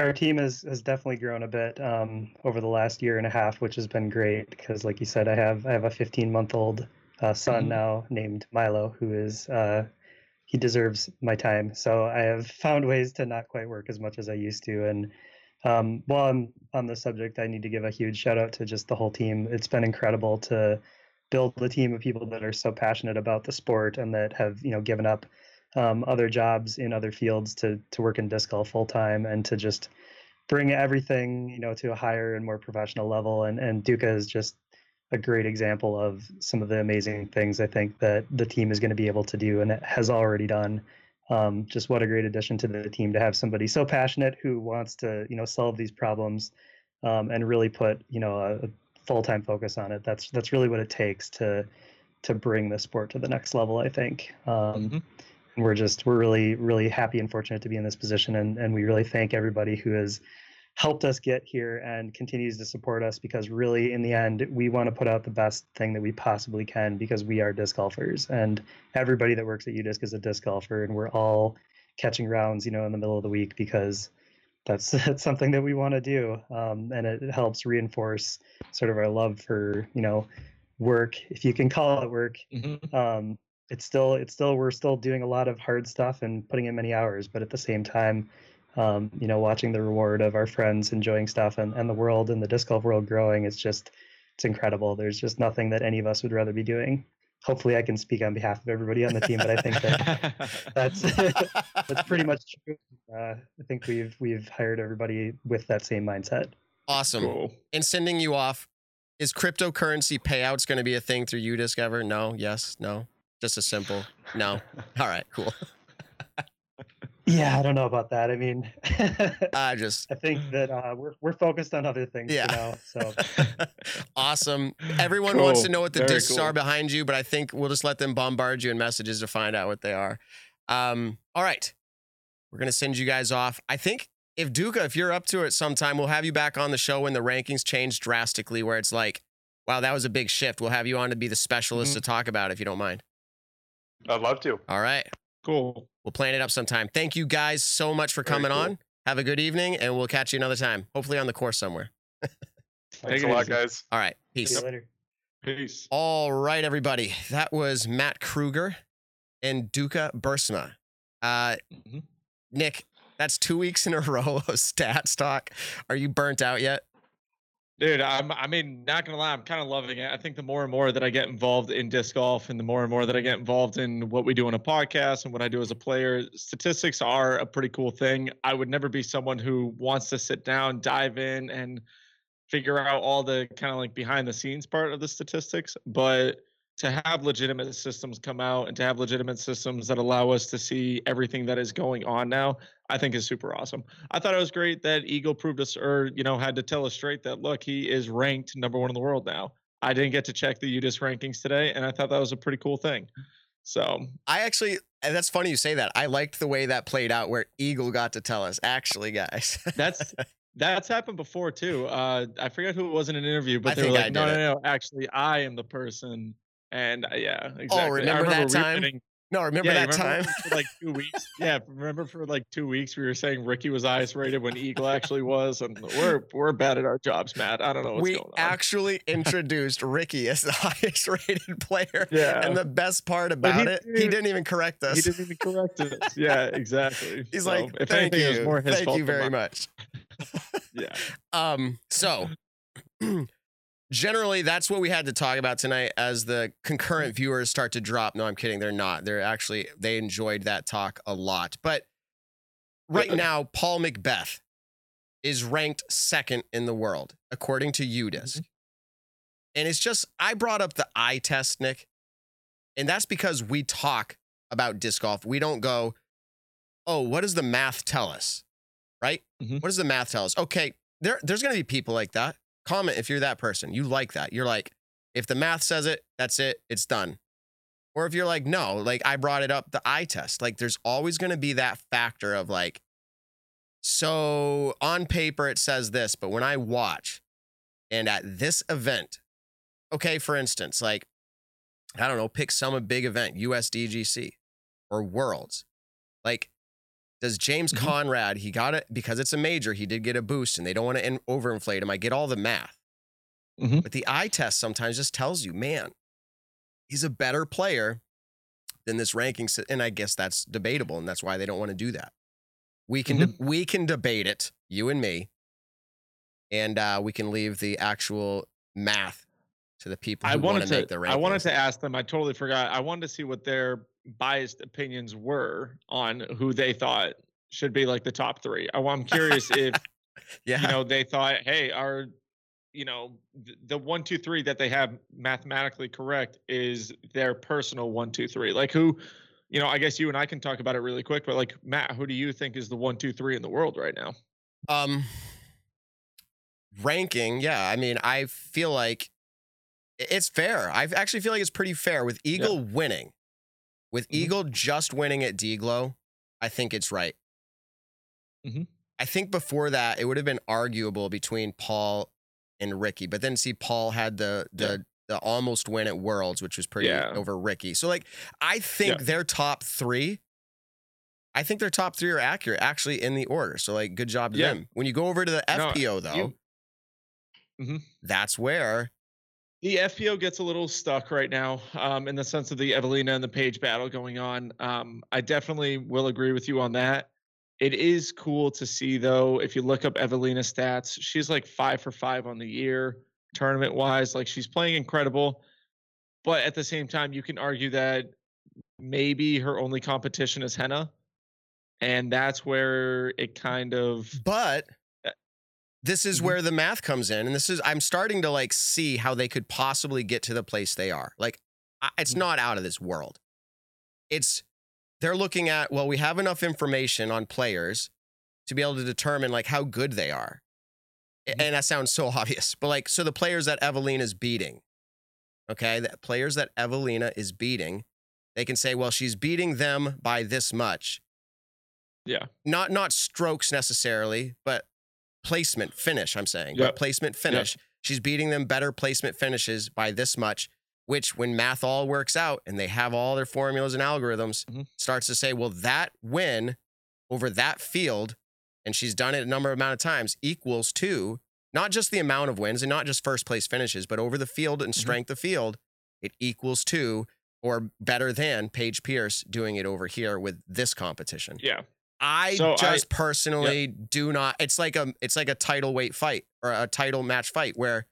Our team has, has definitely grown a bit um, over the last year and a half, which has been great because, like you said, I have I have a 15 month old uh, son mm-hmm. now named Milo, who is uh, he deserves my time. So I have found ways to not quite work as much as I used to. And um, while I'm on the subject, I need to give a huge shout out to just the whole team. It's been incredible to build a team of people that are so passionate about the sport and that have you know given up um, other jobs in other fields to to work in disc golf full time and to just bring everything you know to a higher and more professional level. And and Doeke is just a great example of some of the amazing things I think that the team is going to be able to do and has already done. Um, just what a great addition to the team to have somebody so passionate who wants to, you know, solve these problems um, and really put, you know, a, a full time focus on it. That's that's really what it takes to to bring the sport to the next level. I think. Um, mm-hmm. And we're just we're really really happy and fortunate to be in this position, and and we really thank everybody who has helped us get here and continues to support us because really in the end we want to put out the best thing that we possibly can because we are disc golfers and everybody that works at UDisc is a disc golfer and we're all catching rounds you know in the middle of the week because that's that's something that we want to do, um, and it, helps reinforce sort of our love for you know work, if you can call it work. Mhm. Um, it's still it's still we're still doing a lot of hard stuff and putting in many hours, but at the same time, um, you know, watching the reward of our friends enjoying stuff and, and the world and the disc golf world growing, it's just it's incredible. There's just nothing that any of us would rather be doing. Hopefully, I can speak on behalf of everybody on the team, but I think that that's that's pretty much true. Uh, I think we've we've hired everybody with that same mindset. awesome. cool. And sending you off, is cryptocurrency payouts going to be a thing through you Discover? No, yes, no. Just a simple no. All right, cool. Yeah, I don't know about that. I mean, I just I think that uh, we're we're focused on other things Yeah. for now. So awesome. Everyone wants to know what the Very discs cool. are behind you, but I think we'll just let them bombard you in messages to find out what they are. Um, all right. We're gonna send you guys off. I think if Doeke, if you're up to it sometime, we'll have you back on the show when the rankings change drastically, where it's like, wow, that was a big shift. We'll have you on to be the specialist Mhm. to talk about it, if you don't mind. I'd love to. All right. Cool. We'll plan it up sometime. Thank you guys so much for coming cool. on. Have a good evening, and we'll catch you another time. Hopefully on the course somewhere. Thanks a lot, easy. guys. All right. Peace. see Peace. you later. Peace. All right, everybody. That was Matt Krueger and Doeke Buursma. Uh, Mhm. Nick, that's two weeks in a row of stats talk. Are you burnt out yet? Dude, I'm, I mean, not gonna lie, I'm kind of loving it. I think the more and more that I get involved in disc golf and the more and more that I get involved in what we do on a podcast and what I do as a player, statistics are a pretty cool thing. I would never be someone who wants to sit down, dive in, and figure out all the kind of like behind the scenes part of the statistics. But to have legitimate systems come out and to have legitimate systems that allow us to see everything that is going on now, I think is super awesome. I thought it was great that Eagle proved us, or you know, had to tell us straight that look, he is ranked number one in the world now. I didn't get to check the UDisc rankings today, and I thought that was a pretty cool thing. So I actually, and that's funny you say that. I liked the way that played out where Eagle got to tell us, actually, guys. that's that's happened before too. Uh, I forget who it was in an interview, but I they were like, no, no, no, actually, I am the person. And uh, yeah, exactly. I Oh, remember that time? no, remember yeah, that remember time? for like two weeks. Yeah, remember for like two weeks we were saying Ricky was highest rated when Eagle actually was, and we're we're bad at our jobs, Matt. I don't know what's we going on. actually introduced Ricky as the highest rated player. yeah, And the best part But he about it, he didn't- even correct us. he didn't even correct it. Yeah, exactly. He's So, like, if thank anything, it you. was more his Thank fault you very much. Yeah. Um, so generally that's what we had to talk about tonight as the concurrent viewers start to drop. No, I'm kidding. They're not. They're actually they enjoyed that talk a lot. But right now, Paul McBeth is ranked second in the world, according to UDisc. And it's just I brought up the eye test, Nick. And that's because we talk about disc golf. We don't go, oh, what does the math tell us? Right? Mhm. What does the math tell us? Okay, there, there's going to be people like that. Comment if you're that person. You like that. You're like, if the math says it, that's it. It's done. Or if you're like, no, like I brought it up, the eye test. Like there's always going to be that factor of like, so on paper it says this, but when I watch and at this event, okay, for instance, like, I don't know, pick some big event, USDGC or Worlds. Like, does James Mhm. Conrad, he got it because it's a major, he did get a boost and they don't want to in- overinflate him. I get all the math. Mhm. But the eye test sometimes just tells you, man, he's a better player than this ranking. And I guess that's debatable. And that's why they don't want to do that. We can, de- we can debate it, you and me. And uh, we can leave the actual math to the people who I want wanted to make to. the rankings. I wanted to ask them. I totally forgot. I wanted to see what their biased opinions were on who they thought should be like the top three. I, am curious if yeah. you know they thought, hey, our you know th- the one two three that they have mathematically correct is their personal one two three. Like who, you know, I guess you and I can talk about it really quick. But like Matt, who do you think is the one two three in the world right now? Um, ranking, yeah. I mean, I feel like it's fair. I actually feel like it's pretty fair with Eagle winning. With Mhm. Eagle just winning at DGLO, I think it's right. Mhm. I think before that, it would have been arguable between Paul and Ricky, but then see, Paul had the the Yeah. the almost win at Worlds, which was pretty Yeah. over Ricky. So like, I think Yeah. their top three I think their top three are accurate, actually in the order. So like, good job to them. When you go over to the No, FPO though, you- Mhm. that's where The FPO gets a little stuck right now um, in the sense of the Eveliina and the Paige battle going on. Um, I definitely will agree with you on that. It is cool to see, though, if you look up Eveliina's stats, she's like five for five on the year, tournament wise. Like she's playing incredible. But at the same time, you can argue that maybe her only competition is Henna. And that's where it kind of. But this is mhm. where the math comes in, and this is I'm starting to like see how they could possibly get to the place they are. Like, it's Mhm. not out of this world. It's they're looking at well, we have enough information on players to be able to determine like how good they are, Mhm. and that sounds so obvious, but like so the players that Eveliina is beating, okay, the players that Eveliina is beating, they can say, well, she's beating them by this much Yeah. not not strokes necessarily, but placement finish. I'm saying, Yep. placement finish. She's beating them better placement finishes by this much. Which, when math all works out and they have all their formulas and algorithms, Mhm. starts to say, well, that win over that field, and she's done it a number of amount of times, equals to not just the amount of wins and not just first place finishes, but over the field and Mhm. strength of field, it equals to or better than Paige Pierce doing it over here with this competition. Yeah. I So I- just personally do not. It's like a it's like a title weight fight or a title match fight where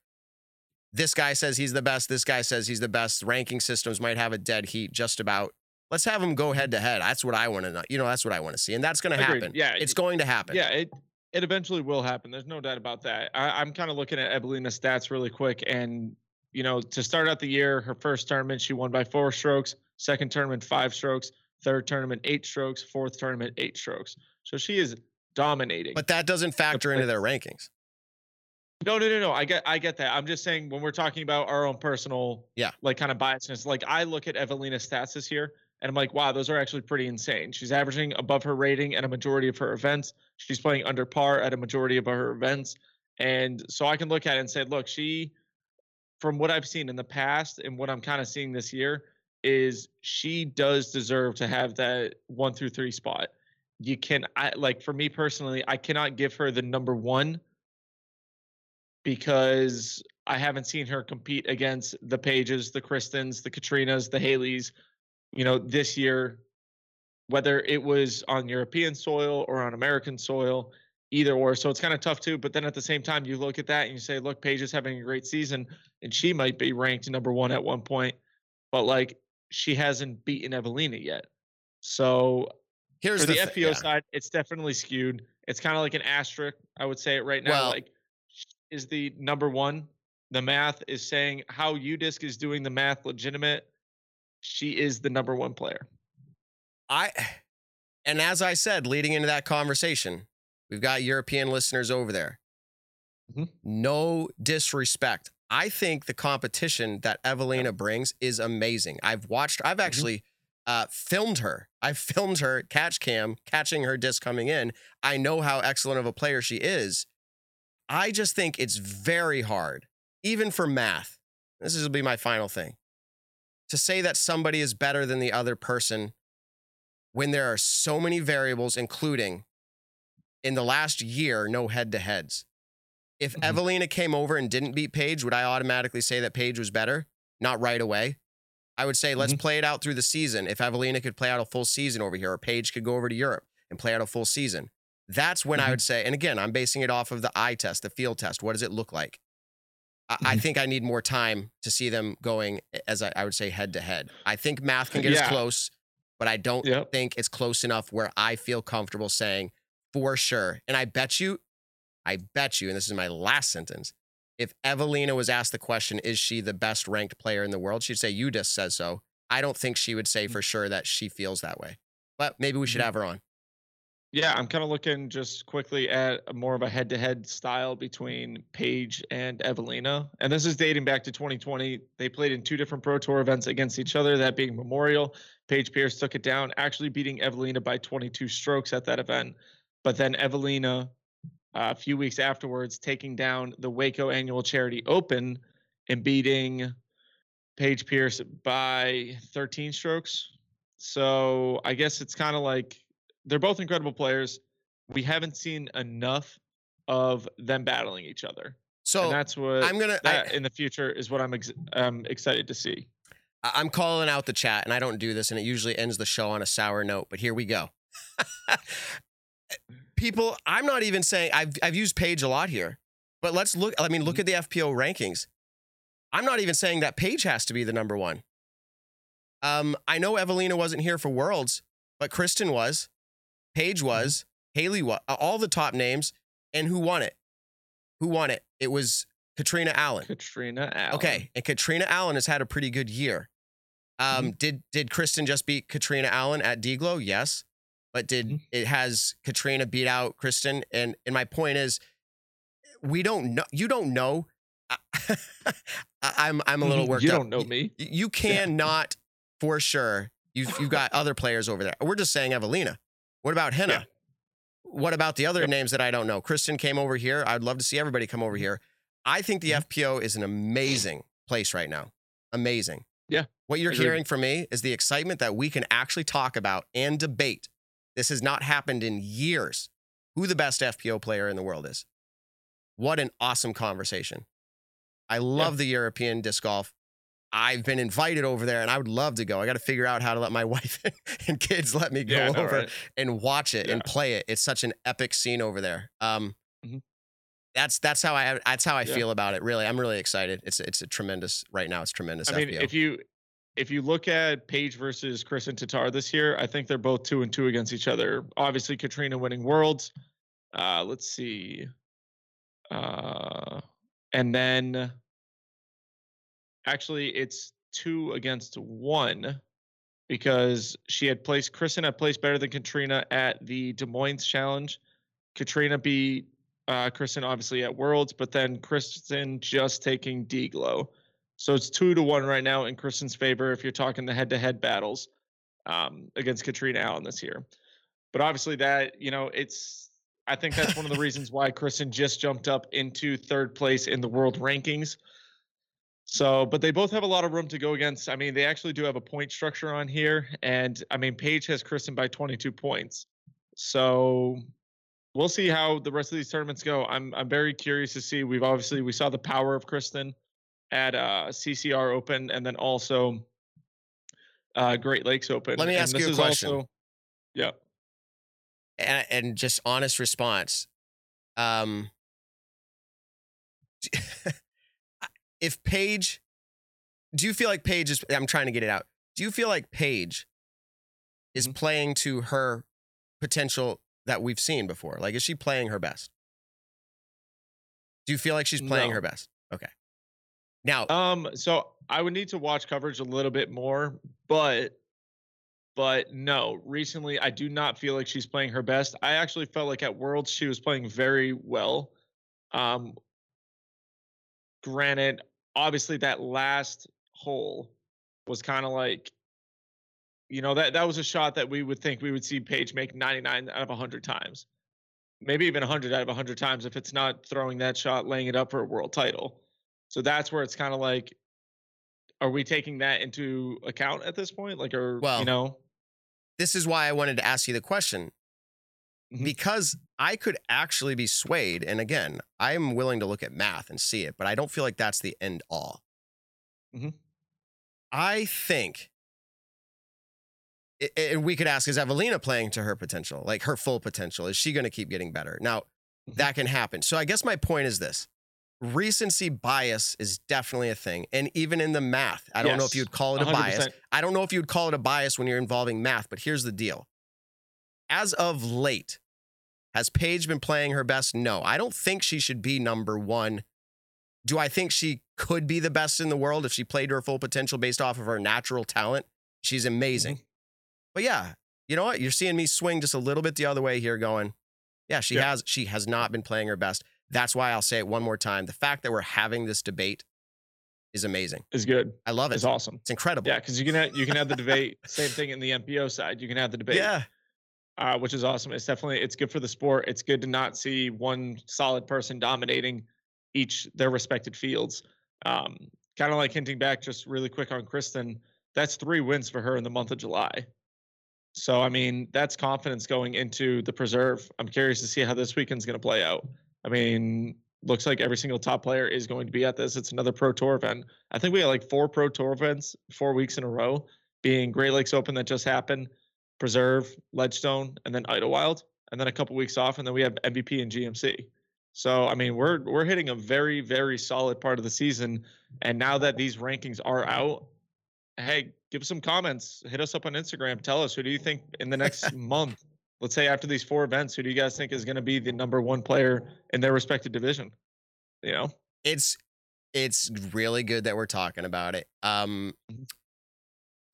this guy says he's the best, this guy says he's the best. Ranking systems might have a dead heat just about. Let's have them go head to head. That's what I want to know. You know, that's what I want to see, and that's going to happen. Yeah, it's it- going to happen. Yeah, it it eventually will happen. There's no doubt about that. I, I'm kind of looking at Eveliina's stats really quick, and you know, to start out the year, her first tournament she won by four strokes. Second tournament five strokes. Third tournament eight strokes. Fourth tournament eight strokes. So she is dominating. but that doesn't factor into their rankings. No, no, no, no. I get, I get that. I'm just saying when we're talking about our own personal, Yeah. like kind of biasness. Like I look at Eveliina's stats this year, and I'm like, wow, those are actually pretty insane. She's averaging above her rating at a majority of her events. She's playing under par at a majority of her events, and so I can look at it and say, look, she, from what I've seen in the past and what I'm kind of seeing this year, is she does deserve to have that one through three spot. You can, I like for me personally, I cannot give her the number one because I haven't seen her compete against the Paiges, the Kristins, the Catrinas, the Haileys, you know, this year, whether it was on European soil or on American soil, either or. So it's kind of tough too. But then at the same time, you look at that and you say, look, Paige is having a great season and she might be ranked number one at one point, but like she hasn't beaten Eveliina yet. So Here's for the, FPO yeah. side, it's definitely skewed. It's kind of like an asterisk. I would say it right now. Well- like is the number one. The math is saying how UDisc is doing the math legitimate. She is the number one player. I and as I said, leading into that conversation, we've got European listeners over there. Mhm. No disrespect. I think the competition that Eveliina brings is amazing. I've watched, I've actually uh, filmed her. I filmed her catch cam, catching her disc coming in. I know how excellent of a player she is. I just think it's very hard, even for math. This will be my final thing. To say that somebody is better than the other person when there are so many variables, including in the last year, no head to heads. If Mhm. Eveliina came over and didn't beat Paige, would I automatically say that Paige was better? Not right away. I would say let's play it out through the season. If Eveliina could play out a full season over here, or Paige could go over to Europe and play out a full season, that's when I Mhm. would say. And again, I'm basing it off of the eye test, the field test. What does it look like? I, I Mhm. think I need more time to see them going, as I, I would say, head to head. I think math can get us close, but I don't Yep. think it's close enough where I feel comfortable saying for sure. And I bet you, I bet you, and this is my last sentence. If Eveliina was asked the question, is she the best ranked player in the world? She'd say, you just says so. I don't think she would say Mm. for sure that she feels that way. But maybe we should Mhm. have her on. Yeah, I'm kind of looking just quickly at more of a head-to-head style between Paige and Eveliina, and this is dating back to 2020. They played in two different Pro Tour events against each other. That being Memorial, Paige Pierce took it down, actually beating Eveliina by 22 strokes at that event. But then Eveliina, a few weeks afterwards, taking down the Waco Annual Charity Open and beating Paige Pierce by 13 strokes. So I guess it's kind of like they're both incredible players. We haven't seen enough of them battling each other. So and that's what I'm gonna that I, in the future is what I'm ex- um, excited to see. I'm calling out the chat, and I don't do this, and it usually ends the show on a sour note. But here we go. People, I'm not even saying I've I've used Paige a lot here, but let's look. I mean, look at the FPO rankings. I'm not even saying that Paige has to be the number one. Um, I know Eveliina wasn't here for Worlds, but Kristin was, Paige was, Hailey was, all the top names, and who won it? Who won it? It was Catrina Allen. Catrina Allen. Okay, and Catrina Allen has had a pretty good year. Um, Did did Kristin just beat Catrina Allen at DGLO? Yes, but did Mhm. it has Catrina beat out Kristin? And and my point is, we don't know. You don't know. I, I'm I'm a little worked up. You don't know me. Y- You cannot for sure. You you've got other players over there. We're just saying Eveliina. What about Henna? Yeah. What about the other Yep. names that I don't know? Kristin came over here. I'd love to see everybody come over here. I think the Mhm. FPO is an amazing place right now. Amazing. Yeah, What you're hearing from me is the excitement that we can actually talk about and debate. This has not happened in years. Who the best FPO player in the world is. What an awesome conversation. I love the European disc golf. I've been invited over there and I would love to go. I got to figure out how to let my wife and kids let me go Yeah, know, over right? and watch it and play it. It's such an epic scene over there. Um, Mhm. that's that's how I that's how I Yeah. feel about it. Really, I'm really excited. It's it's a tremendous right now. It's tremendous. I mean, FPO. if you if you look at Paige versus Kristin Tattar this year, I think they're both two and two against each other. Obviously, Catrina winning worlds. Uh, let's see. Uh, and then actually, it's two against one because she had placed Kristin had placed better than Catrina at the Des Moines Challenge. Catrina beat uh, Kristin obviously at Worlds, but then Kristin just taking DGLO. So it's two to one right now in Kristin's favor if you're talking the head to head battles um, against Catrina Allen this year. But obviously, that, you know, it's, I think that's one of the reasons why Kristin just jumped up into third place in the world rankings. So, but they both have a lot of room to go against. I mean, they actually do have a point structure on here. And I mean, Paige has Kristin by 22 points. So we'll see how the rest of these tournaments go. I'm I'm very curious to see. We've obviously we saw the power of Kristin at uh, CCR Open, and then also uh, Great Lakes Open. Let me ask you a question. Also, yeah. and, and just honest response. Um, if Paige, do you feel like Paige is? I'm trying to get it out. Do you feel like Paige is Mhm. playing to her potential that we've seen before? Like, is she playing her best? Do you feel like she's playing No. her best? Okay. Now, Um, so I would need to watch coverage a little bit more, but but no, recently I do not feel like she's playing her best. I actually felt like at Worlds she was playing very well. Um granted, obviously that last hole was kind of like you know that that was a shot that we would think we would see Paige make 99 out of 100 times. Maybe even 100 out of 100 times if it's not throwing that shot laying it up for a world title. So that's where it's kind of like, are we taking that into account at this point? Like, or Well, you know, this is why I wanted to ask you the question Mhm. because I could actually be swayed. And again, I'm willing to look at math and see it, but I don't feel like that's the end all. Mhm. I think, and we could ask, is Eveliina playing to her potential, like her full potential? Is she going to keep getting better? Now, Mhm. that can happen. So I guess my point is this. Recency bias is definitely a thing. And even in the math, I don't know if you'd call it a bias. 100%. I don't know if you'd call it a bias when you're involving math, but here's the deal. As of late, has Paige been playing her best? No. I don't think she should be number one. Do I think she could be the best in the world if she played her full potential based off of her natural talent? She's amazing. But yeah, you know what? You're seeing me swing just a little bit the other way here, going, yeah, she Yeah. has she has not been playing her best. That's why I'll say it one more time. The fact that we're having this debate is amazing. is good. I love it. it. Is awesome. It's incredible. Yeah, because you can have, you can have the debate. Same thing in the MPO side. You can have the debate. Yeah. uh, which is awesome. It's definitely it's good for the sport. It's good to not see one solid person dominating each their respected fields. Um, kind of like hinting back just really quick on Kristin. That's three wins for her in the month of July. So, I mean, that's confidence going into the preserve. I'm curious to see how this weekend's going to play out. I mean, looks like every single top player is going to be at this. It's another Pro Tour event. I think we had like four Pro Tour events, four weeks in a row, being Great Lakes Open that just happened, Preserve, Ledgestone, and then Idlewild, and then a couple weeks off, and then we have MVP and GMC. So I mean, we're we're hitting a very very solid part of the season, and now that these rankings are out, hey, give us some comments, hit us up on Instagram, tell us who do you think in the next month, let's say after these four events, who do you guys think is going to be the number one player in their respective division? You know, it's it's really good that we're talking about it. Um,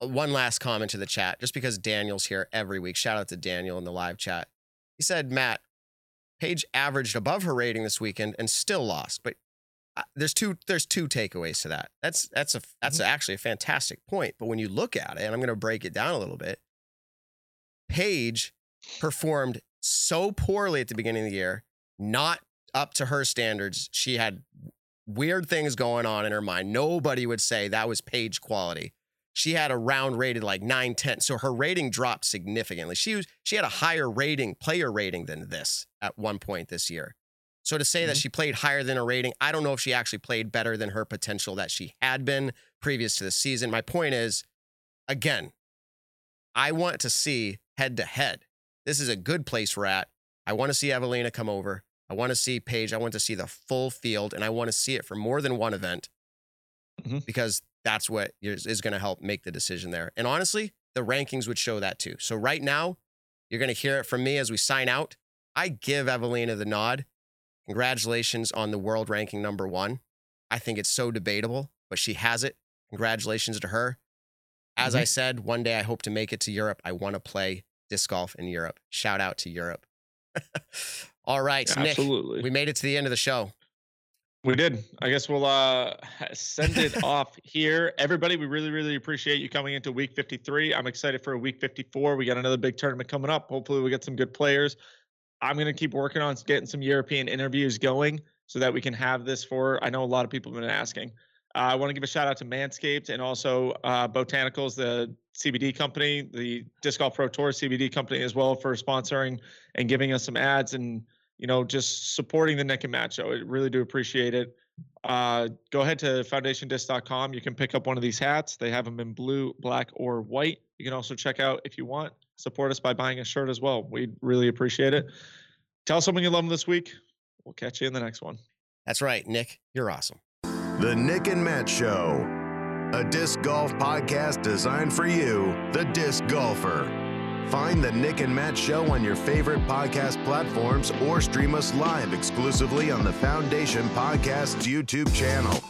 one last comment to the chat, just because Daniel's here every week. Shout out to Daniel in the live chat. He said, Matt, Paige averaged above her rating this weekend and still lost. But uh, there's two there's two takeaways to that. That's that's a that's Mhm. actually a fantastic point. But when you look at it, and I'm going to break it down a little bit, Paige performed so poorly at the beginning of the year, not up to her standards. She had weird things going on in her mind. Nobody would say that was page quality. She had a round rated like 9, 10. So her rating dropped significantly. She was she had a higher rating, player rating than this at one point this year. So to say that Mhm. she played higher than her rating, I don't know if she actually played better than her potential that she had been previous to the season. My point is, again, I want to see head to head. This is a good place we're at. I want to see Eveliina come over. I want to see Paige. I want to see the full field, and I want to see it for more than one event Mhm. because that's what is, is going to help make the decision there. And honestly, the rankings would show that too. So right now, you're going to hear it from me as we sign out. I give Eveliina the nod. Congratulations on the world ranking number one. I think it's so debatable, but she has it. Congratulations to her. As I said, one day I hope to make it to Europe. I want to play disc golf in Europe. Shout out to Europe. All right, Nick, absolutely. we made it to the end of the show. We did. I guess we'll uh send it off here. Everybody, we really, really appreciate you coming into week 53. I'm excited for week 54. We got another big tournament coming up. Hopefully, we get some good players. I'm going to keep working on getting some European interviews going so that we can have this for. I know a lot of people have been asking. Uh, I want to give a shout out to Manscaped and also uh, Botanicals, the CBD company, the Disc Golf Pro Tour CBD company as well for sponsoring and giving us some ads and you know, just supporting the Nick and Matt show. I really do appreciate it. Uh, go ahead to foundationdisc.com. You can pick up one of these hats. They have them in blue, black, or white. You can also check out if you want, support us by buying a shirt as well. We'd really appreciate it. Tell someone you love them this week. We'll catch you in the next one. That's right, Nick. You're awesome. The Nick and Matt Show, a disc golf podcast designed for you, the disc golfer. Find the Nick and Matt Show on your favorite podcast platforms or stream us live exclusively on the Foundation Podcast's YouTube channel.